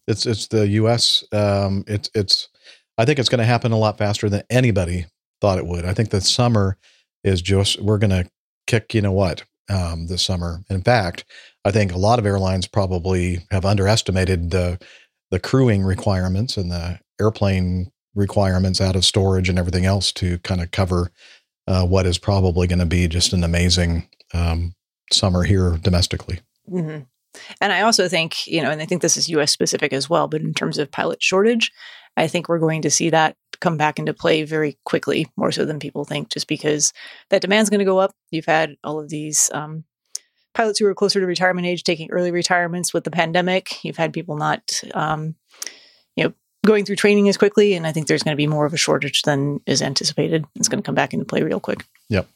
It's it's the U.S. Um, it's it's. I think it's going to happen a lot faster than anybody thought it would. I think the summer is just we're going to kick. You know what? Um, this summer. In fact, I think a lot of airlines probably have underestimated the the crewing requirements and the airplane requirements out of storage and everything else to kind of cover uh, what is probably going to be just an amazing um, summer here domestically. Hmm And I also think, you know, and I think this is US specific as well, but in terms of pilot shortage, I think we're going to see that come back into play very quickly, more so than people think, just because that demand's going to go up. You've had all of these um, pilots who are closer to retirement age taking early retirements with the pandemic. You've had people not, um, you know, going through training as quickly. And I think there's going to be more of a shortage than is anticipated. It's going to come back into play real quick. Yep.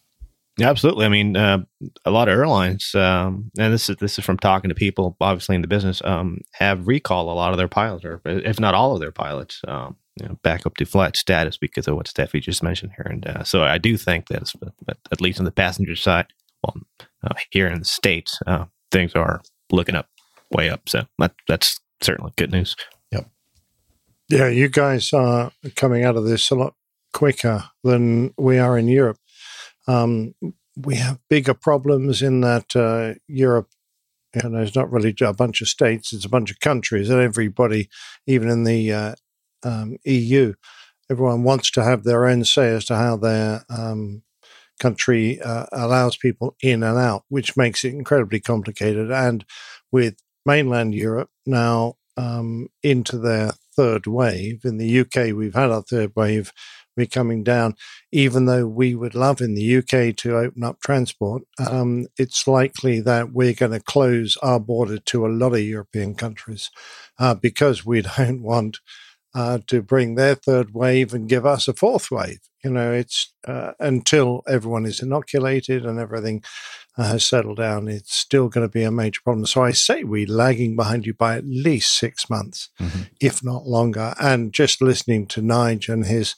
Absolutely. I mean, uh, a lot of airlines, um, and this is this is from talking to people, obviously in the business, um, have recall a lot of their pilots, or if not all of their pilots, um, you know, back up to flight status because of what Steffi just mentioned here. And uh, so I do think that, at least on the passenger side, well, uh, here in the states, uh, things are looking up, way up. So that, that's certainly good news. Yep. Yeah, you guys are coming out of this a lot quicker than we are in Europe. Um, we have bigger problems in that uh, Europe, you know, it's not really a bunch of states; it's a bunch of countries, and everybody, even in the uh, um, EU, everyone wants to have their own say as to how their um, country uh, allows people in and out, which makes it incredibly complicated. And with mainland Europe now um, into their third wave, in the UK, we've had our third wave. We're coming down, even though we would love in the UK to open up transport. Um, it's likely that we're going to close our border to a lot of European countries uh, because we don't want uh, to bring their third wave and give us a fourth wave. You know, it's uh, until everyone is inoculated and everything has settled down, it's still going to be a major problem. So I say we're lagging behind you by at least six months, if not longer. And just listening to Nige and his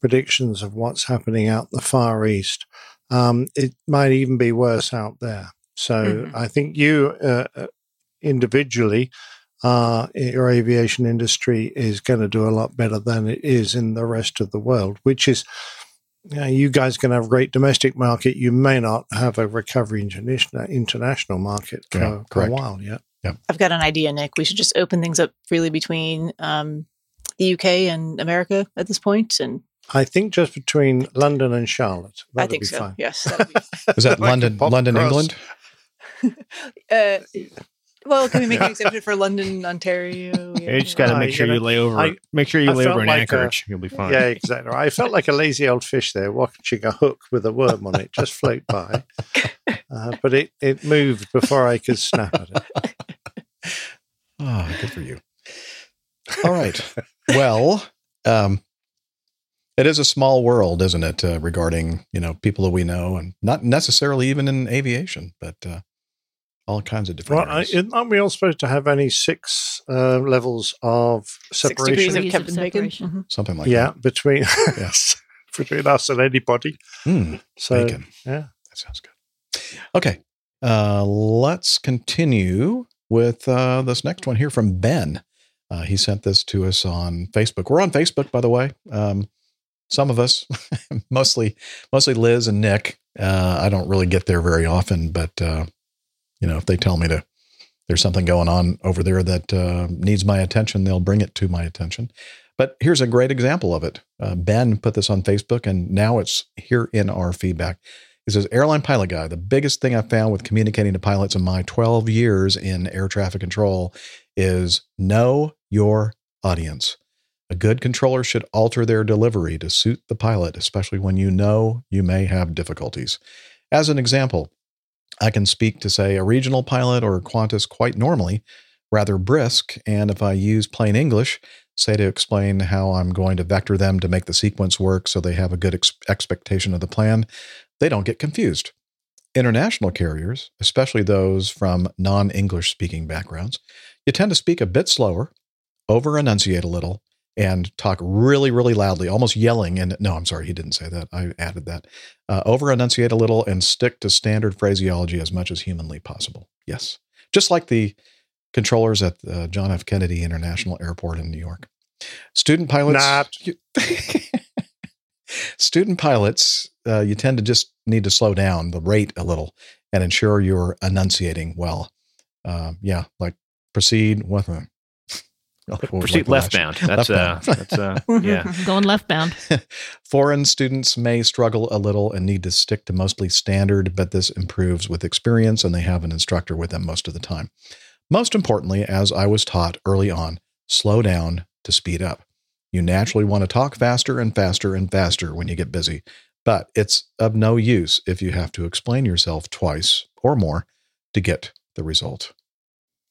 predictions of what's happening out in the Far East, um, it might even be worse out there. So Mhm. I think you uh, uh, individually uh, your aviation industry is going to do a lot better than it is in the rest of the world, which is you, you guys can have a great domestic market. You may not have a recovery international international market for, Yeah, for a correct. while yet. I've got an idea, Nick. We should just open things up freely between um, the UK and America at this point, and I think just between London and Charlotte, I that'll think be so. fine. Yes. be- Is that London, London, across. England? uh, well, can we make an exception for London, Ontario? Yeah, you just got to make you sure you gotta- lay over. I- make sure you I lay felt over in like a- Anchorage. You'll be fine. Yeah, exactly. I felt like a lazy old fish there, watching a hook with a worm on it just float by. Uh, but it, it moved before I could snap at it. Oh, good for you. All right. Well, um, it is a small world, isn't it, uh, regarding you know people that we know, and not necessarily even in aviation, but uh, all kinds of different. Well, I, areas. aren't we all supposed to have only six uh, levels of separation? of Degrees of Captain Bacon. separation. Mhm. Something like yeah, that. between Yes. between us and anybody. Mm, So bacon. yeah, That sounds good. Okay. Uh, let's continue with uh, this next one here from Ben. Uh, he sent this to us on Facebook. We're on Facebook, by the way. Um, some of us, mostly, mostly Liz and Nick. Uh, I don't really get there very often, but uh, you know, if they tell me to, there's something going on over there that uh, needs my attention, they'll bring it to my attention. But here's a great example of it. Uh, ben put this on Facebook, and now it's here in our feedback. He says, Airline pilot guy, the biggest thing I found with communicating to pilots in my 12 years in air traffic control is know your audience. A good controller should alter their delivery to suit the pilot, especially when you know you may have difficulties. As an example, I can speak to, say, a regional pilot or Qantas quite normally, rather brisk. And if I use plain English, say to explain how I'm going to vector them to make the sequence work so they have a good ex- expectation of the plan, they don't get confused. International carriers, especially those from non English speaking backgrounds, you tend to speak a bit slower, over enunciate a little, and talk really, really loudly, almost yelling. And no, I'm sorry, he didn't say that. I added that. Uh, over enunciate a little and stick to standard phraseology as much as humanly possible. Yes. Just like the controllers at uh, John F. Kennedy International Airport in New York. Student pilots. Not. student pilots, uh, you tend to just need to slow down the rate a little and ensure you're enunciating well. Um, yeah, like proceed with a Proceed left bound. That's uh, that's uh, yeah. Going left bound. Foreign students may struggle a little and need to stick to mostly standard, but this improves with experience and they have an instructor with them most of the time. Most importantly, as I was taught early on, slow down to speed up. You naturally want to talk faster and faster and faster when you get busy, but it's of no use if you have to explain yourself twice or more to get the result.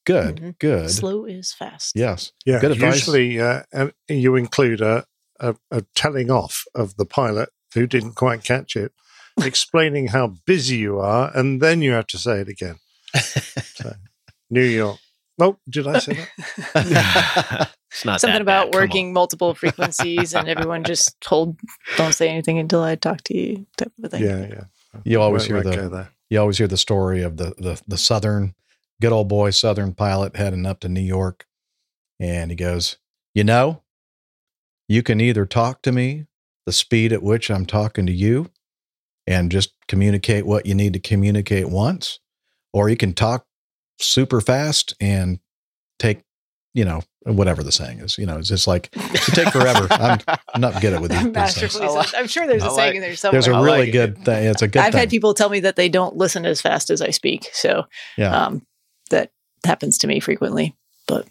Good, Mhm. good. Slow is fast. Yes. Yeah, Good advice. usually uh, you include a, a, a telling off of the pilot who didn't quite catch it, explaining how busy you are, and then you have to say it again. So, New York. Oh, did I say that? it's not Something that about bad. Come on. working multiple frequencies and everyone just hold, don't say anything until I talk to you type of thing. Yeah, yeah. You always Won't- hear won't the you always hear the story of the the the southern good old boy southern pilot heading up to New York, and he goes, "You know, you can either talk to me the speed at which I'm talking to you, and just communicate what you need to communicate once, or you can talk super fast and take." You know, whatever the saying is, you know, it's just like to take forever. I'm, I'm not good at with these, these things. Masterfully. I'm sure there's a I saying like- in there somewhere. There's a I really like it. good thing. It's a good I've thing. had people tell me that they don't listen as fast as I speak. So yeah. um, that happens to me frequently. But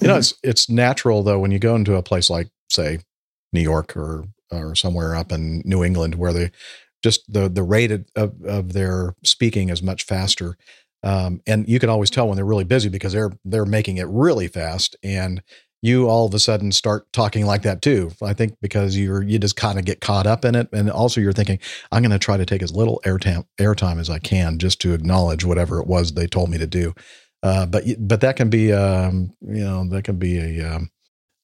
You know, it's it's natural though when you go into a place like, say, New York or or somewhere up in New England where they just the the rate of, of, of their speaking is much faster, um, and you can always tell when they're really busy because they're they're making it really fast, and you all of a sudden start talking like that too. I think because you're you just kind of get caught up in it, and also you're thinking, I'm going to try to take as little airtime airtime as I can just to acknowledge whatever it was they told me to do. Uh, but but that can be um, you know that can be a um,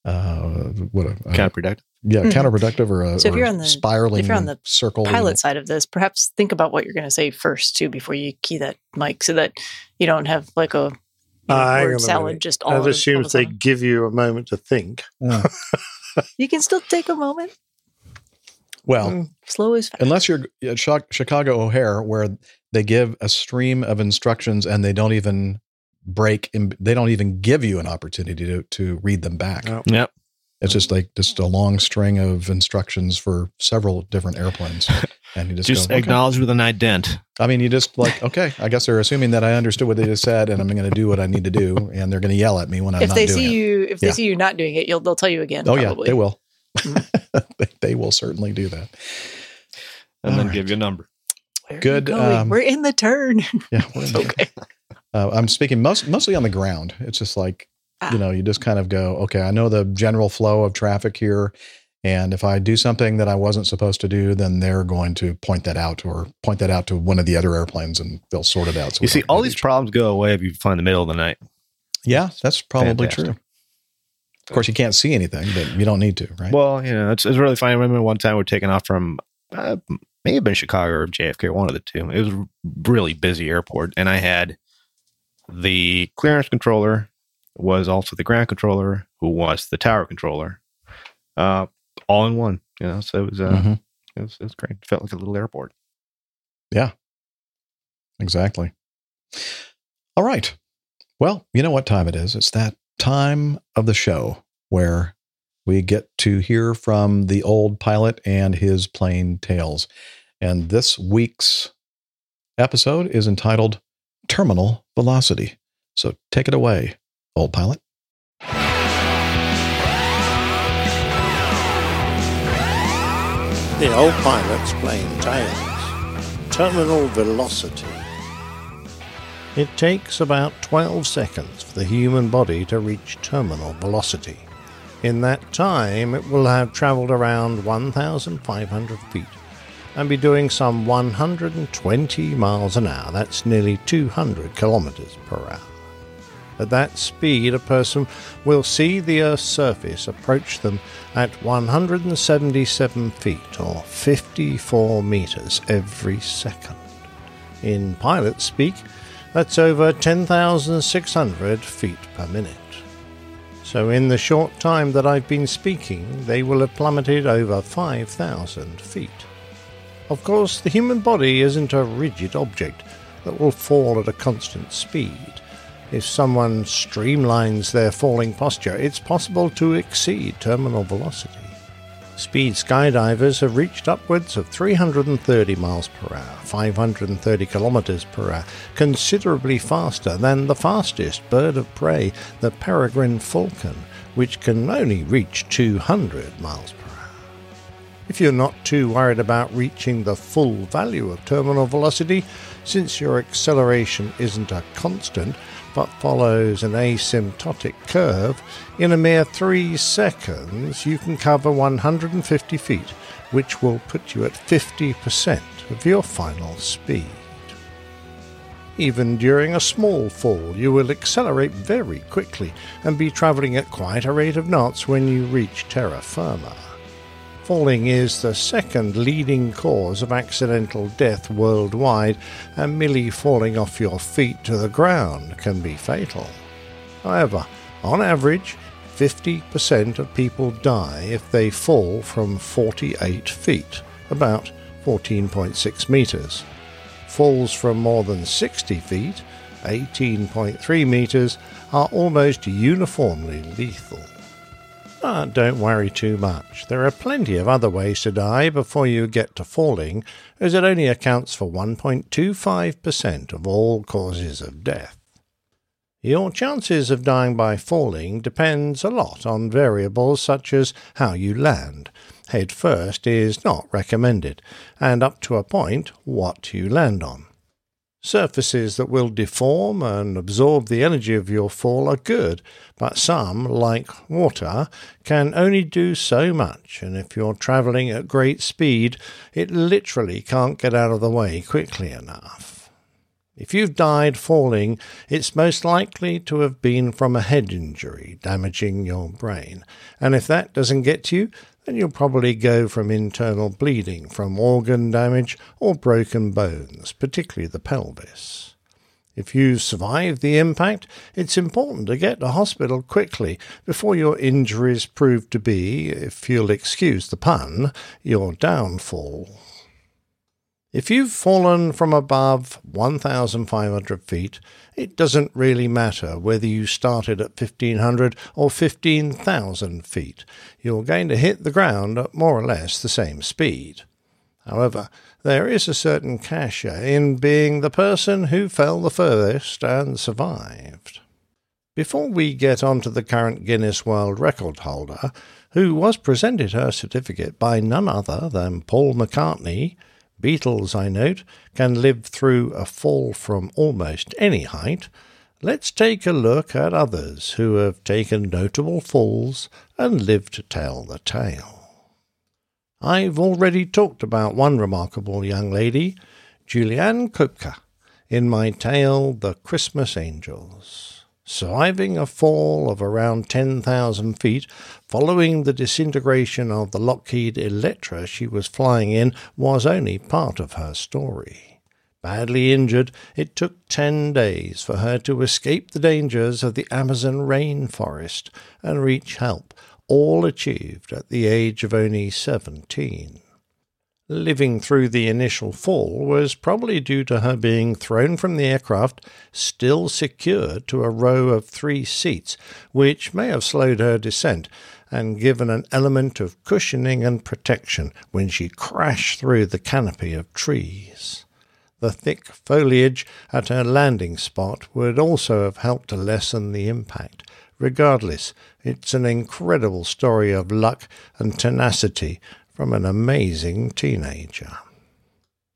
uh, what a, a counterproductive. yeah Mhm. counterproductive or a So if or you're on the- spiraling if you're on the circle pilot side of this, perhaps think about what you're going to say first too before you key that mic, so that you don't have like a you know, hang word salad just all. That assumes they sudden. give you a moment to think. Yeah. You can still take a moment. Well, Mm, slow is fast. unless you're at Chicago O'Hare, where they give a stream of instructions and they don't even break, in, they don't even give you an opportunity to to read them back. Yep. It's just like just a long string of instructions for several different airplanes, and you just, Just go, okay. acknowledge with an ident. I mean, you just like okay. I guess they're assuming that I understood what they just said, and I'm going to do what I need to do, and they're going to yell at me when I'm if not they doing see it. you, if they see you not doing it, you'll they'll tell you again. oh probably. yeah, they will. they, they will certainly do that. And All then right. give you a number. Where Good, um, We're in the turn. Yeah, we're in there. okay. Uh, I'm speaking most mostly on the ground. It's just like you know, you just kind of go, okay, I know the general flow of traffic here, and if I do something that I wasn't supposed to do, then they're going to point that out or point that out to one of the other airplanes, and they'll sort it out. So You see, all these problems go away if you find the middle of the night. yeah, that's probably Fantastic. true. Of course, you can't see anything, but you don't need to, right? Well, you know, it's, it's really funny. I remember one time we are taking off from, uh, may have been Chicago or JFK, one of the two. It was a really busy airport, and I had the clearance controller was also the ground controller, who was the tower controller, uh, all in one. You know, so it was, uh, Mhm. it was, it was great. It felt like a little airport. Yeah, exactly. All right. Well, you know what time it is. It's that time of the show where we get to hear from the old pilot and his Plane Tales. And this week's episode is entitled Terminal Velocity. So take it away, old pilot. The old pilot's Plane Tales. Terminal velocity. It takes about 12 seconds for the human body to reach terminal velocity. In that time, it will have travelled around 1,500 feet and be doing some 120 miles an hour. That's nearly 200 kilometers per hour. At that speed, a person will see the Earth's surface approach them at 177 feet or 54 meters every second. In pilot speak, that's over 10,600 feet per minute. So, in the short time that I've been speaking, they will have plummeted over 5,000 feet. Of course, the human body isn't a rigid object that will fall at a constant speed. If someone streamlines their falling posture, it's possible to exceed terminal velocity. Speed skydivers have reached upwards of 330 miles per hour, 530 kilometers per hour, considerably faster than the fastest bird of prey, the peregrine falcon, which can only reach 200 miles per hour. If you're not too worried about reaching the full value of terminal velocity, since your acceleration isn't a constant, follows an asymptotic curve, in a mere three seconds you can cover 150 feet, which will put you at 50% of your final speed. Even during a small fall, you will accelerate very quickly and be travelling at quite a rate of knots when you reach terra firma. Falling is the second leading cause of accidental death worldwide, and merely falling off your feet to the ground can be fatal. However, on average, 50% of people die if they fall from 48 feet, about 14.6 meters. Falls from more than 60 feet, 18.3 meters, are almost uniformly lethal. But don't worry too much. There are plenty of other ways to die before you get to falling, as it only accounts for 1.25% of all causes of death. Your chances of dying by falling depends a lot on variables such as how you land. Head first is not recommended, and up to a point, what you land on. Surfaces that will deform and absorb the energy of your fall are good, but some, like water, can only do so much, and if you're travelling at great speed, it literally can't get out of the way quickly enough. If you've died falling, it's most likely to have been from a head injury damaging your brain, and if that doesn't get you, then you'll probably go from internal bleeding from organ damage or broken bones, particularly the pelvis. If you survive the impact, it's important to get to hospital quickly before your injuries prove to be, if you'll excuse the pun, your downfall. If you've fallen from above 1,500 feet, it doesn't really matter whether you started at 1,500 or 15,000 feet. You're going to hit the ground at more or less the same speed. However, there is a certain cachet in being the person who fell the furthest and survived. Before we get on to the current Guinness World Record holder, who was presented her certificate by none other than Paul McCartney, Beatles, I note, can live through a fall from almost any height. Let's take a look at others who have taken notable falls and lived to tell the tale. I've already talked about one remarkable young lady, Juliane Koepcke, in my tale The Christmas Angels. Surviving a fall of around 10,000 feet following the disintegration of the Lockheed Electra she was flying in was only part of her story. Badly injured, it took 10 days for her to escape the dangers of the Amazon rainforest and reach help, all achieved at the age of only 17 living through the initial fall was probably due to her being thrown from the aircraft, still secured to a row of three seats, which may have slowed her descent and given an element of cushioning and protection when she crashed through the canopy of trees. The thick foliage at her landing spot would also have helped to lessen the impact. Regardless, it's an incredible story of luck and tenacity from an amazing teenager.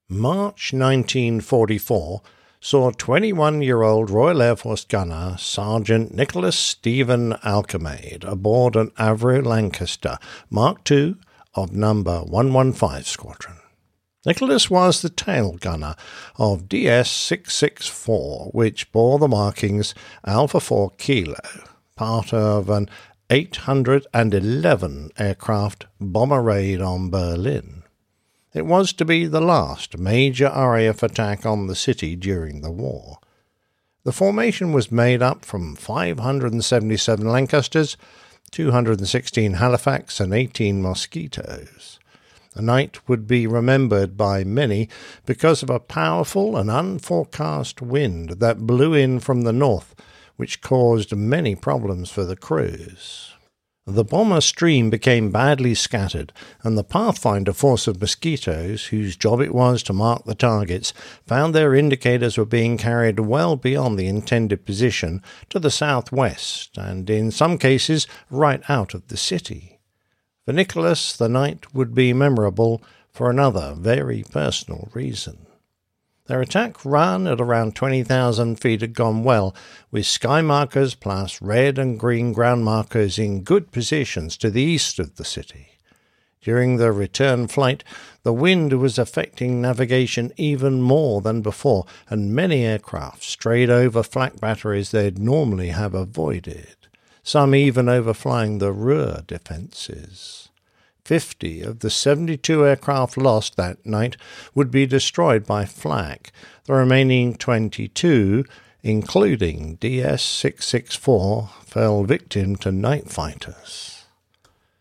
March 1944 saw 21 year old Royal Air Force gunner Sergeant Nicholas Stephen Alkemade aboard an Avro Lancaster Mark II of number 115 Squadron. Nicholas was the tail gunner of DS 664, which bore the markings Alpha 4 Kilo, part of an 811 aircraft bomber raid on Berlin. It was to be the last major RAF attack on the city during the war. The formation was made up from 577 Lancasters, 216 Halifax, and 18 Mosquitoes. The night would be remembered by many because of a powerful and unforecast wind that blew in from the north, which caused many problems for the crews. The bomber stream became badly scattered, and the Pathfinder force of mosquitoes, whose job it was to mark the targets, found their indicators were being carried well beyond the intended position to the southwest, and in some cases right out of the city. For Nicholas, the night would be memorable for another very personal reason. Their attack run at around 20,000 feet had gone well, with sky markers plus red and green ground markers in good positions to the east of the city. During the return flight, the wind was affecting navigation even more than before, and many aircraft strayed over flak batteries they'd normally have avoided some even overflying the Ruhr defences. Fifty of the 72 aircraft lost that night would be destroyed by flak. The remaining 22, including DS 664, fell victim to night fighters.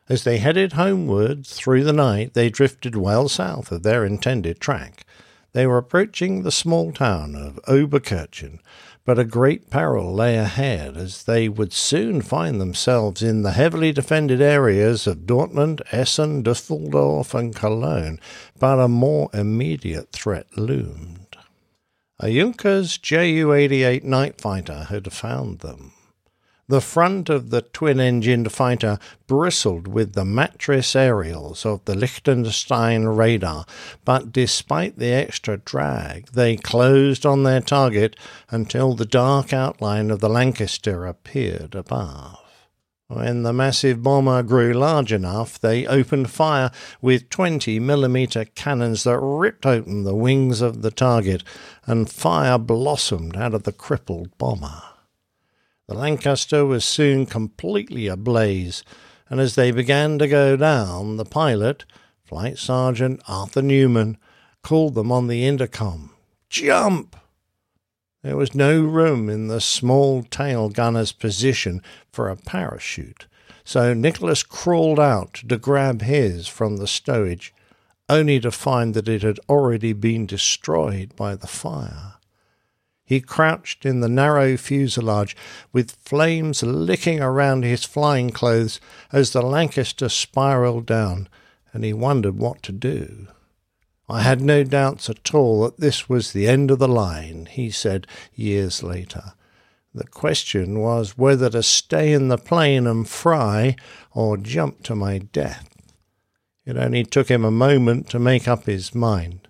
As they headed homeward through the night, they drifted well south of their intended track. They were approaching the small town of Oberkirchen, but a great peril lay ahead as they would soon find themselves in the heavily defended areas of Dortmund, Essen, Dusseldorf, and Cologne, but a more immediate threat loomed. A Junkers Ju 88 night fighter had found them. The front of the twin engined fighter bristled with the mattress aerials of the Lichtenstein radar, but despite the extra drag, they closed on their target until the dark outline of the Lancaster appeared above. When the massive bomber grew large enough, they opened fire with 20 millimeter cannons that ripped open the wings of the target, and fire blossomed out of the crippled bomber. The Lancaster was soon completely ablaze, and as they began to go down, the pilot, Flight Sergeant Arthur Newman, called them on the intercom Jump! There was no room in the small tail gunner's position for a parachute, so Nicholas crawled out to grab his from the stowage, only to find that it had already been destroyed by the fire. He crouched in the narrow fuselage, with flames licking around his flying clothes as the Lancaster spiraled down, and he wondered what to do. I had no doubts at all that this was the end of the line, he said years later. The question was whether to stay in the plane and fry or jump to my death. It only took him a moment to make up his mind.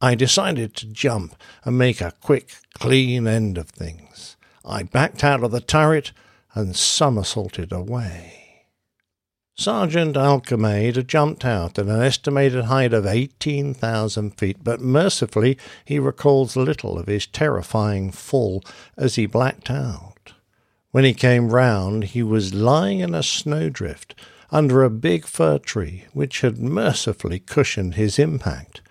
I decided to jump and make a quick, clean end of things. I backed out of the turret and somersaulted away. Sergeant Alkemade had jumped out at an estimated height of 18,000 feet, but mercifully he recalls little of his terrifying fall as he blacked out. When he came round, he was lying in a snowdrift under a big fir tree which had mercifully cushioned his impact.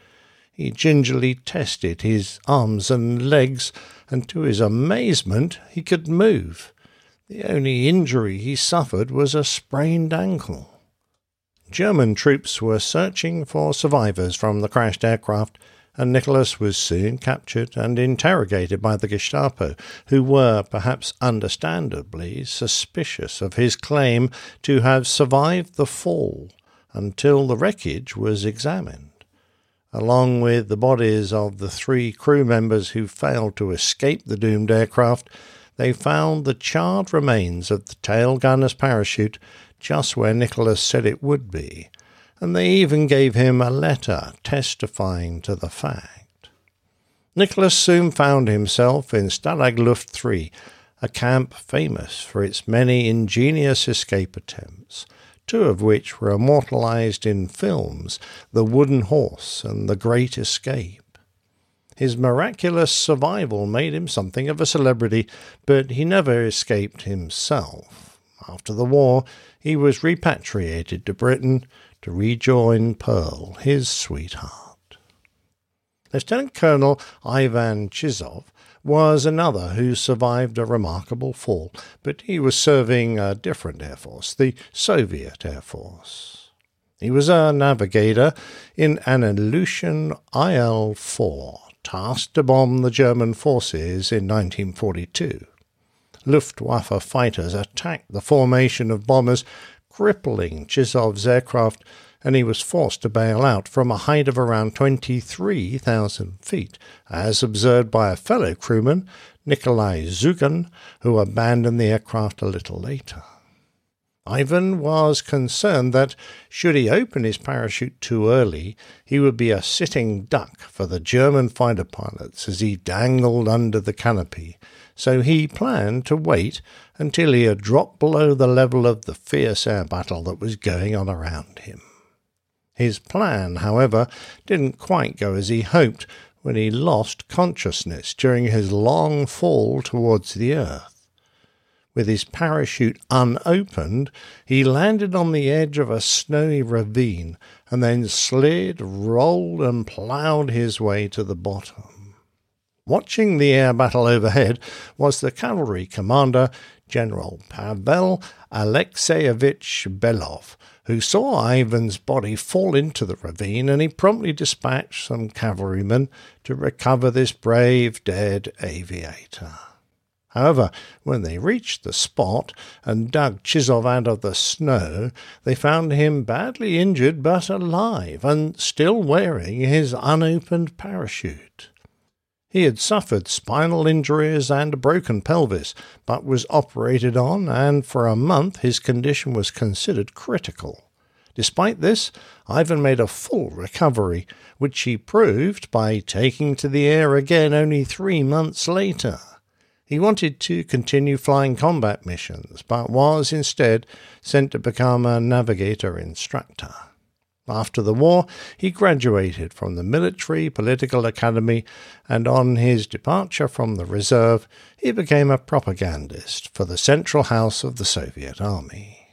He gingerly tested his arms and legs, and to his amazement, he could move. The only injury he suffered was a sprained ankle. German troops were searching for survivors from the crashed aircraft, and Nicholas was soon captured and interrogated by the Gestapo, who were, perhaps understandably, suspicious of his claim to have survived the fall until the wreckage was examined along with the bodies of the three crew members who failed to escape the doomed aircraft, they found the charred remains of the tail gunner's parachute just where Nicholas said it would be, and they even gave him a letter testifying to the fact. Nicholas soon found himself in Stalag Luft 3, a camp famous for its many ingenious escape attempts, two of which were immortalized in films The Wooden Horse and The Great Escape. His miraculous survival made him something of a celebrity, but he never escaped himself. After the war, he was repatriated to Britain to rejoin Pearl, his sweetheart. Lieutenant Colonel Ivan Chizov was another who survived a remarkable fall, but he was serving a different Air Force, the Soviet Air Force. He was a navigator in an Ilyushin IL 4 tasked to bomb the German forces in 1942. Luftwaffe fighters attacked the formation of bombers, crippling Chizov's aircraft, and he was forced to bail out from a height of around 23,000 feet, as observed by a fellow crewman, Nikolai Zugin, who abandoned the aircraft a little later. Ivan was concerned that, should he open his parachute too early, he would be a sitting duck for the German fighter pilots as he dangled under the canopy, so he planned to wait until he had dropped below the level of the fierce air battle that was going on around him. His plan, however, didn't quite go as he hoped when he lost consciousness during his long fall towards the earth. With his parachute unopened, he landed on the edge of a snowy ravine and then slid, rolled, and ploughed his way to the bottom. Watching the air battle overhead was the cavalry commander, General Pavel Alexeyevich Belov, who saw Ivan's body fall into the ravine, and he promptly dispatched some cavalrymen to recover this brave dead aviator. However, when they reached the spot and dug Chizov out of the snow, they found him badly injured but alive and still wearing his unopened parachute. He had suffered spinal injuries and a broken pelvis, but was operated on, and for a month his condition was considered critical. Despite this, Ivan made a full recovery, which he proved by taking to the air again only three months later. He wanted to continue flying combat missions, but was instead sent to become a navigator instructor. After the war, he graduated from the Military Political Academy, and on his departure from the reserve, he became a propagandist for the Central House of the Soviet Army.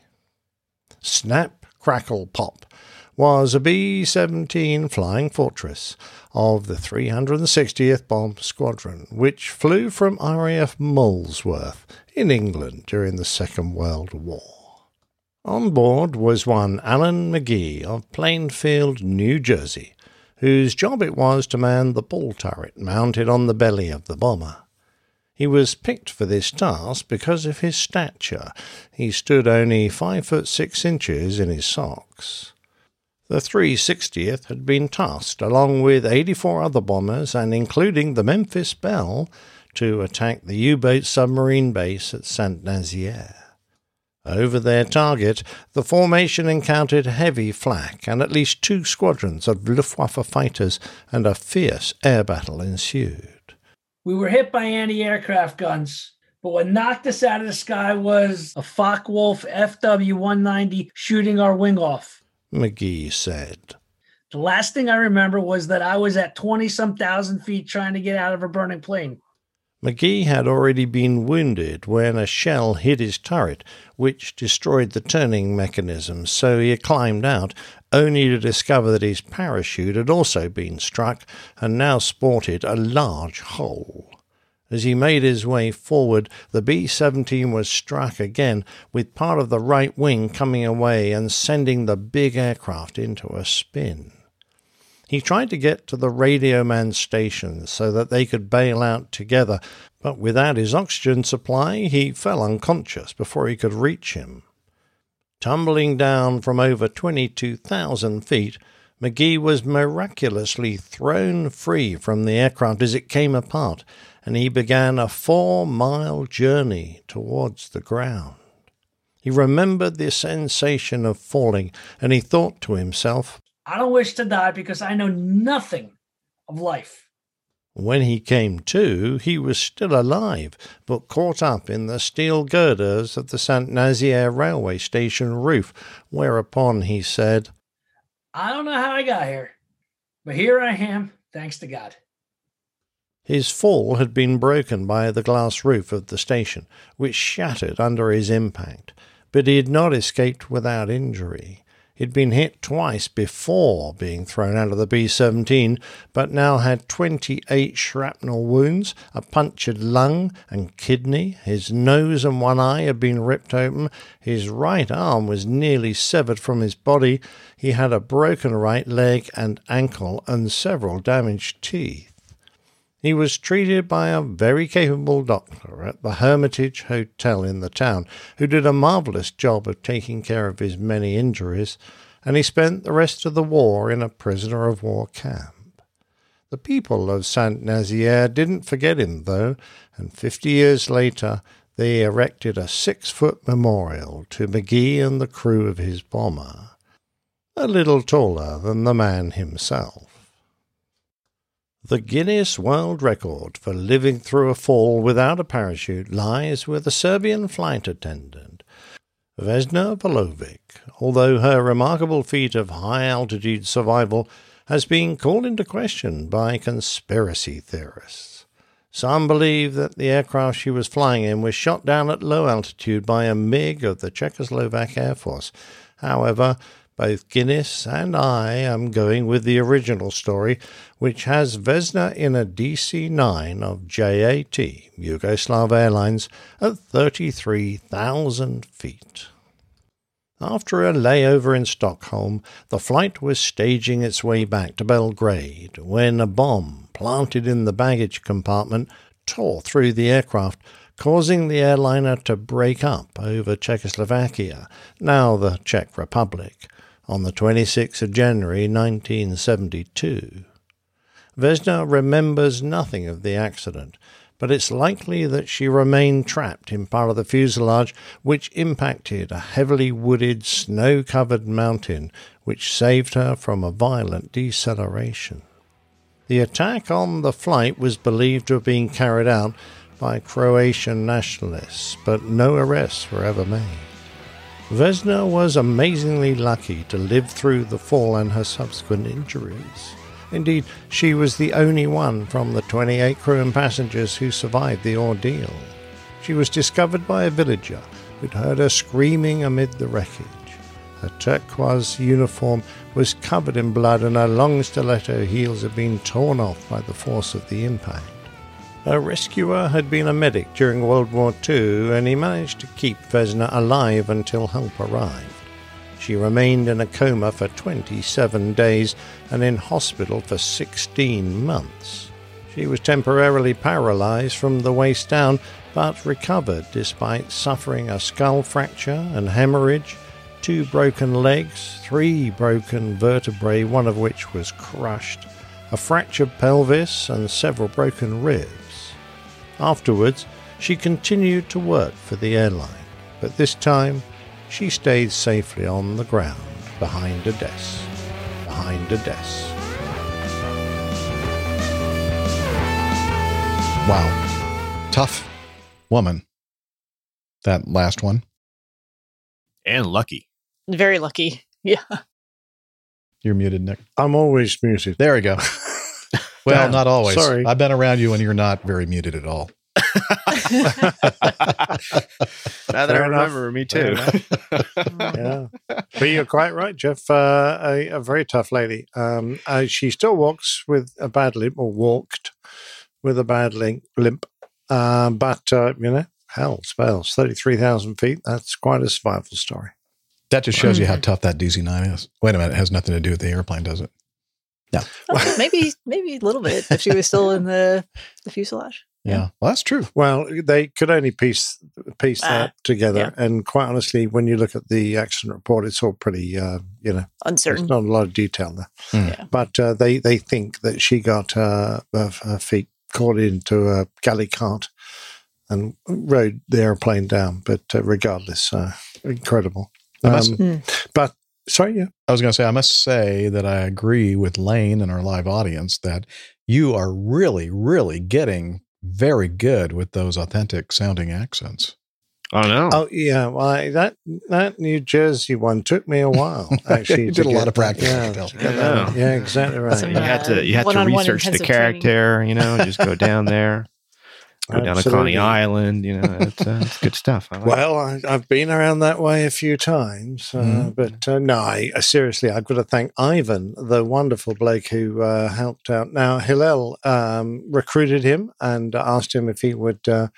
Snap, crackle, pop was a B 17 Flying Fortress of the 360th Bomb Squadron, which flew from RAF Molesworth in England during the Second World War. On board was one Alan Magee of Plainfield, New Jersey, whose job it was to man the ball turret mounted on the belly of the bomber. He was picked for this task because of his stature. He stood only five foot six inches in his socks. The 360th had been tasked, along with 84 other bombers and including the Memphis Belle, to attack the U boat submarine base at Saint Nazaire. Over their target, the formation encountered heavy flak, and at least two squadrons of Luftwaffe fighters and a fierce air battle ensued. We were hit by anti aircraft guns, but what knocked us out of the sky was a Focke-Wulf FW 190 shooting our wing off. Magee said. The last thing I remember was that I was at 20 some thousand feet trying to get out of a burning plane. Magee had already been wounded when a shell hit his turret, which destroyed the turning mechanism, so he climbed out, only to discover that his parachute had also been struck and now sported a large hole. As he made his way forward, the B 17 was struck again, with part of the right wing coming away and sending the big aircraft into a spin. He tried to get to the radio man station so that they could bail out together, but without his oxygen supply, he fell unconscious before he could reach him. Tumbling down from over 22,000 feet, Magee was miraculously thrown free from the aircraft as it came apart and he began a four mile journey towards the ground. He remembered the sensation of falling, and he thought to himself, I don't wish to die because I know nothing of life. When he came to, he was still alive, but caught up in the steel girders of the Saint Nazaire railway station roof, whereupon he said, I don't know how I got here, but here I am, thanks to God. His fall had been broken by the glass roof of the station, which shattered under his impact, but he had not escaped without injury. He'd been hit twice before being thrown out of the B 17, but now had 28 shrapnel wounds, a punctured lung and kidney. His nose and one eye had been ripped open. His right arm was nearly severed from his body. He had a broken right leg and ankle and several damaged teeth. He was treated by a very capable doctor at the Hermitage Hotel in the town, who did a marvellous job of taking care of his many injuries, and he spent the rest of the war in a prisoner of war camp. The people of Saint Nazaire didn't forget him, though, and fifty years later they erected a six foot memorial to Magee and the crew of his bomber, a little taller than the man himself. The Guinness World Record for living through a fall without a parachute lies with a Serbian flight attendant, Vesna Vulovic, although her remarkable feat of high altitude survival has been called into question by conspiracy theorists. Some believe that the aircraft she was flying in was shot down at low altitude by a MiG of the Czechoslovak Air Force. However, both Guinness and I am going with the original story, which has Vesna in a DC 9 of JAT, Yugoslav Airlines, at 33,000 feet. After a layover in Stockholm, the flight was staging its way back to Belgrade when a bomb planted in the baggage compartment tore through the aircraft, causing the airliner to break up over Czechoslovakia, now the Czech Republic on the 26th of January 1972. Vesna remembers nothing of the accident, but it's likely that she remained trapped in part of the fuselage which impacted a heavily wooded, snow covered mountain which saved her from a violent deceleration. The attack on the flight was believed to have been carried out by Croatian nationalists, but no arrests were ever made. Vesna was amazingly lucky to live through the fall and her subsequent injuries. Indeed, she was the only one from the 28 crew and passengers who survived the ordeal. She was discovered by a villager who'd heard her screaming amid the wreckage. Her turquoise uniform was covered in blood and her long stiletto heels had been torn off by the force of the impact. Her rescuer had been a medic during World War II, and he managed to keep Vesna alive until help arrived. She remained in a coma for 27 days and in hospital for 16 months. She was temporarily paralyzed from the waist down, but recovered despite suffering a skull fracture and hemorrhage, two broken legs, three broken vertebrae, one of which was crushed, a fractured pelvis, and several broken ribs. Afterwards, she continued to work for the airline, but this time she stayed safely on the ground behind a desk. Behind a desk. Wow. Tough woman. That last one. And lucky. Very lucky. Yeah. You're muted, Nick. I'm always muted. There we go. Well, Damn, not always. sorry. I've been around you and you're not very muted at all. Now that I Fair enough. remember, me too. yeah. But you're quite right, Jeff. Uh, a, a very tough lady. Um, uh, she still walks with a bad limp, or walked with a bad limp. limp. Uh, but, uh, you know, hell, spells. 33,000 feet. That's quite a survival story. That just shows you how tough that DC9 is. Wait a minute. It has nothing to do with the airplane, does it? No. Well, maybe maybe a little bit if she was still in the the fuselage. Yeah. Well, that's true. Well, they could only piece piece that Ah, together. And quite honestly, when you look at the accident report, it's all pretty, uh, you know, Uncertain. There's not a lot of detail there. Hmm. Yeah. But uh, they, they think that she got uh, her, her feet caught into a galley cart and rode the airplane down. But uh, regardless, uh, incredible. It must- Um, But sorry, yeah. I was going to say, I must say that I agree with Lane and our live audience that you are really, really getting very good with those authentic sounding accents. Oh no! Oh yeah, well, I- that that New Jersey one took me a while. Actually, You did a lot of practice, that. I Yeah, can tell. to get that- yeah, exactly right. Some, you had to you had to research the intensive character. You know, just go down there, go down to. Coney Island. You know, it's, uh, it's good stuff. I like. Well, I, I've been around that way a few times, uh, Mhm. but uh, no, I, uh, seriously, I've got to thank Ivan, the wonderful bloke who uh, helped out. Now, Hillel um, recruited him and asked him if he would uh,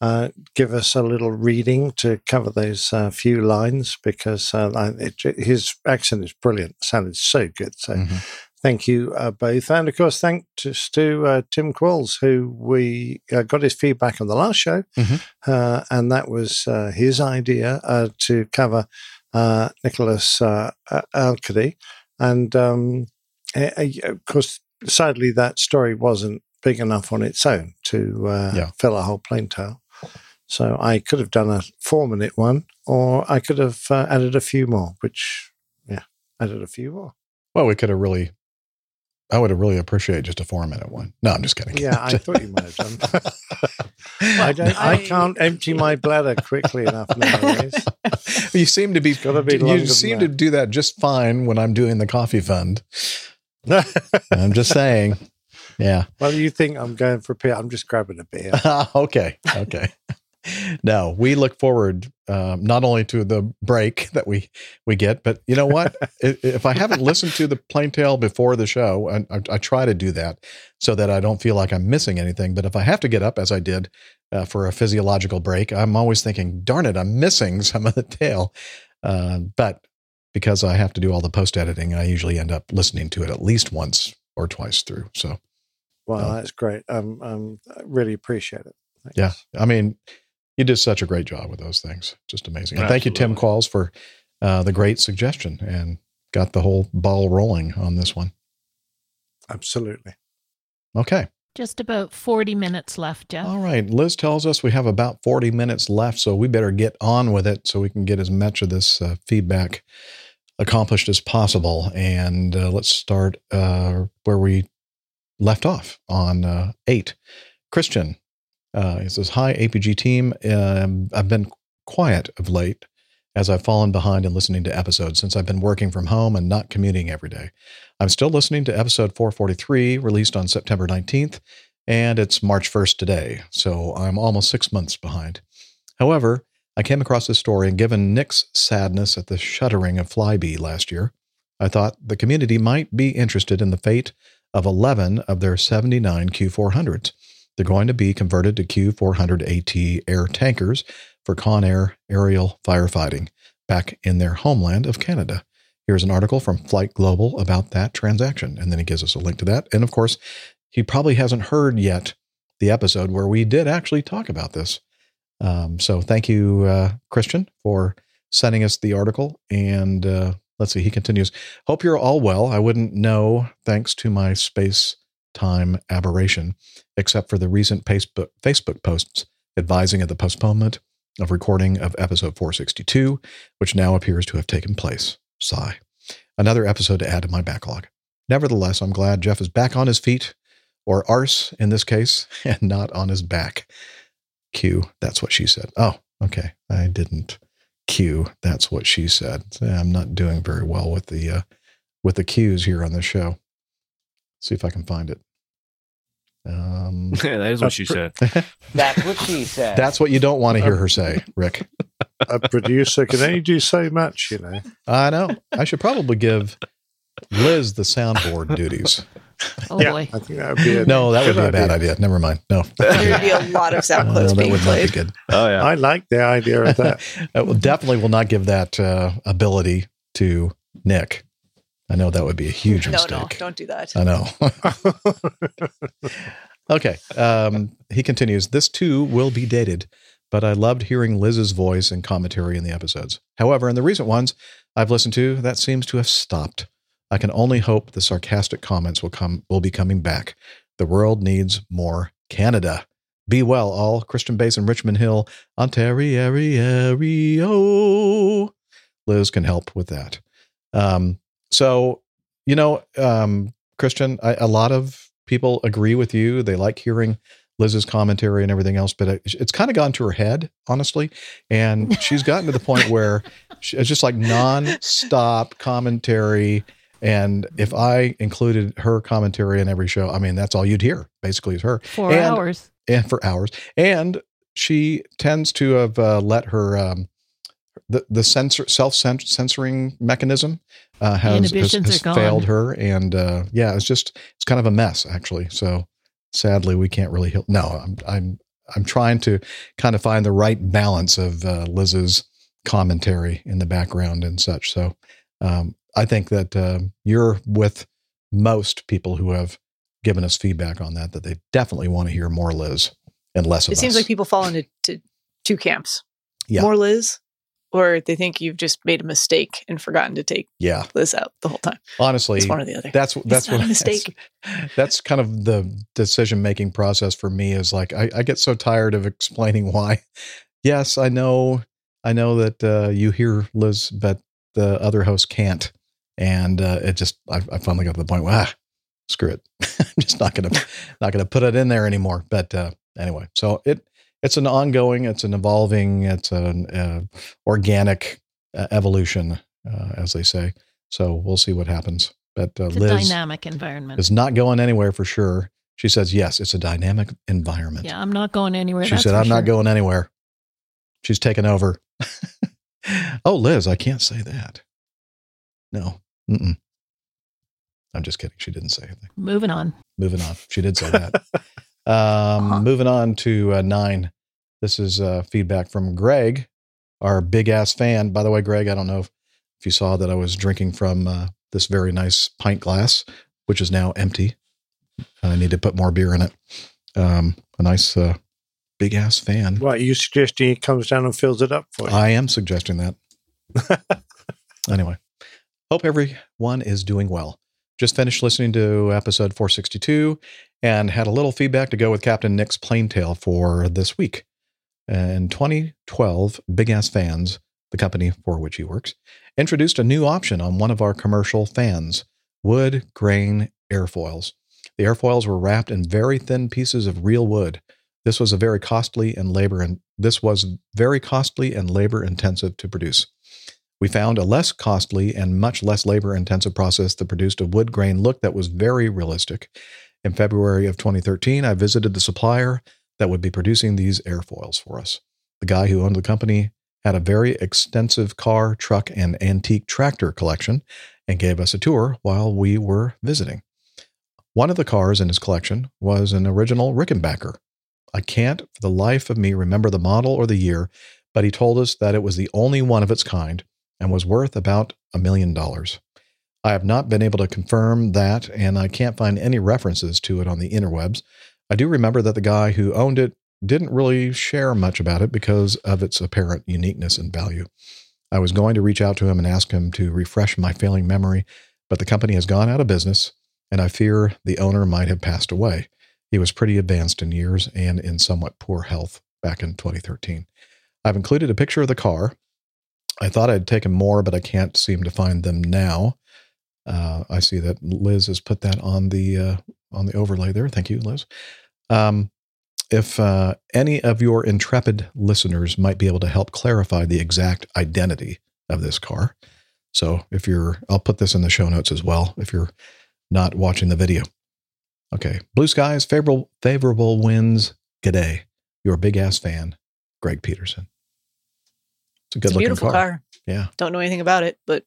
uh, give us a little reading to cover those uh, few lines because uh, it, his accent is brilliant, It sounded so good. So. Mm-hmm. Thank you uh, both. And of course, thanks to uh, Tim Qualls, who we uh, got his feedback on the last show. Mhm. Uh, and that was uh, his idea uh, to cover uh, Nicholas uh, Alcady. And um, of course, sadly, that story wasn't big enough on its own to uh, Yeah. fill a whole plane tale. So I could have done a four minute one, or I could have uh, added a few more, which, yeah, added a few more. Well, we could have really, I would have really appreciated just a four minute one. No, I'm just kidding. Yeah, I thought you might have done. I don't. I, can't empty my bladder quickly enough nowadays. you seem to be, be you seem to do that just fine when I'm doing the coffee fund. I'm just saying. Yeah. Well, you think I'm going for a beer? I'm just grabbing a beer. Ah, okay. Okay. No, we look forward um, not only to the break that we we get, but you know what? If I haven't listened to the plane tale before the show, and I, I try to do that so that I don't feel like I'm missing anything. But if I have to get up, as I did uh, for a physiological break, I'm always thinking, "Darn it, I'm missing some of the tale." Uh, but because I have to do all the post editing, I usually end up listening to it at least once or twice through. So Well, that's great. Um, um, I really appreciate it. Yeah. I mean, you did such a great job with those things. Just amazing. And thank you, Tim Qualls, for uh, the great suggestion and got the whole ball rolling on this one. Absolutely. Okay. Just about 40 minutes left, Jeff. All right. Liz tells us we have about 40 minutes left, so we better get on with it so we can get as much of this uh, feedback accomplished as possible. And uh, let's start uh, where we left off on uh, eight. Christian, uh, he says, Hi, APG team. Um, I've been quiet of late as I've fallen behind in listening to episodes since I've been working from home and not commuting every day. I'm still listening to episode 443, released on September 19th, and it's March 1st today, so I'm almost six months behind. However, I came across this story, and given Nick's sadness at the shuttering of Flybe last year, I thought the community might be interested in the fate of 11 of their 79 Q400s. They're going to be converted to Q400 AT air tankers for Conair aerial firefighting back in their homeland of Canada. Here's an article from Flight Global about that transaction. And then he gives us a link to that. And of course, he probably hasn't heard yet the episode where we did actually talk about this. Um, so thank you, uh, Christian, for sending us the article. And uh, let's see, he continues Hope you're all well. I wouldn't know thanks to my space time aberration, except for the recent Facebook, posts advising of the postponement of recording of episode 462, which now appears to have taken place. Sigh. Another episode to add to my backlog. Nevertheless, I'm glad Jeff is back on his feet, or arse in this case, and not on his back. Q, that's what she said. Oh, okay. I didn't. Q, that's what she said. I'm not doing very well with the uh, with the cues here on the show. See if I can find it. Um, that is what she said. That's what she said. That's what you don't want to hear her say, Rick. A producer can only do so much, you know. I know. I should probably give Liz the soundboard duties. Oh yeah, boy. I think that would be a No, that would be a bad idea. Never mind. No. There would be a lot of sound Uh, clips that being would not be played. good. Oh yeah. I like the idea of that. I will definitely will not give that uh, ability to Nick. I know that would be a huge No, mistake. no, don't do that. I know. okay. Um, he continues This too will be dated, but I loved hearing Liz's voice and commentary in the episodes. However, in the recent ones I've listened to, that seems to have stopped. I can only hope the sarcastic comments will come will be coming back. The world needs more Canada. Be well, all. Christian Base in Richmond Hill, Ontario. Liz can help with that. Um, so, you know, um, Christian, I, a lot of people agree with you. They like hearing Liz's commentary and everything else, but it, it's kind of gone to her head, honestly. And she's gotten to the point where she, it's just like non-stop commentary. And if I included her commentary in every show, I mean, that's all you'd hear basically is her. For And- hours. and for hours. And she tends to have uh, let her um, the the censor self censoring mechanism uh, has, has, has failed her, and uh, yeah, it's just it's kind of a mess actually. So sadly, we can't really help. No, I'm I'm I'm trying to kind of find the right balance of uh, Liz's commentary in the background and such. So um, I think that uh, you're with most people who have given us feedback on that that they definitely want to hear more Liz and less of It seems us. like people fall into two camps. Yeah. More Liz, or they think you've just made a mistake and forgotten to take yeah, Liz out the whole time. honestly, It's one or the other. That's that's not what a mistake. That's, that's kind of the decision making process for me. Is like I, I get so tired of explaining why. Yes, I know, I know that uh, you hear Liz, but the other host can't, and uh, it just I, I finally got to the point where ah, screw it, I'm just not gonna not gonna put it in there anymore. But uh, anyway, so it it's an ongoing, it's an evolving, it's an uh, organic uh, evolution, uh, as they say. So we'll see what happens. But uh, It's a Liz dynamic environment. is not going anywhere for sure. She says, yes, it's a dynamic environment. Yeah, I'm not going anywhere. she said, I'm not going anywhere. She's taken over. oh, Liz, I can't say that. No. Mm-mm. I'm just kidding. She didn't say anything. Moving on. Moving on. She did say that. um, Moving on to uh, nine. This is uh, feedback from Greg, our big ass fan. By the way, Greg, I don't know if, if you saw that I was drinking from uh, this very nice pint glass, which is now empty. I need to put more beer in it. Um, a nice uh, big ass fan. Right, you suggesting he comes down and fills it up for you? I am suggesting that. anyway, hope everyone is doing well. Just finished listening to episode 462 and had a little feedback to go with Captain Nick's plane tale for this week. In 2012, Big Ass Fans, the company for which he works, introduced a new option on one of our commercial fans wood grain airfoils. The airfoils were wrapped in very thin pieces of real wood. This was a very costly and labor and this was very costly and labor intensive to produce. We found a less costly and much less labor intensive process that produced a wood grain look that was very realistic. In February of 2013, I visited the supplier that would be producing these airfoils for us. The guy who owned the company had a very extensive car, truck, and antique tractor collection and gave us a tour while we were visiting. One of the cars in his collection was an original Rickenbacker. I can't for the life of me remember the model or the year, but he told us that it was the only one of its kind and was worth about a million dollars. I have not been able to confirm that, and I can't find any references to it on the interwebs. I do remember that the guy who owned it didn't really share much about it because of its apparent uniqueness and value. I was going to reach out to him and ask him to refresh my failing memory, but the company has gone out of business, and I fear the owner might have passed away. He was pretty advanced in years and in somewhat poor health back in 2013. I've included a picture of the car. I thought I'd taken more, but I can't seem to find them now. Uh, I see that Liz has put that on the uh, on the overlay there. Thank you, Liz. Um, if uh, any of your intrepid listeners might be able to help clarify the exact identity of this car, so if you're, I'll put this in the show notes as well. If you're not watching the video, okay. Blue skies, favorable favorable winds. G'day, your big ass fan, Greg Peterson. It's a good It's a looking beautiful car. Yeah. Don't know anything about it, but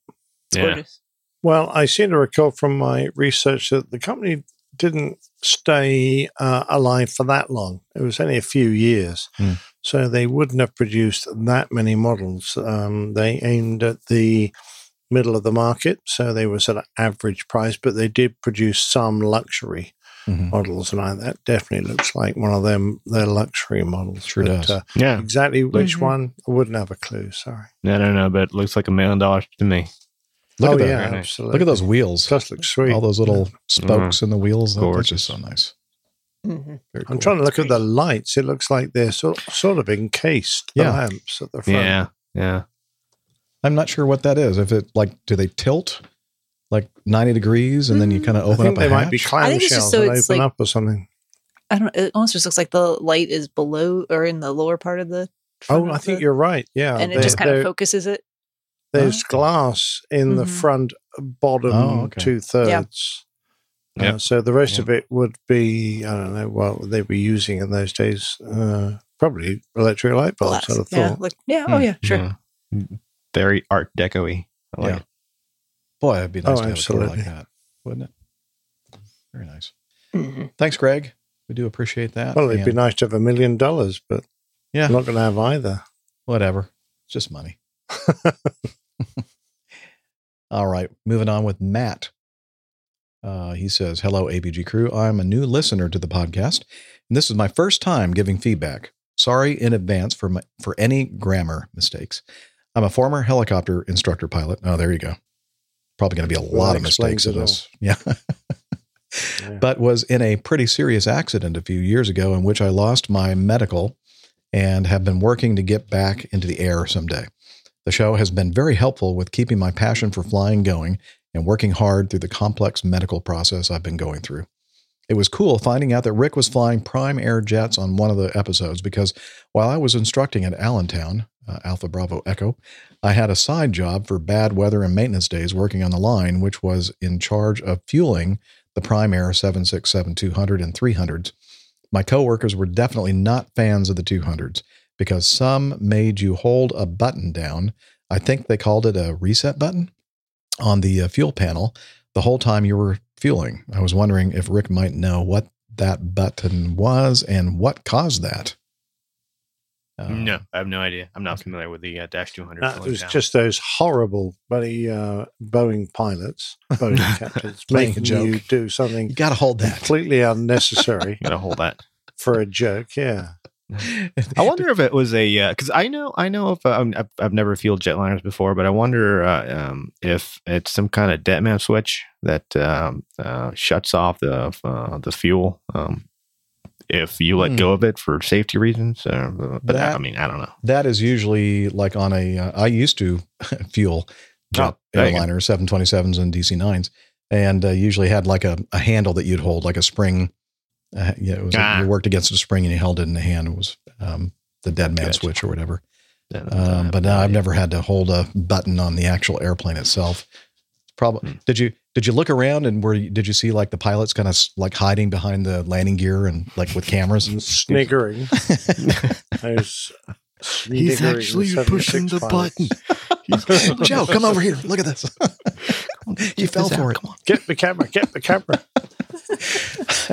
it's Yeah. gorgeous. Well, I seem to recall from my research that the company didn't stay uh, alive for that long. It was only a few years. Hmm. So they wouldn't have produced that many models. Um, they aimed at the middle of the market. So they were sort of average price, but they did produce some luxury Mhm. models. And I, that definitely looks like one of them, their luxury models. Sure But, does. Uh, Yeah. Exactly which Mm-hmm. Mhm. one, I wouldn't have a clue. Sorry. I don't know, but it looks like a million dollars to me. Look oh, at that. yeah, Very absolutely. Look at those wheels. Does look sweet. All those little spokes in the wheels. That- That's Gorgeous. just so nice. Mm-hmm. Very I'm cool. trying to look at the lights. It looks like they're sort sort of encased. The Yeah. lamps at the front. Yeah, yeah. I'm not sure what that is. If it like, do they tilt like 90 degrees and then you kind of I open think up a they might be hatch? I think it's just clamshells so that it's open like- up or something. I don't. It almost just looks like the light is below or in the lower part of the. Oh, I think the- you're right. Yeah, and it just kind of focuses it. There's glass in the Mhm. front bottom Oh, okay. two thirds. Yeah. Uh, so the rest of it would be I don't know what they were using in those days. Uh, probably electric light bulbs. I'd have Yeah, thought. like yeah. Oh yeah, sure. Yeah. Very Art Deco-y. I like Yeah. it. Boy, it'd be nice Oh, to have a tour like that, wouldn't it? Very nice. Mhm. Thanks, Greg. We do appreciate that. Well, it'd be nice to have a million dollars, but Yeah. I'm not going to have either. Whatever. It's just money. All right. Moving on with Matt. Uh, he says, Hello, APG crew. I'm a new listener to the podcast, and this is my first time giving feedback. Sorry in advance for, my, for any grammar mistakes. I'm a former helicopter instructor pilot. Oh, there you go. Probably going to be a Well, lot of mistakes in this. Yeah. but was in a pretty serious accident a few years ago in which I lost my medical and have been working to get back into the air someday. The show has been very helpful with keeping my passion for flying going and working hard through the complex medical process I've been going through. It was cool finding out that Rick was flying Prime Air jets on one of the episodes because while I was instructing at Allentown, uh, Alpha Bravo Echo, I had a side job for bad weather and maintenance days working on the line, which was in charge of fueling the Prime Air 767 200 and 300s. My coworkers were definitely not fans of the 200s because some made you hold a button down. I think they called it a reset button on the uh, fuel panel the whole time you were fueling. I was wondering if Rick might know what that button was and what caused that. Uh, no, I have no idea. I'm not familiar with the uh, Dash 200. That filling was down. just those horrible bloody uh, Boeing pilots, Boeing captains, Playing a making joke. you do something You got to hold that. completely unnecessary you Gotta hold that. for a joke. Yeah. I wonder if it was a because I know I know if um, I've, I've never fueled jetliners before, but I wonder uh, um, if it's some kind of dead man switch that um, uh, shuts off the uh, the fuel um, if you let Hmm. go of it for safety reasons. Uh, but That- I mean, I don't know. That is usually like on a. Uh, I used to fuel jet Oh, airliners, seven twenty sevens and DC nines, and uh, usually had like a, a handle that you'd hold, like a spring. Uh, yeah, it was Ah. you worked against a spring and you held it in the hand. It was um, the dead man Gotcha. switch or whatever. Then, Um, but no, I've never had to hold a button on the actual airplane itself. Probably. Hmm. Did you did you look around and were you, did you see like the pilots kind of like hiding behind the landing gear and like with cameras? And sniggering. Those He's actually pushing the pilots. Joe, come over here. Look at this. you fell for it. Come on. Get the camera. Get the camera.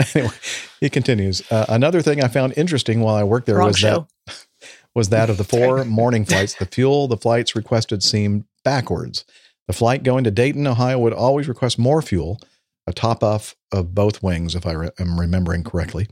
anyway, he continues. Uh, another thing I found interesting while I worked there Wrong was show. that was that of the four morning flights, the fuel the flights requested seemed backwards. The flight going to Dayton, Ohio, would always request more fuel, a top off of both wings, if I re- am remembering correctly,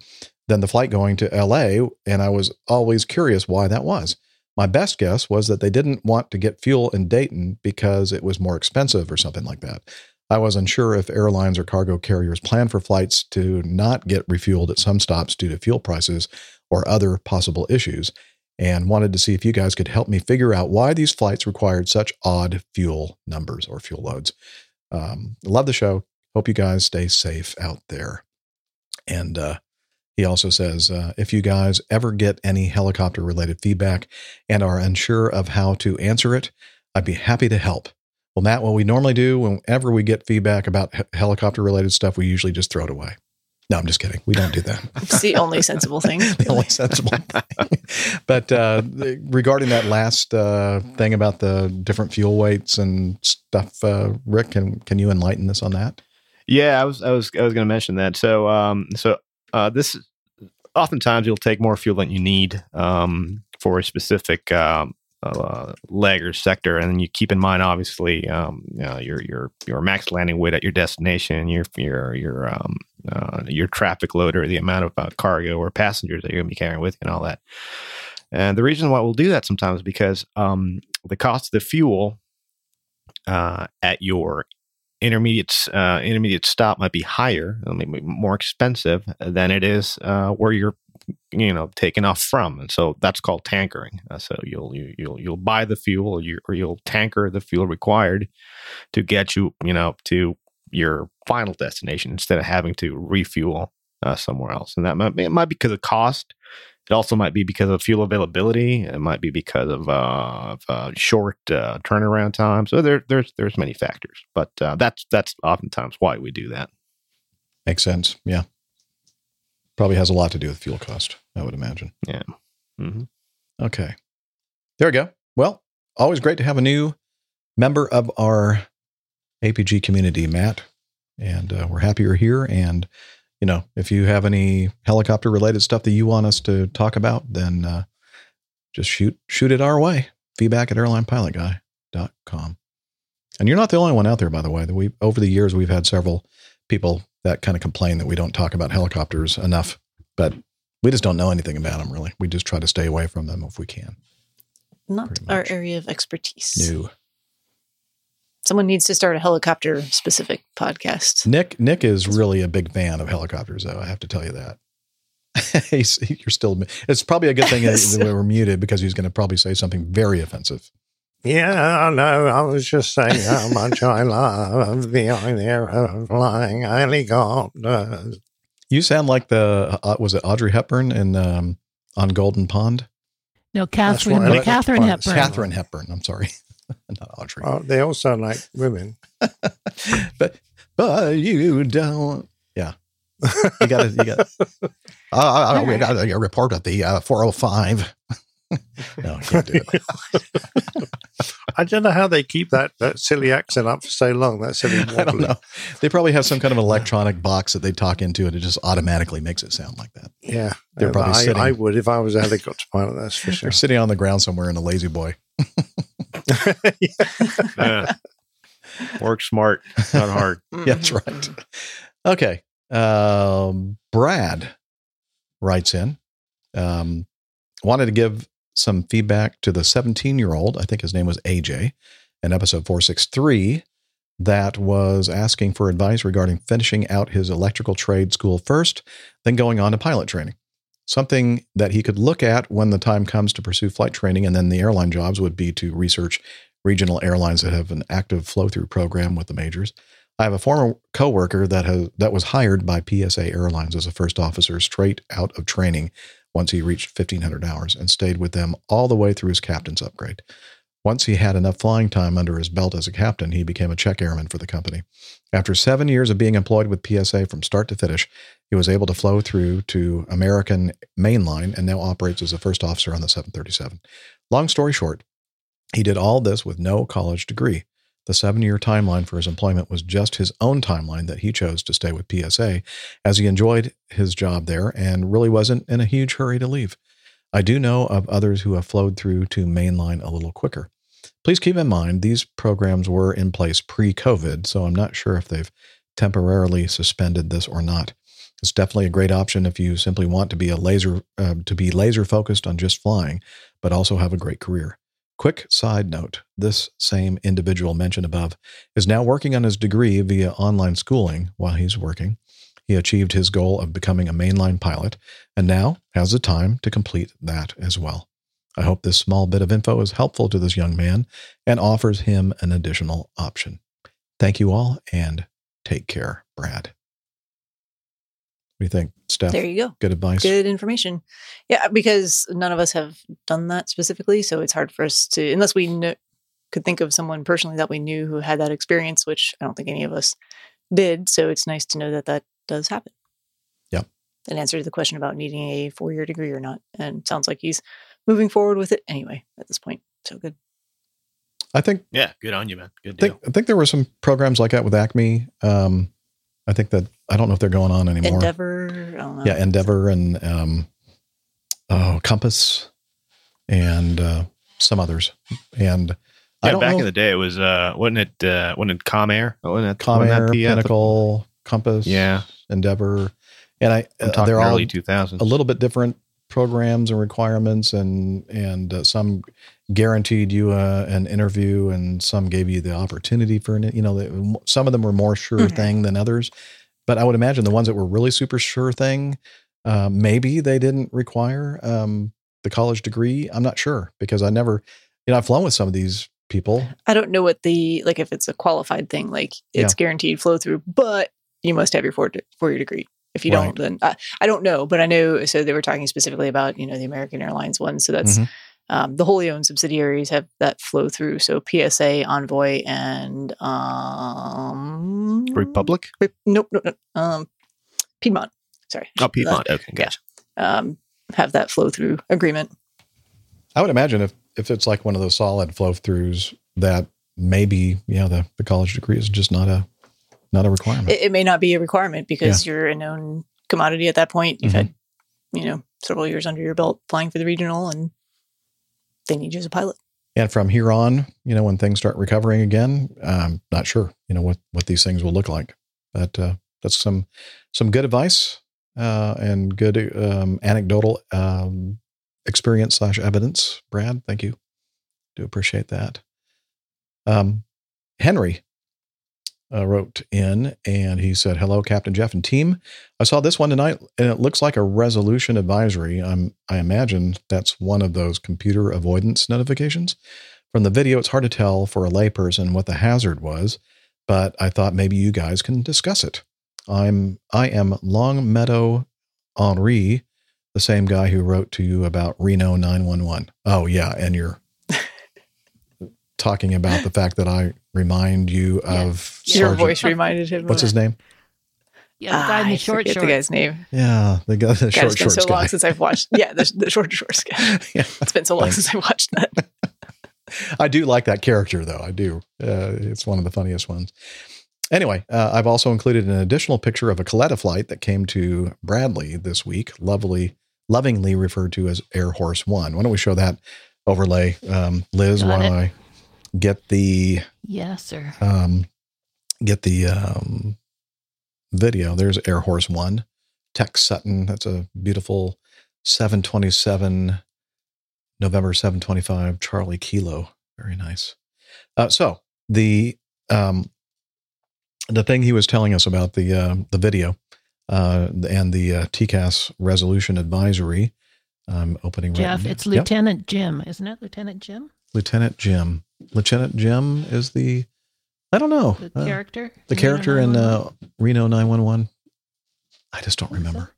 than the flight going to LA, and I was always curious why that was. My best guess was that they didn't want to get fuel in Dayton because it was more expensive or something like that. I was unsure if airlines or cargo carriers plan for flights to not get refueled at some stops due to fuel prices or other possible issues, and wanted to see if you guys could help me figure out why these flights required such odd fuel numbers or fuel loads. Um, love the show. Hope you guys stay safe out there. And uh, he also says uh, if you guys ever get any helicopter related feedback and are unsure of how to answer it, I'd be happy to help. Well, Matt, what we normally do whenever we get feedback about he- helicopter related stuff, we usually just throw it away. No, I'm just kidding. We don't do that. It's the only sensible thing. the only sensible thing. But uh, regarding that last uh, thing about the different fuel weights and stuff, uh, Rick, can can you enlighten us on that? Yeah, I was I was I was going to mention that. So um so uh this oftentimes you'll take more fuel than you need um for a specific um uh, leg or sector, and you keep in mind obviously um know, your your your max landing weight at your destination, your your your um uh, your traffic load or the amount of uh, cargo or passengers that you're going to be carrying with you and all that. And the reason why we'll do that sometimes is because um, the cost of the fuel uh, at your intermediate uh, intermediate stop might be higher, maybe more expensive than it is uh, where you're you know taken off from, and so that's called tankering. Uh, so you'll you, you'll you'll buy the fuel, or, you, or you'll tanker the fuel required to get you you know to your final destination instead of having to refuel uh, somewhere else. And that might be, it might be because of cost. It also might be because of fuel availability. It might be because of, uh, of uh, short uh, turnaround time. So there, there's there's many factors, but uh, that's that's oftentimes why we do that. Makes sense. Yeah. Probably has a lot to do with fuel cost, I would imagine. Yeah. Mm-hmm. Okay. There we go. Well, always great to have a new member of our APG community, Matt. And uh, we're happy you're here. And, you know, if you have any helicopter related stuff that you want us to talk about, then uh, just shoot shoot it our way. Feedback at airlinepilotguy.com. And you're not the only one out there, by the way. That we over the years we've had several people that kind of complain that we don't talk about helicopters enough, but we just don't know anything about them really. We just try to stay away from them if we can. Not our area of expertise. No. Someone needs to start a helicopter specific podcast. Nick Nick is really a big fan of helicopters, though. I have to tell you that. He's, you're still. It's probably a good thing that we were muted because he's going to probably say something very offensive. Yeah, I know. I was just saying how much I love the idea of flying helicopters. You sound like the uh, was it Audrey Hepburn in um, on Golden Pond? No, Katharine. Katharine Hepburn. Katharine Hepburn. I'm sorry, not Audrey. Oh, they all sound like women. but but you don't. Yeah, you got to. You got. Uh, we got a report at the uh, 405. no, I can't do it. I don't know how they keep that, that silly accent up for so long. That silly I don't know. They probably have some kind of electronic box that they talk into, and it just automatically makes it sound like that. Yeah, They're probably I, sitting- I would if I was a helicopter pilot. That's for sure. They're sitting on the ground somewhere in a La-Z-Boy. Yeah. Work smart, not hard. Yeah, that's right. Okay. Um, Brad writes in, um, wanted to give some feedback to the 17 year old, I think his name was AJ, in episode 463, that was asking for advice regarding finishing out his electrical trade school first, then going on to pilot training. Something that he could look at when the time comes to pursue flight training, and then the airline jobs would be to research regional airlines that have an active flow through program with the majors. I have a former coworker that has that was hired by PSA Airlines as a first officer straight out of training once he reached 1500 hours and stayed with them all the way through his captain's upgrade. Once he had enough flying time under his belt as a captain, he became a check airman for the company. After seven years of being employed with PSA from start to finish, he was able to flow through to American mainline and now operates as a first officer on the 737. Long story short, he did all this with no college degree. The seven year timeline for his employment was just his own timeline that he chose to stay with PSA, as he enjoyed his job there and really wasn't in a huge hurry to leave. I do know of others who have flowed through to mainline a little quicker. Please keep in mind these programs were in place pre COVID, so I'm not sure if they've temporarily suspended this or not. It's definitely a great option if you simply want to be a laser uh, to be laser focused on just flying, but also have a great career. Quick side note this same individual mentioned above is now working on his degree via online schooling while he's working. He achieved his goal of becoming a mainline pilot and now has the time to complete that as well. I hope this small bit of info is helpful to this young man and offers him an additional option. Thank you all and take care, Brad. What do you think, Steph? There you go. Good advice. Good information. Yeah, because none of us have done that specifically, so it's hard for us to, unless we kn- could think of someone personally that we knew who had that experience, which I don't think any of us did. So it's nice to know that that does happen. Yep. An answer to the question about needing a four-year degree or not, and it sounds like he's moving forward with it anyway at this point. So good. I think Yeah, good on you, man. Good I deal. think I think there were some programs like that with Acme. Um, I think that I don't know if they're going on anymore. Endeavor. I don't know. Yeah, Endeavor and um, oh Compass and uh, some others. And I don't back know in the day, it was uh, wasn't it uh, wasn't it Comair? Wasn't it Comair, wasn't that the, the- Pinnacle, Compass, Yeah. Endeavor, and I I'm uh, they're all early 2000s. a little bit different programs and requirements, and and uh, some guaranteed you uh, an interview, and some gave you the opportunity for an you know the, some of them were more sure Mhm. thing than others, but I would imagine the ones that were really super sure thing. Uh, maybe they didn't require um, the college degree. I'm not sure because I never, you know, I've flown with some of these people. I don't know what the like if it's a qualified thing, like it's Yeah. guaranteed flow through, but you must have your four four year degree. If you don't, then I, I don't know. But I know. So they were talking specifically about you know the American Airlines one. So that's Mhm. um, the wholly owned subsidiaries have that flow through. So PSA, Envoy, and um, Republic? Re- nope, nope, nope. Um, Piedmont. Sorry. Oh, Piedmont. Uh, Okay, gotcha. um, have that flow through agreement. I would imagine if if it's like one of those solid flow throughs that maybe yeah the, the college degree is just not a not a requirement. It, it may not be a requirement because you're a known commodity at that point. You've had, you know, several years under your belt flying for the regional and they need you as a pilot. and from here on, you know, when things start recovering again, I'm not sure, you know, what what these things will look like. But uh, that's some some good advice uh, and good um, anecdotal um, experience slash evidence. Brad, thank you. Do appreciate that. Um, Henry uh, wrote in and he said, "Hello, Captain Jeff and team. I saw this one tonight, and it looks like a resolution advisory. I'm, I imagine that's one of those computer avoidance notifications. From the video, it's hard to tell for a layperson what the hazard was, but I thought maybe you guys can discuss it. I'm I am Long Meadow Henry, the same guy who wrote to you about Reno 911. Oh yeah, and you're talking about the fact that I remind you of Your Sergeant- voice reminded him. What's of his name? Yeah, the guy in Ah, the I short shorts. the guy's name. Yeah, the guy, the God, short it's been shorts so long guy. since I've watched. Yeah, the, the short shorts guy. It's been so long Thanks. since I watched that. I do like that character, though. I do. Uh, it's one of the funniest ones. Anyway, uh, I've also included an additional picture of a Kalitta flight that came to Bradley this week, lovely, lovingly referred to as Air Horse One. Why don't we show that overlay, um, Liz, Got while it. I get the Yes, sir. um, get the um, video. There's Air Horse One, Tex Sutton. That's a beautiful 727 November 725 Charlie Kilo. Very nice. Uh, so the um, the thing he was telling us about the uh, the video uh, and the uh, TCAS resolution advisory. Um, opening Jeff, now. it's Yep. Lieutenant Jim, isn't it? Lieutenant Jim, Lieutenant Jim. Lieutenant Jim is the I don't know the Uh, character. the character in uh, Reno 911. I just don't remember.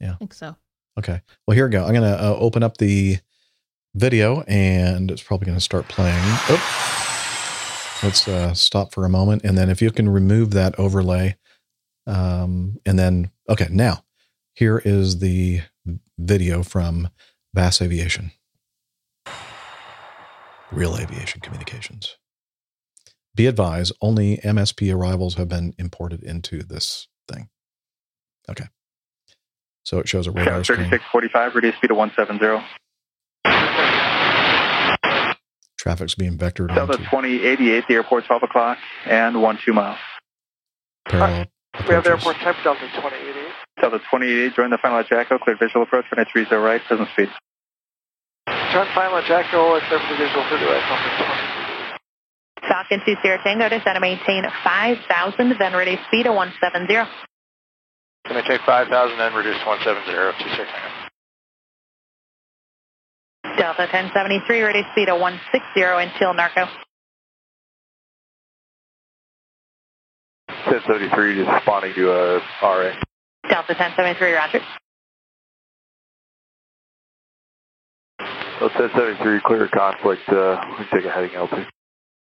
Yeah. I think so. Okay. Well, here we go. I'm going to uh, open up the video and it's probably going to start playing. Oh, let's uh, stop for a moment. And then if you can remove that overlay. Um, and then, okay, now here is the video from VASAviation, Real Aviation Communications. Be advised, only MSP arrivals have been imported into this thing. Okay. So it shows a radar screen. 3645, reduce speed to 170. Traffic's being vectored Delta onto 2088, the airport 12 o'clock, and 1 2 miles. parallel. We have the airport type Delta 2088. Delta 2088, join the final at Jacko, clear visual approach, runway 30 right, present speed. Turn final Jacko, clear for the visual for the right. Falcon 2 Sierra Tango to set and maintain 5,000, then reduce speed to 170. Can I take 5,000 and reduce to 170, two six. Delta 1073, reduce speed to 160 until Narco. 1073 just responding to a RA. Delta 1073, roger. So 1073, clear conflict, uh, we take a heading L2.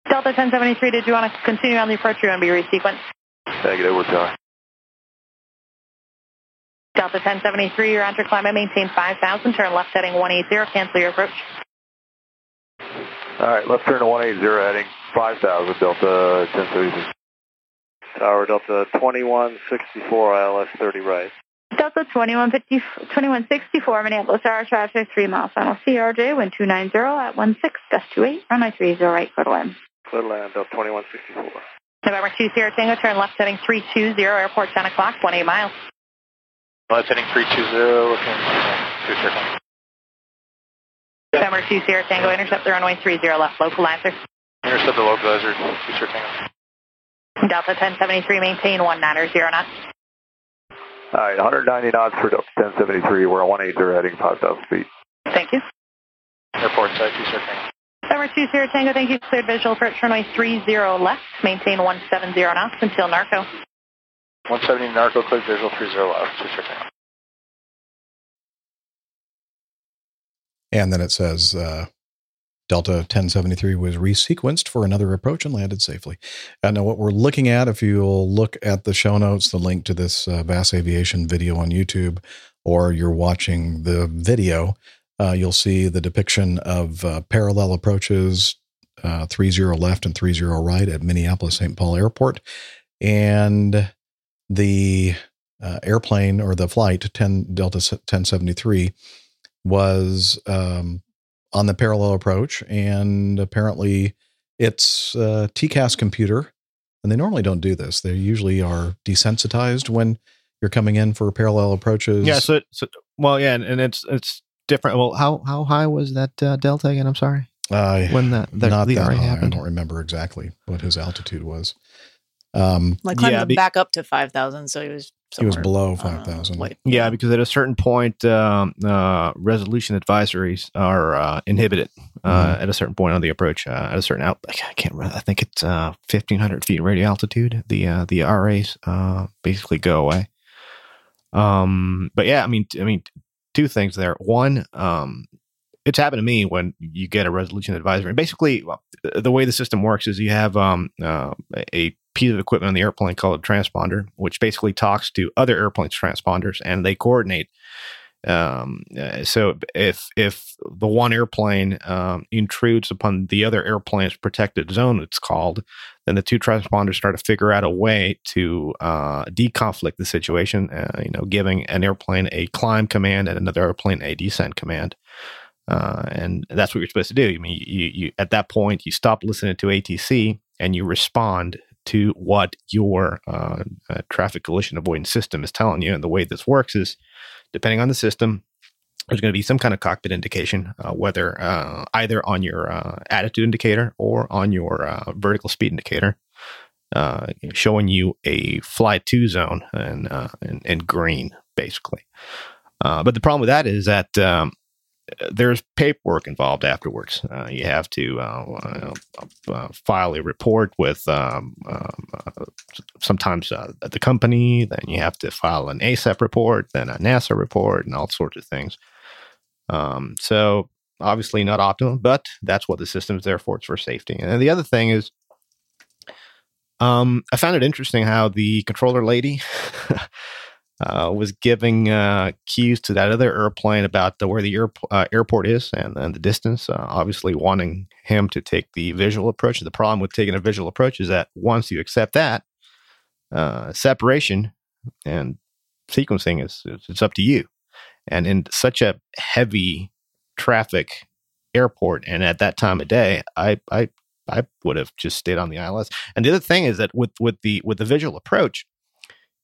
Delta 1073, did you want to continue on the approach or you want to be resequenced? Negative, we're telling. Delta 1073, you're onto climate, maintain 5,000, turn left heading 180, cancel your approach. Alright, left turn to 180, heading 5,000, Delta 1073. Tower Delta 2164, ILS 30 right. Delta 2150, 2164, Minneapolis, Tower traffic, 3 miles, final CRJ, wind 290 at 16, gust 28, runway 30 right, clear to land. Clear to land, Delta 2164. November 2 Sierra Tango, turn left heading 320, airport 10 o'clock, 18 miles. Left heading 320, looking two seconds. November 2 Sierra Tango, intercept the runway 30 left, localizer. Intercept the localizer, two seconds. Delta 1073, maintain 190 knots. All right, 190 knots for Delta 1073. We're on 180 heading 5,000 feet. Thank you. Airport side, two Tango. Tower 20 Tango, thank you. Cleared visual for runway 30 left. Maintain 170 knots until Narco. 170 Narco, cleared visual 30 left, two Tango. And then it says uh, Delta 1073 was resequenced for another approach and landed safely. And now, what we're looking at, if you'll look at the show notes, the link to this uh, VASAviation video on YouTube, or you're watching the video, uh, you'll see the depiction of uh, parallel approaches uh, 30 left and 30 right at Minneapolis St. Paul Airport. And the uh, airplane or the flight 10 Delta 1073 was um, on the parallel approach, and apparently it's a TCAS computer. And they normally don't do this. They usually are desensitized when you're coming in for parallel approaches. Yeah. So, so well, yeah, and, and it's it's different. Well, how how high was that uh, delta again? I'm sorry. Uh, when that, that not the that high. happened. I don't remember exactly what his altitude was. Um, Like climbed Yeah, be- back up to 5,000, so he was he was below uh, five thousand. like- Yeah, because at a certain point, um, uh, resolution advisories are uh, inhibited uh, at a certain point on the approach. Uh, at a certain out, I can't remember. I think it's uh, fifteen hundred feet radio altitude. The uh, the RAs uh, basically go away. Um, but yeah, I mean, I mean, two things there. One, um, it's happened to me when you get a resolution advisory. Basically, well, the way the system works is you have um, uh, a piece of equipment on the airplane called a transponder, which basically talks to other airplanes' transponders, and they coordinate. Um, uh, so if if the one airplane um, intrudes upon the other airplane's protected zone, it's called, then the two transponders start to figure out a way to uh, deconflict the situation. Uh, you know, giving an airplane a climb command and another airplane a descent command. Uh, and that's what you're supposed to do. I mean, you, you at that point you stop listening to ATC and you respond to what your uh, uh, traffic collision avoidance system is telling you. And the way this works is, depending on the system, there's going to be some kind of cockpit indication, uh, whether uh, either on your uh, attitude indicator or on your uh, vertical speed indicator, uh, showing you a fly to zone and uh, and in green, basically. Uh, but the problem with that is that um, there's paperwork involved afterwards. Uh, you have to uh, uh, uh, file a report with um, um, uh, sometimes the company, then you have to file an ASAP report, then a NASA report, and all sorts of things. Um, so obviously not optimal, but that's what the system is there for. It's for safety. And the other thing is, um, I found it interesting how the controller lady uh, was giving uh, cues to that other airplane about the, where the air, uh, airport is and, and the distance. Uh, obviously, wanting him to take the visual approach. The problem with taking a visual approach is that once you accept that, uh, separation and sequencing is it's up to you. And in such a heavy traffic airport, and at that time of day, I I I would have just stayed on the ILS. And the other thing is that with with the with the visual approach,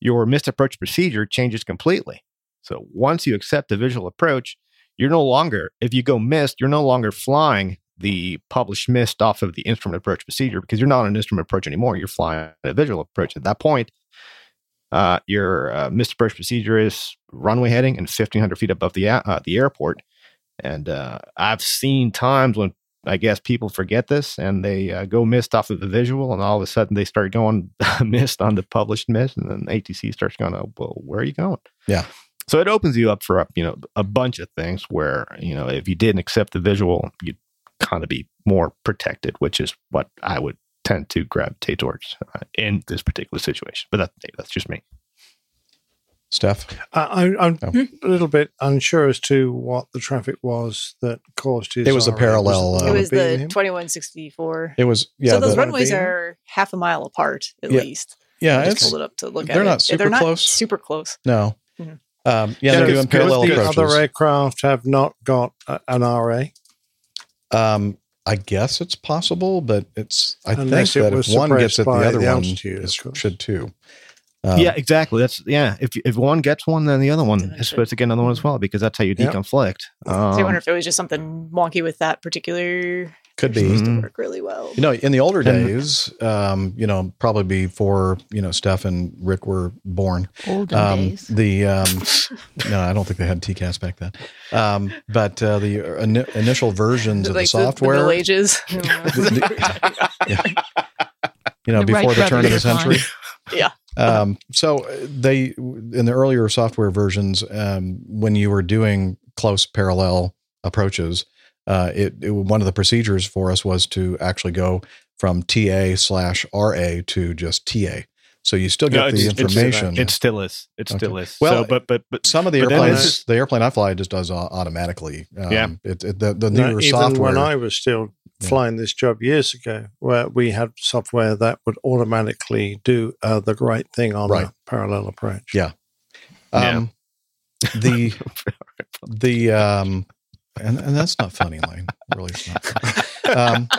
your missed approach procedure changes completely. So once you accept the visual approach, you're no longer, if you go missed, you're no longer flying the published missed off of the instrument approach procedure because you're not an instrument approach anymore. You're flying a visual approach. At that point, uh, your uh, missed approach procedure is runway heading and 1,500 feet above the uh, the airport. And uh, I've seen times when I guess people forget this and they uh, go missed off of the visual, and all of a sudden they start going missed on the published miss, and then ATC starts going, oh, "Well, where are you going?" Yeah. So it opens you up for you know a bunch of things where you know if you didn't accept the visual, you'd kind of be more protected, which is what I would tend to gravitate towards uh, in this particular situation. But that, that's just me. Steph? I, I, I'm Oh. a little bit unsure as to what the traffic was that caused his. It was a RA. parallel, Was uh, It was the 2164. It was yeah. so those the- runways are half a mile apart at Yeah. least. Yeah, I just pulled it up to look at they're it. not super they're not close. Super close. No. Mhm. Um, yeah, they're doing parallel the approaches. Other aircraft have not got a, an RA. Um, I guess it's possible, but it's I Unless think it that was if one gets it, the other the one is, should too. Um, yeah, exactly. That's yeah. If if one gets one, then the other one is supposed to get another one as well because that's how you Yeah. deconflict. so I Um, wonder if it was just something wonky with that particular. Could be. Seems to Mhm. work really well. You know, in the older And- days, um, you know, probably before you know Steph and Rick were born. Olden um, days. The um, no, I don't think they had TCAS back then. Um, but uh, the ini- initial versions of the the, software, Middle Ages. you know, The Wright before the turn of the century. yeah. Um, so uh, they in the earlier software versions, um, when you were doing close parallel approaches, uh, it, it one of the procedures for us was to actually go from TA slash RA to just TA. So you still get No, the it's- it's- information. It still is. It Okay. still is. Well, so, but but but some of the but airplanes, the airplane I fly just does automatically. Um, Yeah. it, it, the the No, newer even software. when I was still flying this job years ago, where we had software that would automatically do uh, the right thing on Right. a parallel approach. Yeah. Um, the the um, and, and that's not funny, Lane. Really, it's not. Funny. Um,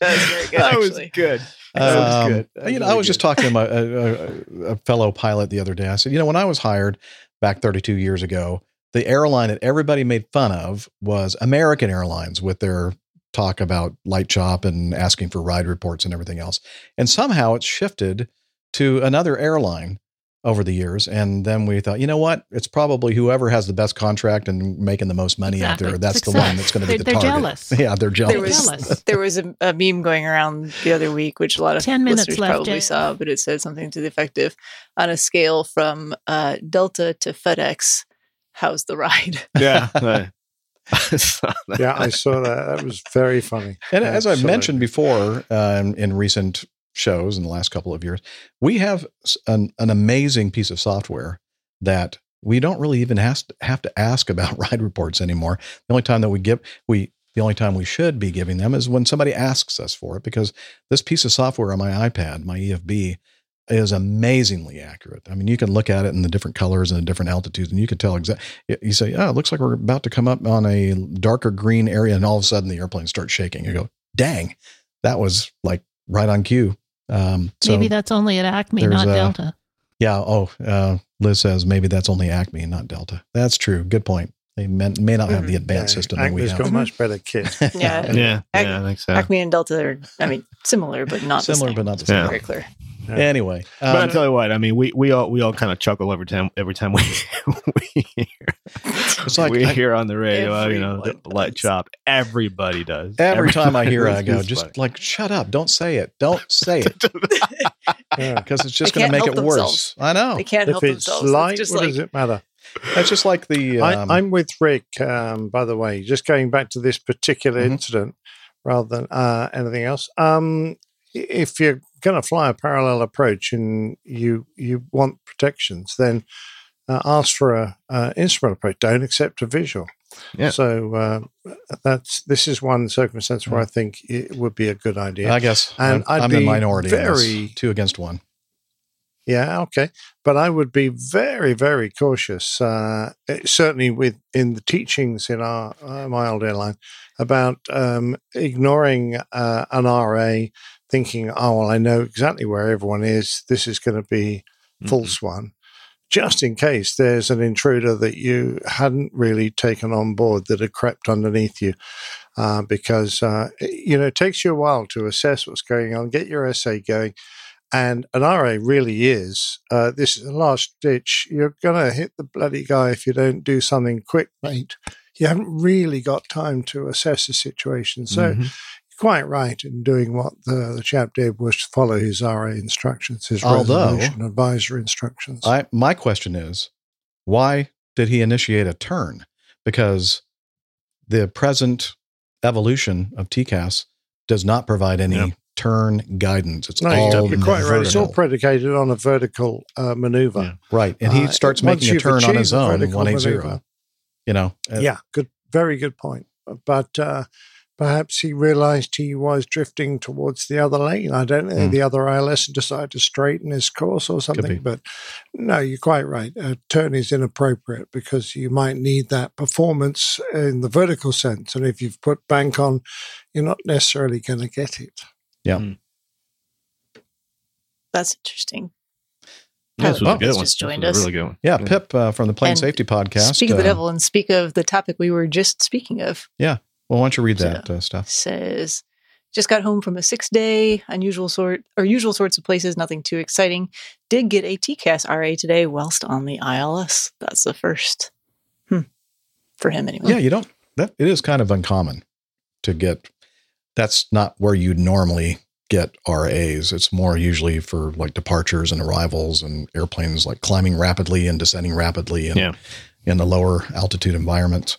That was very good. That was good. That was um, good. That you know, was I was just talking to my a, a, a fellow pilot the other day. I said, you know, when I was hired back 32 years ago, the airline that everybody made fun of was American Airlines with their talk about light chop and asking for ride reports and everything else. And somehow it's shifted to another airline over the years. And then we thought, you know what? It's probably whoever has the best contract and making the most money out there. That's the one that's going to be They're- the they're target. jealous. Yeah, they're jealous. There was Jealous. there was a, a meme going around the other week, which a lot of 10 minutes listeners left, probably Jay. saw, but it said something to the effect of, on a scale from uh, Delta to FedEx, how's the ride? yeah. right. Yeah, I saw that. That was very funny. And as I've Absolutely. mentioned before uh, in, in recent shows in the last couple of years, we have an, an amazing piece of software that we don't really even have to, have to ask about ride reports anymore. The only time that we give we the only time we should be giving them is when somebody asks us for it because this piece of software on my iPad, my EFB, is amazingly accurate. I mean, you can look at it in the different colors and the different altitudes, and you can tell exactly. You say, "Oh, it looks like we're about to come up on a darker green area," and all of a sudden the airplane starts shaking. You go, "Dang, that was like right on cue." Um, so Maybe that's only at Acme, there's not a- Delta. yeah. Oh, uh, Liz says maybe that's only Acme, and not Delta. That's true. Good point. They may, may not have the advanced Yeah, system that we Acme's have. got much better kit. Yeah. Yeah. Ac- Yeah. I think so. Acme and Delta are, I mean, similar, but not Similar, the same. but not the same. Yeah. Very clear. Anyway, but I um, tell you what, I mean, we we all we all kind of chuckle every time every time we we hear, It's like we I- hear on the radio, you know, the light chop. Everybody does. every time I hear it, I go, does. just like shut up, don't say it, don't say it, because it's just going to make it help worse. I know. They can't if help it's themselves. light, it's just what like, does it matter? It's just like the. Um, I, I'm with Rick, um, by the way, just going back to this particular Mhm. incident rather than uh, anything else. Um, i- if you're going to fly a parallel approach and you you want protections, then uh, ask for a uh, instrument approach. Don't accept a visual. Yeah. So uh, that's this is one circumstance where I think it would be a good idea. I guess and I'm, I'd I'm be the minority. Very two against one. yeah, okay. But I would be very, very cautious, uh, eh, certainly with in the teachings in our uh, my old airline about um, ignoring uh, an RA, thinking, oh, well, I know exactly where everyone is. This is going to be false one, Just in case there's an intruder that you hadn't really taken on board that had crept underneath you, uh, because uh, you know it takes you a while to assess what's going on, get your SA going, and an RA really is. Uh, this is a last ditch. You're going to hit the bloody guy if you don't do something quick, mate. You haven't really got time to assess the situation. So, Mm-hmm. You're quite right in doing what the, the chap did was to follow his RA instructions, his Although- resolution advisor instructions. I my question is, why did he initiate a turn? Because the present evolution of TCAS does not provide any Yep. turn guidance. It's no, all you're quite right. It's all predicated on a vertical uh, maneuver. Yeah. right, and he Uh, starts making a turn on his own. vertical One eight zero. maneuver, You know. uh, yeah, good, very good point. But uh, perhaps he realised he was drifting towards the other lane. I don't know. Hmm. The other ILS decided to straighten his course or something. But no, you're quite right. A turn is inappropriate because you might need that performance in the vertical sense, and if you've put bank on, you're not necessarily going to get it. Yeah. Mm. that's interesting. This was a good one. Just This joined was a us. really good one. Yeah, Pip uh, from the Plane And Safety Podcast. Speak of the uh, devil and speak of the topic we were just speaking of. Yeah. Well, why don't you read that uh, stuff? Says, just got home from a six day, unusual sort or usual sorts of places, nothing too exciting. Did get a TCAS RA today whilst on the ILS. That's the first. Hmm. For him anyway. Yeah, you don't. That it is kind of uncommon to get. That's not where you'd normally get RAs. It's more usually for like departures and arrivals and airplanes like climbing rapidly and descending rapidly and Yeah. in the lower altitude environments.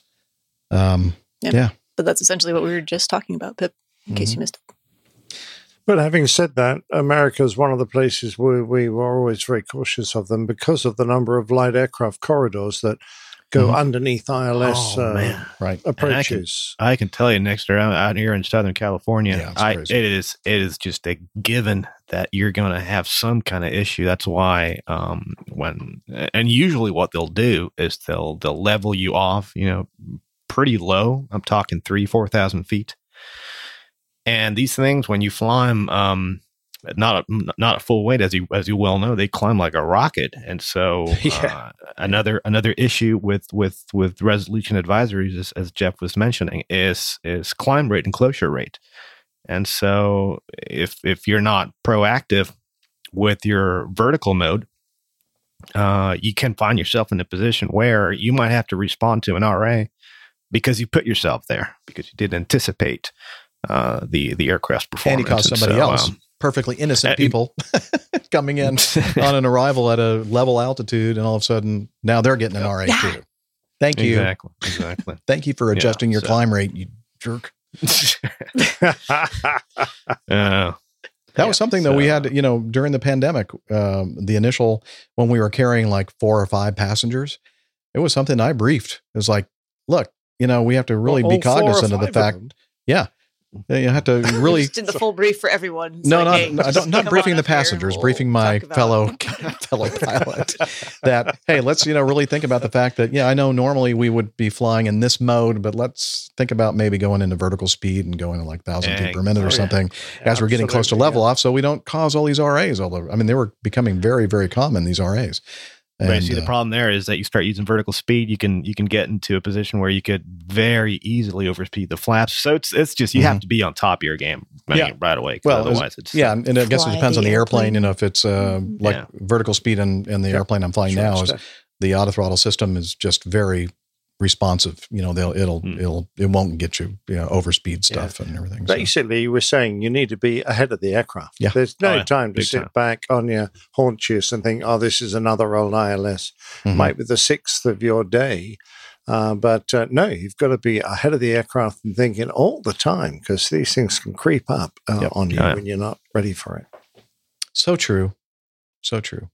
Um, Yeah. yeah. But that's essentially what we were just talking about, Pip, in case you missed it. But having said that, America is one of the places where we were always very cautious of them because of the number of light aircraft corridors that go Mhm. underneath ILS Oh, uh, right And I can, approaches. I can tell you next around out here in Southern California, it's I, crazy. it is it is just a given that you're going to have some kind of issue. That's why um, when and usually what they'll do is they'll they'll level you off, you know, pretty low. I'm talking three four thousand feet. And these things, when you fly them, um, not a, not a full weight, as you as you well know, they climb like a rocket. And so uh, another another issue with with with resolution advisories, as, as Jeff was mentioning, is is climb rate and closure rate. And so if if you're not proactive with your vertical mode, uh, you can find yourself in a position where you might have to respond to an RA because you put yourself there because you didn't anticipate uh, the the aircraft's And performance. you cause And somebody so, else, um, perfectly innocent uh, people, coming in on an arrival at a level altitude, and all of a sudden now they're getting an RA too. Thank you. Exactly. Exactly. Thank you for Yeah, adjusting your so- climb rate, you jerk. Uh, That was something that we had, you know, during the pandemic, um, the initial when we were carrying like four or five passengers, it was something I briefed. It was like, look, you know, we have to really All be cognizant of the five of fact. yeah, you have to really. Just did the full brief for everyone. It's no, like, not hey, no, I just don't, not briefing the up here and passengers, we'll briefing my fellow fellow pilot. that hey, let's you know really think about the fact that yeah, I know normally we would be flying in this mode, but let's think about maybe going into vertical speed and going to like thousand feet per minute or Exactly. something as we're getting close to Absolutely, level off, so we don't cause all these RAs all over. I mean, they were becoming very very common these RAs. Right. And, See, the uh, problem there is that you start using vertical speed, you can you can get into a position where you could very easily overspeed the flaps. So it's it's just you have to be on top of your game I mean, Mm-hmm. Yeah. right away. Well, otherwise it's, it's yeah, and I guess it Fly depends on the the airplane. airplane. You know, if it's uh, like Yeah. vertical speed in, in the airplane I'm flying Sure, now is the auto throttle system is just very responsive. You know, they'll it'll Hmm. it'll it won't get you you know overspeed stuff and everything. So. Basically, you were saying you need to be ahead of the aircraft. Yeah. There's no Oh, yeah. time to Big sit time. back on your haunches and think, oh, this is another old ILS. Mhm. Might be the sixth of your day. Uh, but uh, no, you've got to be ahead of the aircraft and thinking all the time because these things can creep up uh, Yep. on you Oh, yeah. when you're not ready for it. So true. So true.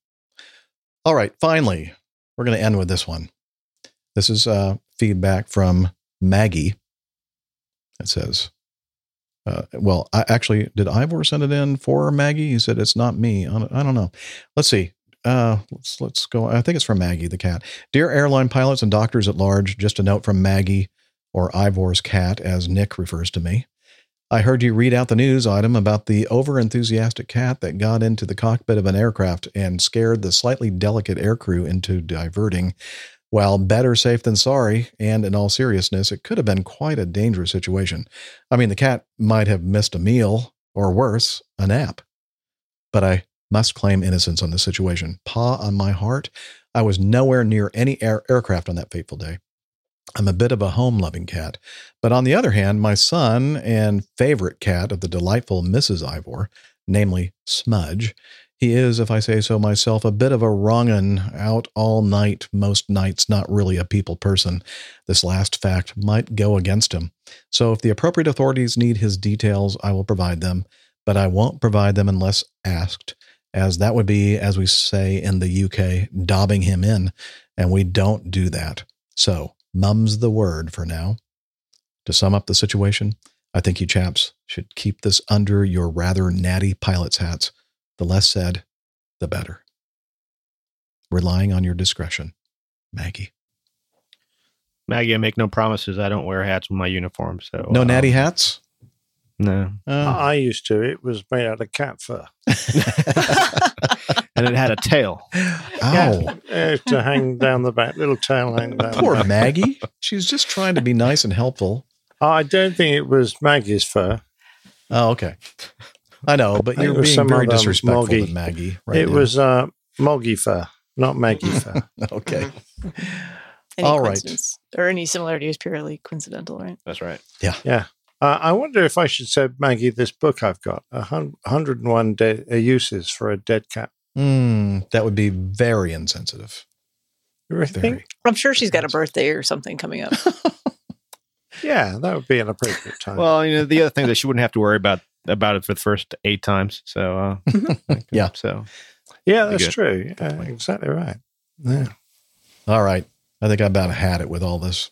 All right. Finally, we're going to end with this one. This is uh, feedback from Maggie. It says, uh, well, I actually, did Ivor send it in for Maggie? He said, it's not me. I don't, know. Let's see. Uh, let's, let's go. I think it's from Maggie, the cat. Dear airline pilots and doctors at large, just a note from Maggie or Ivor's cat, as Nick refers to me. I heard you read out the news item about the overenthusiastic cat that got into the cockpit of an aircraft and scared the slightly delicate aircrew into diverting. While better safe than sorry, and in all seriousness, it could have been quite a dangerous situation. I mean, the cat might have missed a meal, or worse, a nap. But I must claim innocence on this situation. Paw on my heart, I was nowhere near any air- aircraft on that fateful day. I'm a bit of a home loving cat. But on the other hand, my son and favorite cat of the delightful Mrs. Ivor, namely Smudge, he is, if I say so myself, a bit of a wrong'un, out all night, most nights, not really a people person. This last fact might go against him. So if the appropriate authorities need his details, I will provide them, but I won't provide them unless asked, as that would be, as we say in the UK, dobbing him in, and we don't do that. So, mum's the word for now. To sum up the situation, I think you chaps should keep this under your rather natty pilot's hats. The less said, the better. Relying on your discretion, Maggie. Maggie, I make no promises. I don't wear hats with my uniform. So No um, natty hats? No. Uh, I used to. It was made out of cat fur. and and it had a tail. Ow. Yeah, to hang down the back, little tail hang down. the Poor back. Maggie. She's just trying to be nice and helpful. I don't think it was Maggie's fur. Oh, okay. I know, but I you're being some very disrespectful Moggy. to Maggie. Right it there. was uh, Moggy not Maggie fur. okay. Any All right. or any similarity is purely coincidental, right? That's right. Yeah. Yeah. Uh, I wonder if I should send Maggie this book I've got, a 101 de- uh, uses for a dead cat. Mm, that would be very insensitive. You really think? I'm sure she's got a birthday or something coming up. Yeah, that would be an appropriate time. Well, you know, the other thing that she wouldn't have to worry about about it for the first eight times. So, uh, yeah. So, yeah, that's good. true. Uh, exactly right. Yeah. All right. I think I about had it with all this.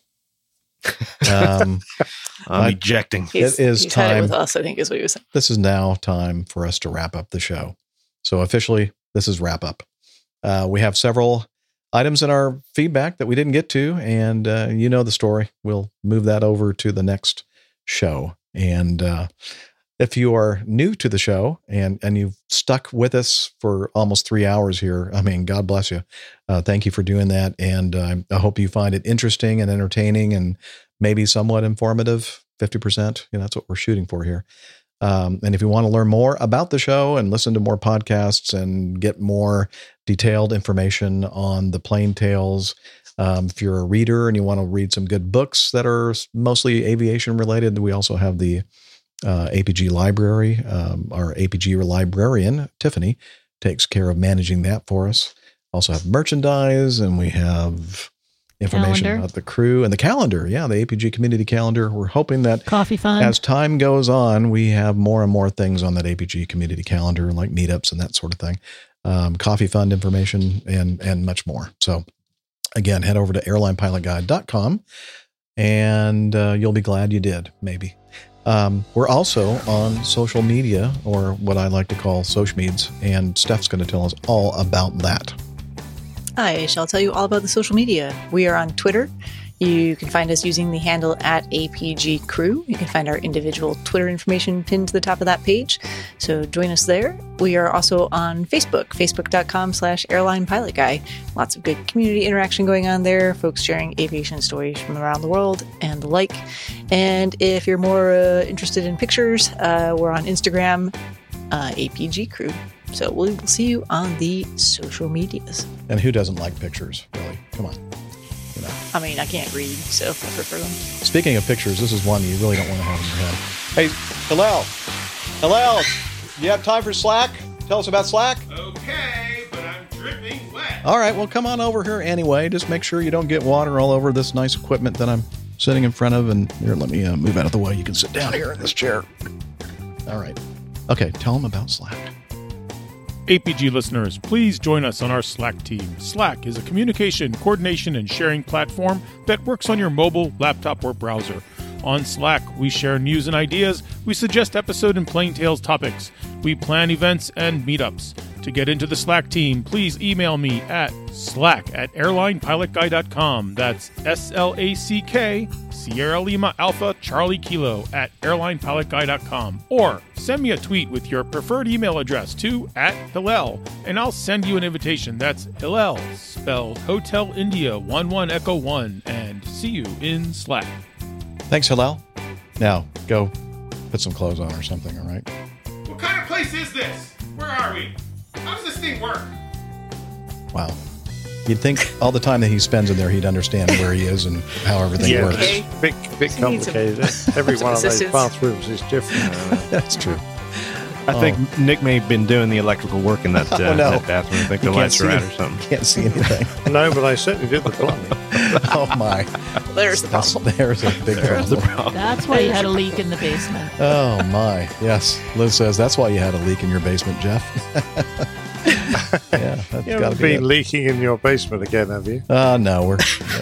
Um, I'm I- ejecting. He's, it is he's had it time. with us, I think is what he was saying. This is now time for us to wrap up the show. So officially, this is wrap up. Uh, we have several items in our feedback that we didn't get to, and uh, you know the story. We'll move that over to the next show. And uh, if you are new to the show and and you've stuck with us for almost three hours here, I mean, God bless you. Uh, thank you for doing that, and uh, I hope you find it interesting and entertaining, and maybe somewhat informative. Fifty percent, you know, that's what we're shooting for here. Um, and if you want to learn more about the show and listen to more podcasts and get more detailed information on the plane tales, um, if you're a reader and you want to read some good books that are mostly aviation related, we also have the uh, APG library. Um, our APG librarian, Tiffany, takes care of managing that for us. Also have merchandise and we have information Calendar. about the crew and the calendar. Yeah, the APG community calendar. We're hoping that Coffee fund. as time goes on, we have more and more things on that APG community calendar, like meetups and that sort of thing, um, coffee fund information, and and much more. So, again, head over to airlinepilotguy.com, and uh, you'll be glad you did. Maybe. Um, we're also on social media, or what I like to call social meds, and Steph's going to tell us all about that. I shall tell you all about the social media. We are on Twitter. You can find us using the handle at APG Crew. You can find our individual Twitter information pinned to the top of that page. So join us there. We are also on Facebook, facebook.com slash airline pilot guy. Lots of good community interaction going on there, folks sharing aviation stories from around the world and the like. And if you're more uh, interested in pictures, uh, we're on Instagram, uh, APG Crew. So we will see you on the social medias. And who doesn't like pictures, really? Come on. You know. I mean, I can't read, so I prefer them. Speaking of pictures, this is one you really don't want to have in your head. Hey, Hillel. Hillel, you have time for Slack? Tell us about Slack. Okay, but I'm dripping wet. All right, well, come on over here anyway. Just make sure you don't get water all over this nice equipment that I'm sitting in front of. And here, let me uh, move out of the way. You can sit down here in this chair. All right. Okay, tell them about Slack. APG listeners, please join us on our Slack team. Slack is a communication, coordination, and sharing platform that works on your mobile, laptop, or browser. On Slack, we share news and ideas, we suggest episode and Plane Tales topics, we plan events and meetups. To get into the Slack team, please email me at slack at airlinepilotguy.com. That's S L A C K, Sierra Lima Alpha Charlie Kilo at airlinepilotguy.com. Or send me a tweet with your preferred email address to at Hillel, and I'll send you an invitation. That's Hillel, spelled Hotel India 11 Echo 1, and see you in Slack. Thanks, Hillel. Now, go put some clothes on or something, all right? What kind of place is this? Where are we? How does this thing work? Wow. You'd think all the time that he spends in there, he'd understand where he is and how everything yeah, works. it's bit, bit He needs some- complicated. Every one of those bathrooms is different. That's true. I think Nick may have been doing the electrical work in that, uh, Oh, no. that bathroom. I think the You can't lights are out or something. Can't see anything. no, but I certainly did the plumbing. oh, my. There's the That's, there's a big problem. That's why you had a leak in the basement. Oh, my. Yes. Liz says that's why you had a leak in your basement, Jeff. yeah, that's You got haven't to be been it. leaking in your basement again, have you? Uh, no, we're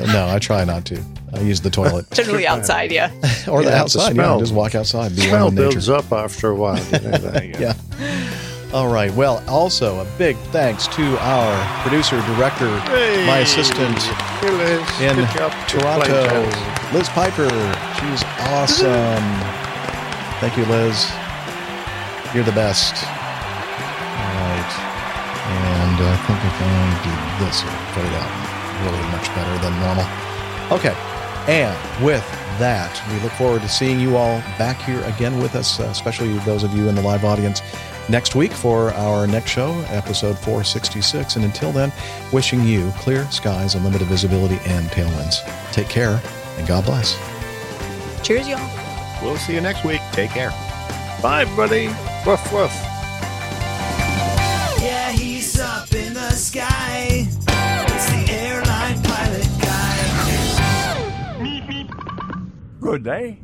no. I try not to. I use the toilet Generally outside, yeah. or the Yeah, the outside. Yeah, smell. just walk outside. Be Smell builds nature. up after a while. You know that. Yeah. All right. Well, also a big thanks to our producer, director, my assistant Liz. in Good job. Good play, Toronto, Liz Piper. She's awesome. Thank you, Liz. You're the best. All right. And And I think if I do this, it'll fade out really much better than normal. Okay. And with that, we look forward to seeing you all back here again with us, uh, especially those of you in the live audience next week for our next show, episode 466. And until then, wishing you clear skies, unlimited visibility, and tailwinds. Take care, and God bless. Cheers, y'all. We'll see you next week. Take care. Bye, buddy. Woof, woof. Good day.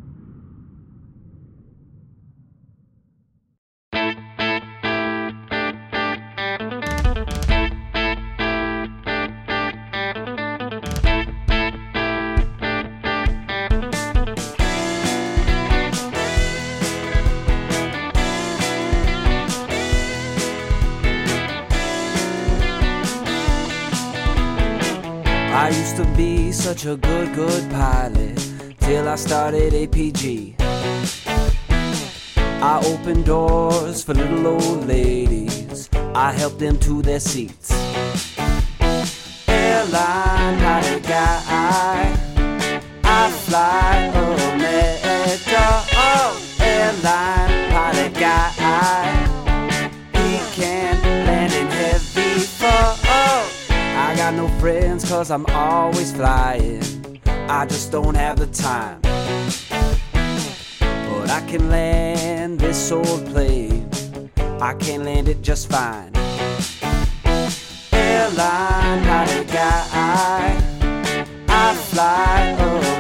I used to be such a good, good pilot till I started APG. I opened doors for little old ladies, I helped them to their seats. Airline pilot guy, I fly America. Oh, airline pilot guy, fog. Oh, I got no friends cause I'm always flying. I just don't have the time. But I can land this old plane. I can land it just fine. Airline, pilot guy. I fly.